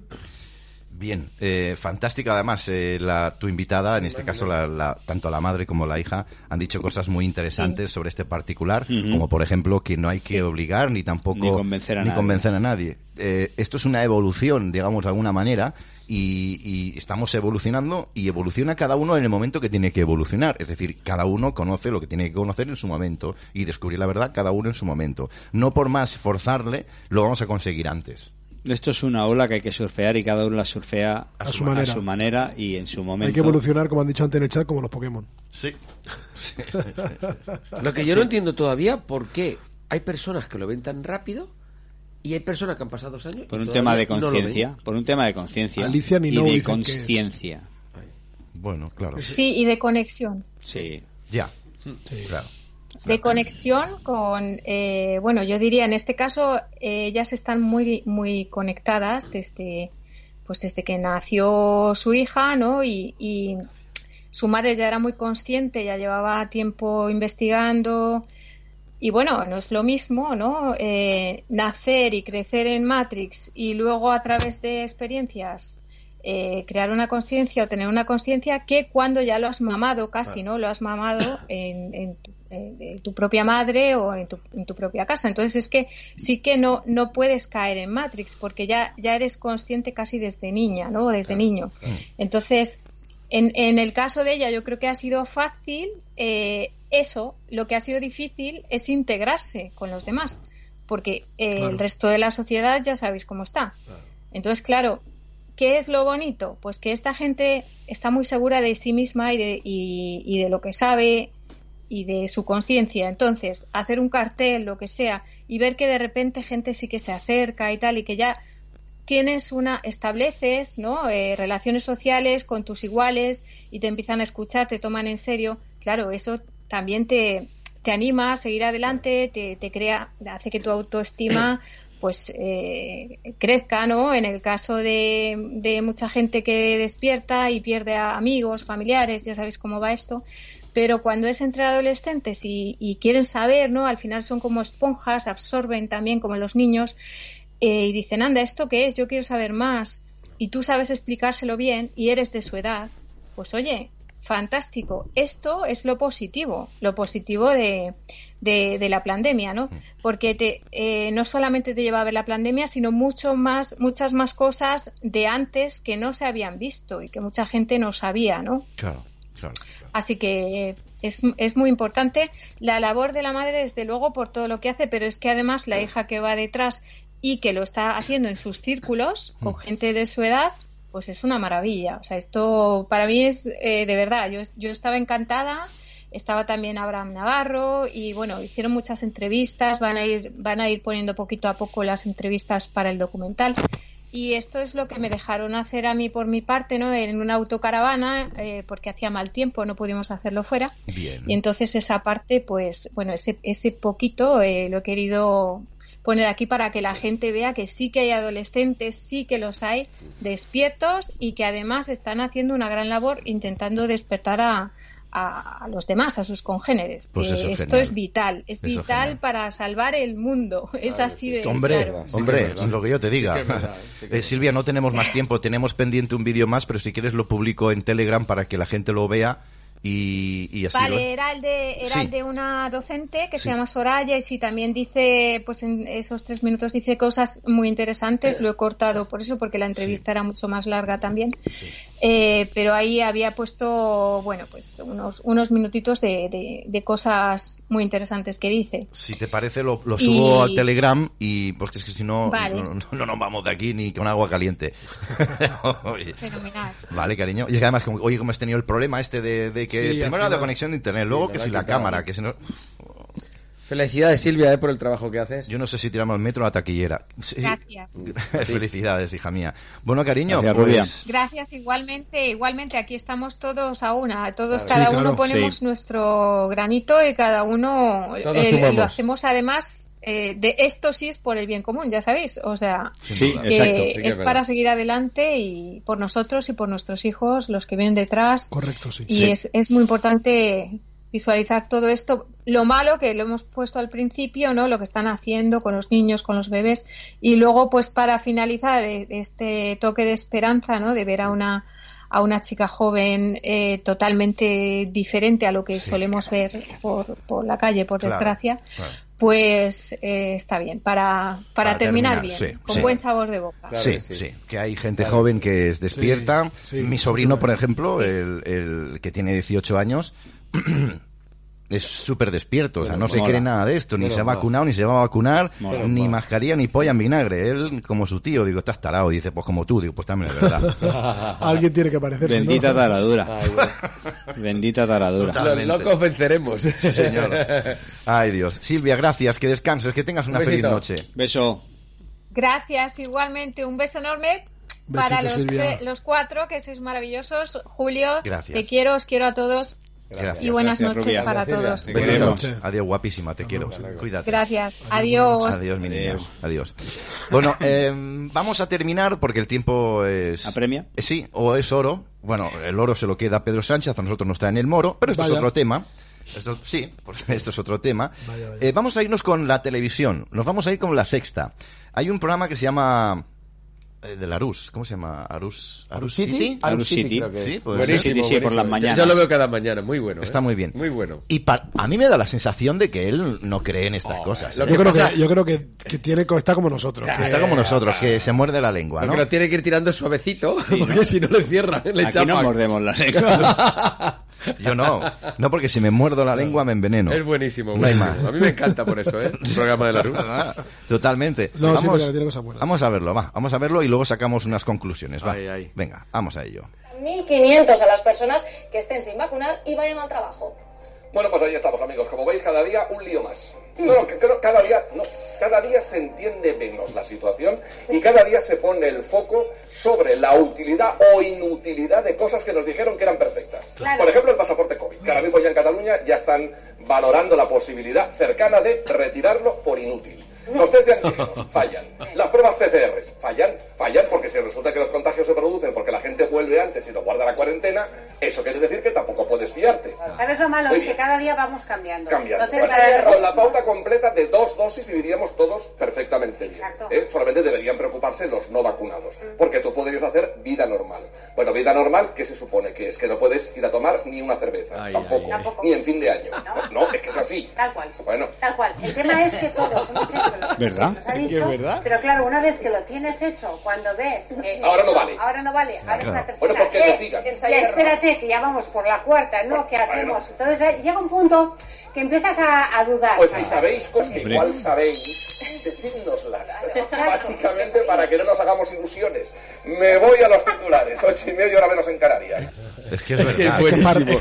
Bien, eh, fantástica además eh, la, tu invitada, en este caso la, la- tanto la madre como la hija han dicho cosas muy interesantes sobre este particular, como por ejemplo que no hay que obligar ni tampoco Ni convencer a ni nadie. convencer a nadie. Eh, esto es una evolución, digamos de alguna manera, y, y estamos evolucionando y evoluciona cada uno en el momento que tiene que evolucionar. Es decir, cada uno conoce lo que tiene que conocer en su momento y descubrir la verdad cada uno en su momento. No por más forzarle, lo vamos a conseguir antes. Esto es una ola que hay que surfear y cada uno la surfea a, su manera. manera y en su momento. Hay que evolucionar, como han dicho antes en el chat, como los Pokémon. Sí. (laughs) Lo que yo no entiendo todavía, ¿por qué hay personas que lo ven tan rápido y hay personas que han pasado dos años? Por un tema de no conciencia, por un tema de conciencia Alicia ni y no de conciencia. Bueno, claro. Sí, y de conexión. Sí. Ya. Claro. de conexión con, eh, bueno, yo diría en este caso eh, ellas están muy muy conectadas desde, pues desde que nació su hija, ¿no? Y, y su madre ya era muy consciente, ya llevaba tiempo investigando y bueno, no es lo mismo, ¿no? Eh, nacer y crecer en Matrix y luego a través de experiencias eh, crear una conciencia o tener una conciencia que cuando ya lo has mamado casi, ¿no? Lo has mamado en, en tu, en- en tu propia madre o en tu, en tu propia casa. Entonces es que sí que no, no puedes caer en Matrix porque ya, ya eres consciente casi desde niña, ¿no? Desde niño. Entonces, en, en el caso de ella yo creo que ha sido fácil eh, eso, lo que ha sido difícil es integrarse con los demás, porque eh, Claro. el resto de la sociedad ya sabéis cómo está. Entonces, claro, ¿qué es lo bonito? Pues que esta gente está muy segura de sí misma y de, y, y de lo que sabe y de su conciencia. Entonces, hacer un cartel, lo que sea, y ver que de repente gente sí que se acerca y tal, y que ya tienes una, estableces, ¿no? Eh, relaciones sociales con tus iguales y te empiezan a escuchar, te toman en serio. Claro, eso también te, te anima a seguir adelante, te, te crea, hace que tu autoestima (clears throat) pues eh, crezca, ¿no? En el caso de, de mucha gente que despierta y pierde a amigos, familiares, ya sabéis cómo va esto, pero cuando es entre adolescentes y, y quieren saber, ¿no? Al final son como esponjas, absorben también como los niños eh, y dicen, anda, ¿esto qué es? Yo quiero saber más. Y tú sabes explicárselo bien y eres de su edad. Pues oye, fantástico. Esto es lo positivo, lo positivo de, de, de la pandemia, ¿no? Porque te, eh, no solamente te lleva a ver la pandemia, sino mucho más, muchas más cosas de antes que no se habían visto y que mucha gente no sabía, ¿no? Claro, claro. Así que es, es muy importante la labor de la madre, desde luego, por todo lo que hace, pero es que además la hija que va detrás y que lo está haciendo en sus círculos con gente de su edad, pues es una maravilla. O sea, esto para mí es eh, de verdad. Yo, yo estaba encantada. Estaba también Abraham Navarro y bueno, hicieron muchas entrevistas. Van a ir, van a ir poniendo poquito a poco las entrevistas para el documental. Y esto es lo que me dejaron hacer a mí por mi parte, ¿no? En una autocaravana, eh, porque hacía mal tiempo, no pudimos hacerlo fuera. Bien. Y entonces esa parte, pues, bueno, ese, ese poquito eh, lo he querido poner aquí para que la gente vea que sí que hay adolescentes, sí que los hay despiertos y que además están haciendo una gran labor intentando despertar a, a, a los demás, a sus congéneres. Pues Que esto genial. es vital, es Eso vital genial. para salvar el mundo. Es así de Hombre, claro. hombre, es lo que yo te diga. Sí verdad, sí Eh, Silvia, no tenemos más tiempo, tenemos pendiente un vídeo más, pero si quieres lo publico en Telegram para que la gente lo vea y, y así Vale, era el de, era Sí. el de una docente que Sí. se llama Soraya y sí también dice, pues en esos tres minutos dice cosas muy interesantes. Lo he cortado por eso, porque la entrevista era mucho más larga también. Eh, pero ahí había puesto, bueno, pues unos, unos minutitos de, de, de cosas muy interesantes que dice. Si te parece, lo, lo subo Y- a Telegram y porque es que si no, Vale. no, no- no nos vamos de aquí ni con agua caliente. (laughs) Fenomenal. vale, cariño. Y es que además, como has tenido el problema este de, de que Sí, primero la de conexión de internet, luego Sí, que si la cámara, que si no... Felicidades, Silvia, eh, por el trabajo que haces. Yo no sé si tiramos el metro a la taquillera. Sí. Gracias. (laughs) Felicidades, hija mía. Bueno, cariño, Gracias, pues... Rubia. Gracias, igualmente, igualmente aquí estamos todos a una, todos, Claro. cada Sí, uno claro. ponemos Sí. nuestro granito y cada uno eh, lo hacemos además eh, de esto sí es por el bien común, ya sabéis, o sea, Sí, que exacto. sí que es para seguir adelante y por nosotros y por nuestros hijos, los que vienen detrás, Correcto, sí. y Sí. es, es muy importante visualizar todo esto. Lo malo que lo hemos puesto al principio, ¿no? Lo que están haciendo con los niños, con los bebés. Y luego, pues para finalizar, eh, este toque de esperanza, ¿no? De ver a una a una chica joven eh, totalmente diferente a lo que Sí. solemos ver por, por la calle, por Claro, desgracia, claro. Pues eh, está bien, para, para, Para terminar, terminar, bien, sí, con sí. buen sabor de boca. Claro sí, que sí, sí. que hay gente joven que es despierta. Sí, sí, Mi sobrino, por ejemplo, el, el que tiene 18 años, (clears throat) es súper despierto. O sea, no se cree nada de esto. Ni se ha vacunado, ni se va a vacunar, Mola. ni mascarilla, ni polla en vinagre. Él, como su tío, digo, estás tarado. Dice, pues como tú. Digo, pues también es verdad. (laughs) Alguien tiene que parecerse. ¿no? Bendita taradura. (laughs) Bendita taradura. Los Totalmente. locos venceremos. Sí, señor. Ay, Dios. Silvia, gracias. Que descanses. Que tengas una Un feliz noche. Beso. Gracias, igualmente. Un beso enorme Besito, para los, tre- los cuatro, que sois maravillosos. Julio, Gracias. te quiero, os quiero a todos. Gracias. Y buenas Gracias, noches Rubia. para Gracias, todos. Buenas noches. Adiós, guapísima. Te quiero. Cuídate. Gracias. Adiós. Adiós, mi niña. Adiós. Bueno, eh, vamos a terminar porque el tiempo es... ¿Apremia? Eh, Sí, o es oro. Bueno, el oro se lo queda Pedro Sánchez, a nosotros nos traen el moro, pero esto es otro tema. Esto, sí, porque (laughs) esto es otro tema. Vaya, vaya. Eh, vamos a irnos con la televisión. Nos vamos a ir con la sexta. Hay un programa que se llama... eh, de la Arus. ¿Cómo se llama? Arus, Arus City. Arus City. creo que Sí, pues buenísimo, sí, sí, por las mañanas. Yo lo veo cada mañana, muy bueno. ¿eh? Está muy bien. Muy bueno. Y pa- a mí me da la sensación de que él no cree en estas cosas. lo ¿eh? Yo creo, pasa- que, yo creo que, que tiene, está como nosotros. que- Está como nosotros, que se muerde la lengua, ¿no? lo tiene que ir tirando suavecito, (laughs) porque si no le cierran, le Aquí no chapan. mordemos la lengua. (laughs) Yo no. No, porque si me muerdo la lengua me enveneno. Es buenísimo, No hay más. A mí me encanta por eso, ¿eh? El programa de la luz. Ah, Totalmente. No, vamos, porque tiene cosas buenas. vamos a verlo, va. Vamos a verlo y luego sacamos unas conclusiones, va. Ay, ay. Venga, vamos a ello. 1.500 a las personas que estén sin vacunar y vayan al trabajo. Bueno, pues ahí estamos, amigos. Como veis, cada día un lío más. No, no, que creo cada día, no, cada día se entiende menos la situación y cada día se pone el foco sobre la utilidad o inutilidad de cosas que nos dijeron que eran perfectas. Claro. Por ejemplo, el pasaporte COVID, que ahora mismo ya en Cataluña ya están valorando la posibilidad cercana de retirarlo por inútil. Los test de antígenos fallan. Las pruebas PCR fallan. Fallan porque si resulta que los contagios se producen porque la gente vuelve antes y lo guarda la cuarentena, eso quiere decir que tampoco puedes fiarte. ¿Sabes lo malo? Es que cada día vamos cambiando. Cambiando. Entonces, Bueno, con la pauta completa de dos dosis viviríamos todos perfectamente bien. Exacto. ¿eh? Solamente deberían preocuparse los no vacunados, porque tú podrías hacer vida normal. Bueno, vida normal, ¿qué se supone que es? Que no puedes ir a tomar ni una cerveza, tampoco, ay. Tampoco. ni en fin de año. No, es que es así. Tal cual. Bueno, Tal cual. El tema es que todos hemos hecho (laughs) ¿Verdad? dicho, es verdad. pero claro, una vez que lo tienes hecho, cuando ves que Ahora no vale. ahora no vale, ahora es una tercera, Bueno, pues que eh, digan. ya espérate que ya vamos por la cuarta, ¿no? ¿Qué hacemos? Entonces eh, llega un punto que empiezas a, a dudar. pues si sabéis cosas que Hombre. igual sabéis, decídnoslas. Básicamente para que no nos hagamos ilusiones. Me voy a los titulares, ocho y medio hora menos en Canarias. Es que Es que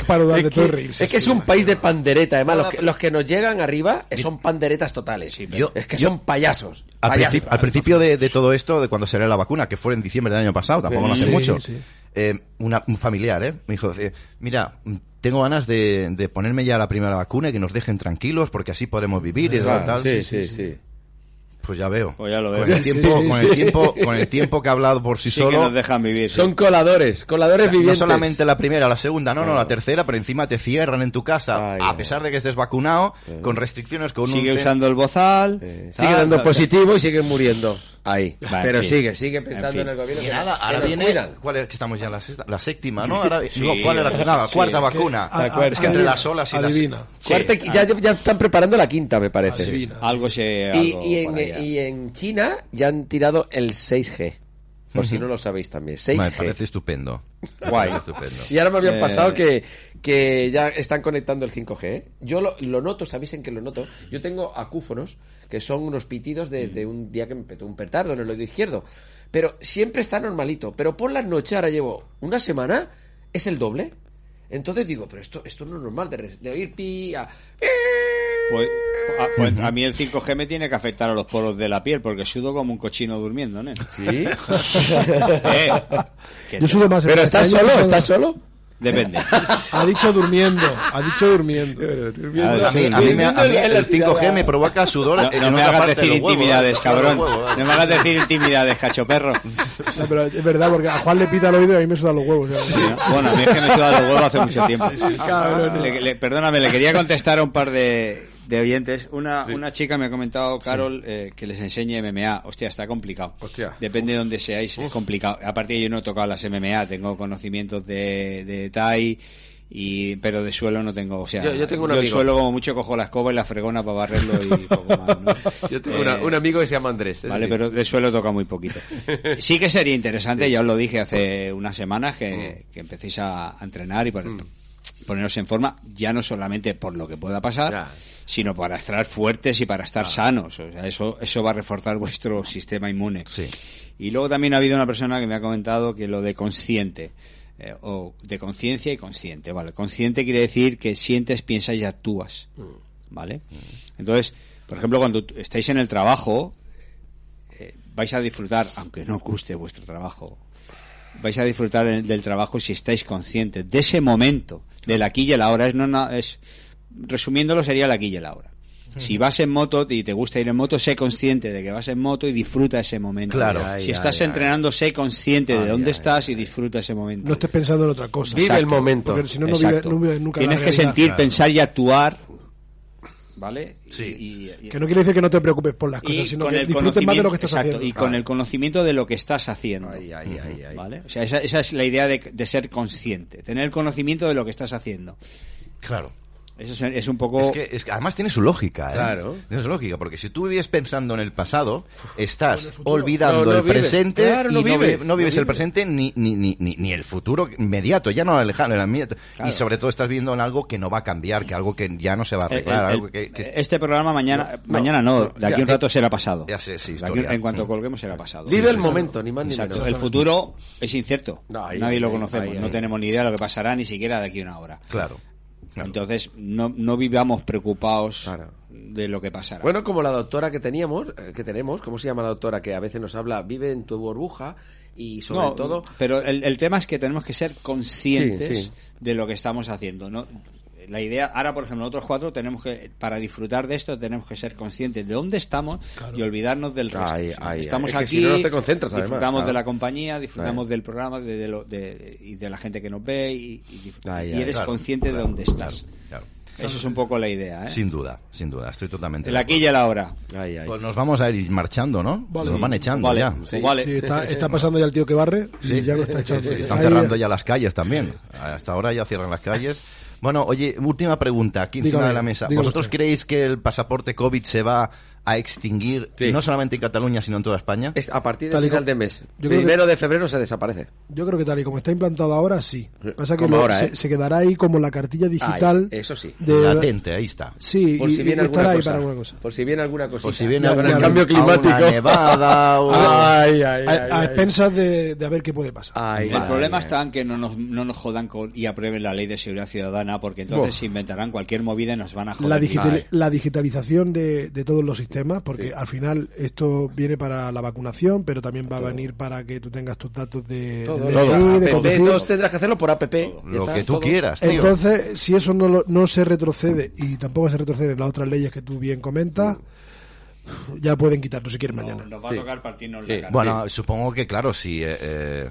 para de y que- reírse, es que es sí. un país de pandereta, además. Los que, los que nos llegan arriba eh, son panderetas totales. Yo- es que yo- son payasos. Al, Payasos. principio, al principio de, de todo esto, de cuando salió la vacuna, que fue en diciembre del año pasado, tampoco no hace Sí, mucho, sí. eh, una- un familiar, ¿eh? Me dijo, eh, mira, tengo ganas de, de ponerme ya la primera vacuna y que nos dejen tranquilos porque así podemos vivir y Claro, tal. sí, sí, sí. Pues ya veo. Pues ya lo Con el tiempo, sí, con sí. el tiempo, con el tiempo que ha hablado por sí, Sí que solo. nos dejan vivir. sí. Son coladores, coladores no vivientes. solamente la primera, la segunda, no, no, la tercera, pero encima te cierran en tu casa, a pesar de que estés vacunado, con restricciones, con Sigue un... usando el bozal. Sigue tal, dando positivo y sigue muriendo. Ahí. Va, en Pero fin. sigue, sigue pensando En fin. en, el gobierno. Y que- nada, que ahora viene. cuidan. ¿Cuál es? Que estamos ya en la, sexta- la séptima, ¿no? Ahora, Sí, no, ¿Cuál era? sí, Nada, sí. cuarta Que- vacuna. a- a- es que entre las olas y las. adivina. Cuarta- ya, ya están preparando la quinta, me parece. Adivina. Algo se. Y, algo y en, por allá. y en China ya han tirado el 6G. Por si Ujú. no lo sabéis también. 6G. Me parece estupendo. (laughs) Guay. Me parece estupendo. Y ahora me habían Eh, pasado que, que ya están conectando el 5G. ¿eh? Yo lo, lo noto, ¿sabéis en qué lo noto? Yo tengo acúfonos, que son unos pitidos desde un día que me petó un petardo en el oído izquierdo. Pero siempre está normalito. Pero por las noches, ahora llevo una semana, es el doble. Entonces digo, pero esto, esto no es normal, de, de oír pi a... Pues, a, pues a mí el 5G me tiene que afectar a los poros de la piel porque sudo como un cochino durmiendo, ¿no? ¿Sí? (laughs) Eh, Yo sudo más en ¿Pero estás solo? ¿Estás solo? Depende. (laughs) Ha dicho durmiendo, ha dicho durmiendo. A mí, a mí me- a mí el 5G me provoca sudor No, en no me hagas de decir huevos, intimidades, ¿eh? cabrón. Huevos, ¿eh? No me hagas decir intimidades, cacho perro. No, pero es verdad, porque a Juan le pita el oído y a mí me sudan los huevos. sea, Sí, ¿no? Bueno, a mí es que me he sudado los huevos hace mucho tiempo. cabrón. Le- le- perdóname, le quería contestar a un par de, de oyentes. Una, una chica me ha comentado, Carol, eh, que les enseñe MMA. Hostia, está complicado. Hostia. Depende de donde seáis, es complicado. Aparte, yo no he tocado las MMA, tengo conocimientos de, de Thai. Y, pero de suelo no tengo, o sea, Yo- yo tengo un el amigo. suelo como mucho cojo la escoba y la fregona para barrerlo y (laughs) poco más, ¿no? Yo tengo Eh, una- un amigo que se llama Andrés. Vale, sí. pero de suelo toca muy poquito. (laughs) Sí que sería interesante, ya os lo dije hace unas semanas, que, que empecéis a, entrenar y pon- poneros en forma, ya no solamente por lo que pueda pasar, sino para estar fuertes y para estar sanos. O sea, eso, eso va a reforzar vuestro sistema inmune. Y luego también ha habido una persona que me ha comentado que lo de consciente, eh, o de conciencia y consciente, ¿vale? Consciente quiere decir que sientes, piensas y actúas, ¿vale? Entonces, por ejemplo, cuando estáis en el trabajo, eh, vais a disfrutar, aunque no os guste vuestro trabajo, vais a disfrutar del trabajo si estáis conscientes de ese momento, del aquí y el ahora. Es, no, no, es, resumiéndolo, sería el aquí y el ahora. Si vas en moto y te gusta ir en moto, sé consciente de que vas en moto y disfruta ese momento. Claro. si Ay, estás ay, entrenando, sé consciente de dónde ay, estás y disfruta ese momento. No estés pensando en otra cosa. Vive el momento. Porque si no, no nunca Tienes la que sentir, pensar y actuar. ¿Vale? Sí. Que no quiere decir que no te preocupes por las cosas, y sino que el disfrutes más de lo que estás exacto, haciendo. y con el conocimiento de lo que estás haciendo ¿vale? o sea esa, esa es la idea de, de ser consciente tener conocimiento de lo que estás haciendo Claro. Eso es, es un poco Es que, es que además tiene su lógica, ¿eh? Claro. Tiene su lógica, porque si tú vives pensando en el pasado, estás olvidando No, no el vives. presente Claro, no y vives, no vives el presente ni, ni, ni, ni, ni el futuro inmediato, ya no el lejano, el inmediato. Claro. Y sobre todo estás viendo en algo que no va a cambiar, que algo que ya no se va a El- arreglar, el- algo que, que- este programa mañana No, mañana no, no, de aquí ya, un rato eh, será pasado ya sé, sí, aquí- en cuanto colguemos será pasado Vive el momento, ni más ni Exacto. menos. el futuro es incierto nadie lo conocemos no tenemos ni idea de lo que pasará ni siquiera de aquí a una hora claro entonces no, no vivamos preocupados de lo que pasará Bueno, como la doctora que teníamos, eh, que tenemos, ¿cómo se llama la doctora que a veces nos habla? Vive en tu burbuja y sobre No, todo... Pero el, el tema es que tenemos que ser conscientes Sí, sí. de lo que estamos haciendo. ¿no? La idea, ahora por ejemplo, nosotros cuatro tenemos que, para disfrutar de esto, tenemos que ser conscientes de dónde estamos y olvidarnos del resto. Ay, Si ay, estamos es aquí, si no, no te concentras, además, disfrutamos claro. de la compañía, disfrutamos Ay. del programa de, de lo- de- y de la gente que nos ve y, y dif- Ay, y ay, eres claro, consciente claro, de dónde estás. claro, claro. Eso es un poco la idea. ¿eh? Sin duda, sin duda, estoy totalmente. El aquí y el ahora. Pues nos vamos a ir marchando, ¿no? Vale. Nos van echando Vale. ya. Sí. Vale. Sí, está, está (laughs) pasando ya el tío que barre y Sí. ya lo está echando. Sí, están cerrando ya las calles también. Hasta ahora ya cierran las calles. Bueno, oye, última pregunta aquí encima Dígame, de la mesa. ¿Vosotros usted. creéis que el pasaporte COVID se va a extinguir Sí. no solamente en Cataluña, sino en toda España? Es a partir Tal del y final como- de mes. yo creo Primero de febrero se desaparece. Yo creo que tal y como está implantado ahora, sí. Pasa que lo- ahora, se, ¿eh? se quedará ahí como la cartilla digital. Ay, eso sí. de- Latente, ahí está. Sí, Por y, si viene estará ahí cosa. para alguna cosa. Por si viene alguna cosita. Por si viene algún cambio a climático. una nevada o... (laughs) Ay, ay, a, ay, a ay. expensas de, de a ver qué puede pasar. Ay, El problema está en que no nos, no nos jodan con- y aprueben la ley de seguridad ciudadana, porque entonces se inventarán cualquier movida y nos van a joder. La, digital- Ay. la digitalización de, de todos los sistemas, porque Sí. al final esto viene para la vacunación, pero también va a venir para que tú tengas tus datos de, Todo, de APP, tendrás que hacerlo por app. Lo está, que tú todo. quieras, tío. Entonces, si eso no, lo- no se retrocede y tampoco se retrocede en las otras leyes que tú bien comentas, ya pueden quitarlo si quieren mañana. Nos va a tocar partirnos Sí. la cara. Bueno, supongo que, claro, sí. eh, eh,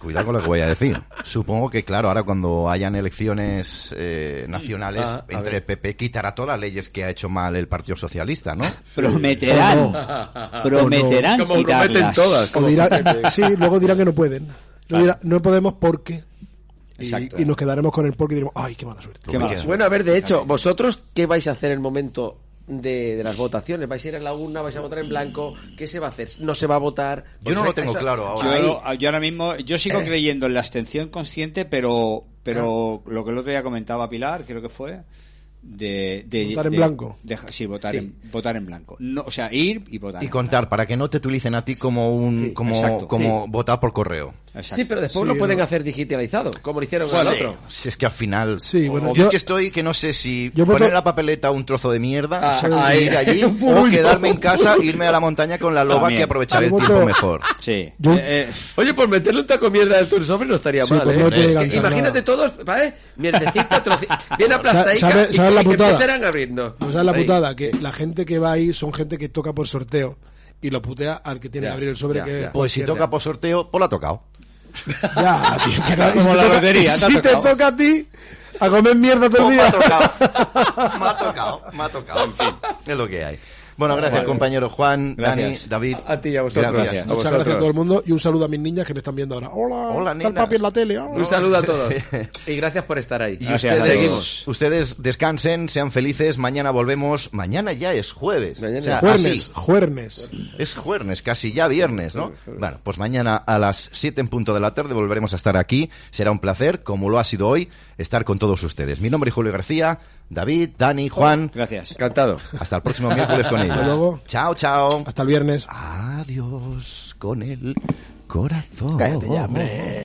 Cuidado con lo que voy a decir. Supongo que, claro, ahora cuando hayan elecciones eh, nacionales, Ah, entre ver. el PP quitará todas las leyes que ha hecho mal el Partido Socialista, ¿no? (laughs) Prometerán, O no. prometerán Como prometen quitarlas. todas. O dirán- (laughs) sí, luego dirán que no pueden. Dirán, no podemos porque. Y, y nos quedaremos con el porque y diremos, ¡ay, qué mala suerte! Qué mala Bueno, Bueno, a ver, de hecho, ¿vosotros qué vais a hacer en el momento de, de las votaciones? ¿Vais a ir a la urna? ¿Vais a votar en blanco? ¿Qué se va a hacer? ¿No se va a votar? Yo no lo tengo eso- claro ahora. Ahí. Yo, yo ahora mismo, yo sigo creyendo en la abstención consciente, pero, pero lo que el otro día comentaba Pilar, creo que fue, de, de Votar en de- blanco. de- sí, votar, Sí. En, votar en blanco. No, o sea, ir y votar. Y contar, para que no te utilicen a ti como un, Sí, como, exacto, como votar por correo. Sí, pero después lo pueden hacer digitalizado, como lo hicieron con el Sí. otro. Si es que al final. Sí, bueno, o yo- es que estoy que no sé si Yo poner en la papeleta un trozo de mierda Ah, y ahí. ir allí (laughs) o quedarme en casa e (laughs) irme a la montaña con la loba También. que aprovechar el tiempo mejor. (laughs) Sí. Yo- Eh, eh, Oye, pues meterle un taco de mierda de tu sobre no estaría Sí, mal, pues ¿eh? no que Eh, Imagínate nada. todos, ¿vale? Mierdecita, troci- bien aplastadica ¿Sabes y, sabes la que putada? empezaran abriendo. Pues ¿sabes la putada? Que la gente que va ahí son gente que toca por sorteo y lo putea al que tiene Ya, que abrir el sobre ya, que ya. Pues si toca por sorteo, pues la ha tocado. Ya, (laughs) tío, que claro, Como si la te toca- lotería, te si te toca a ti a comer mierda todo el Pues me ha día. tocado. me ha tocado, (laughs) me ha tocado. En fin, es lo que hay. Bueno, gracias Vale. compañero Juan, Gracias. Dani, David. A- a ti y a vosotros. Gracias. A Muchas vosotros. gracias a todo el mundo y un saludo a mis niñas que me están viendo ahora. Hola, Hola, está el papi en la tele. hola. Un saludo a todos. (laughs) y gracias por estar ahí. Y Gracias a ustedes, ustedes descansen, sean felices. Mañana volvemos. Mañana ya es jueves. Mañana O sea, es Juernes, juernes. Es jueves, casi ya viernes, ¿no? Bueno, pues mañana a las 7 en punto de la tarde volveremos a estar aquí. Será un placer, como lo ha sido hoy, estar con todos ustedes. Mi nombre es Julio García, David, Dani, Juan. gracias. Encantado. Hasta el próximo miércoles con (laughs) ellos. Hasta luego. Chao, chao. Hasta el viernes. Adiós con el corazón. Cállate ya, hombre.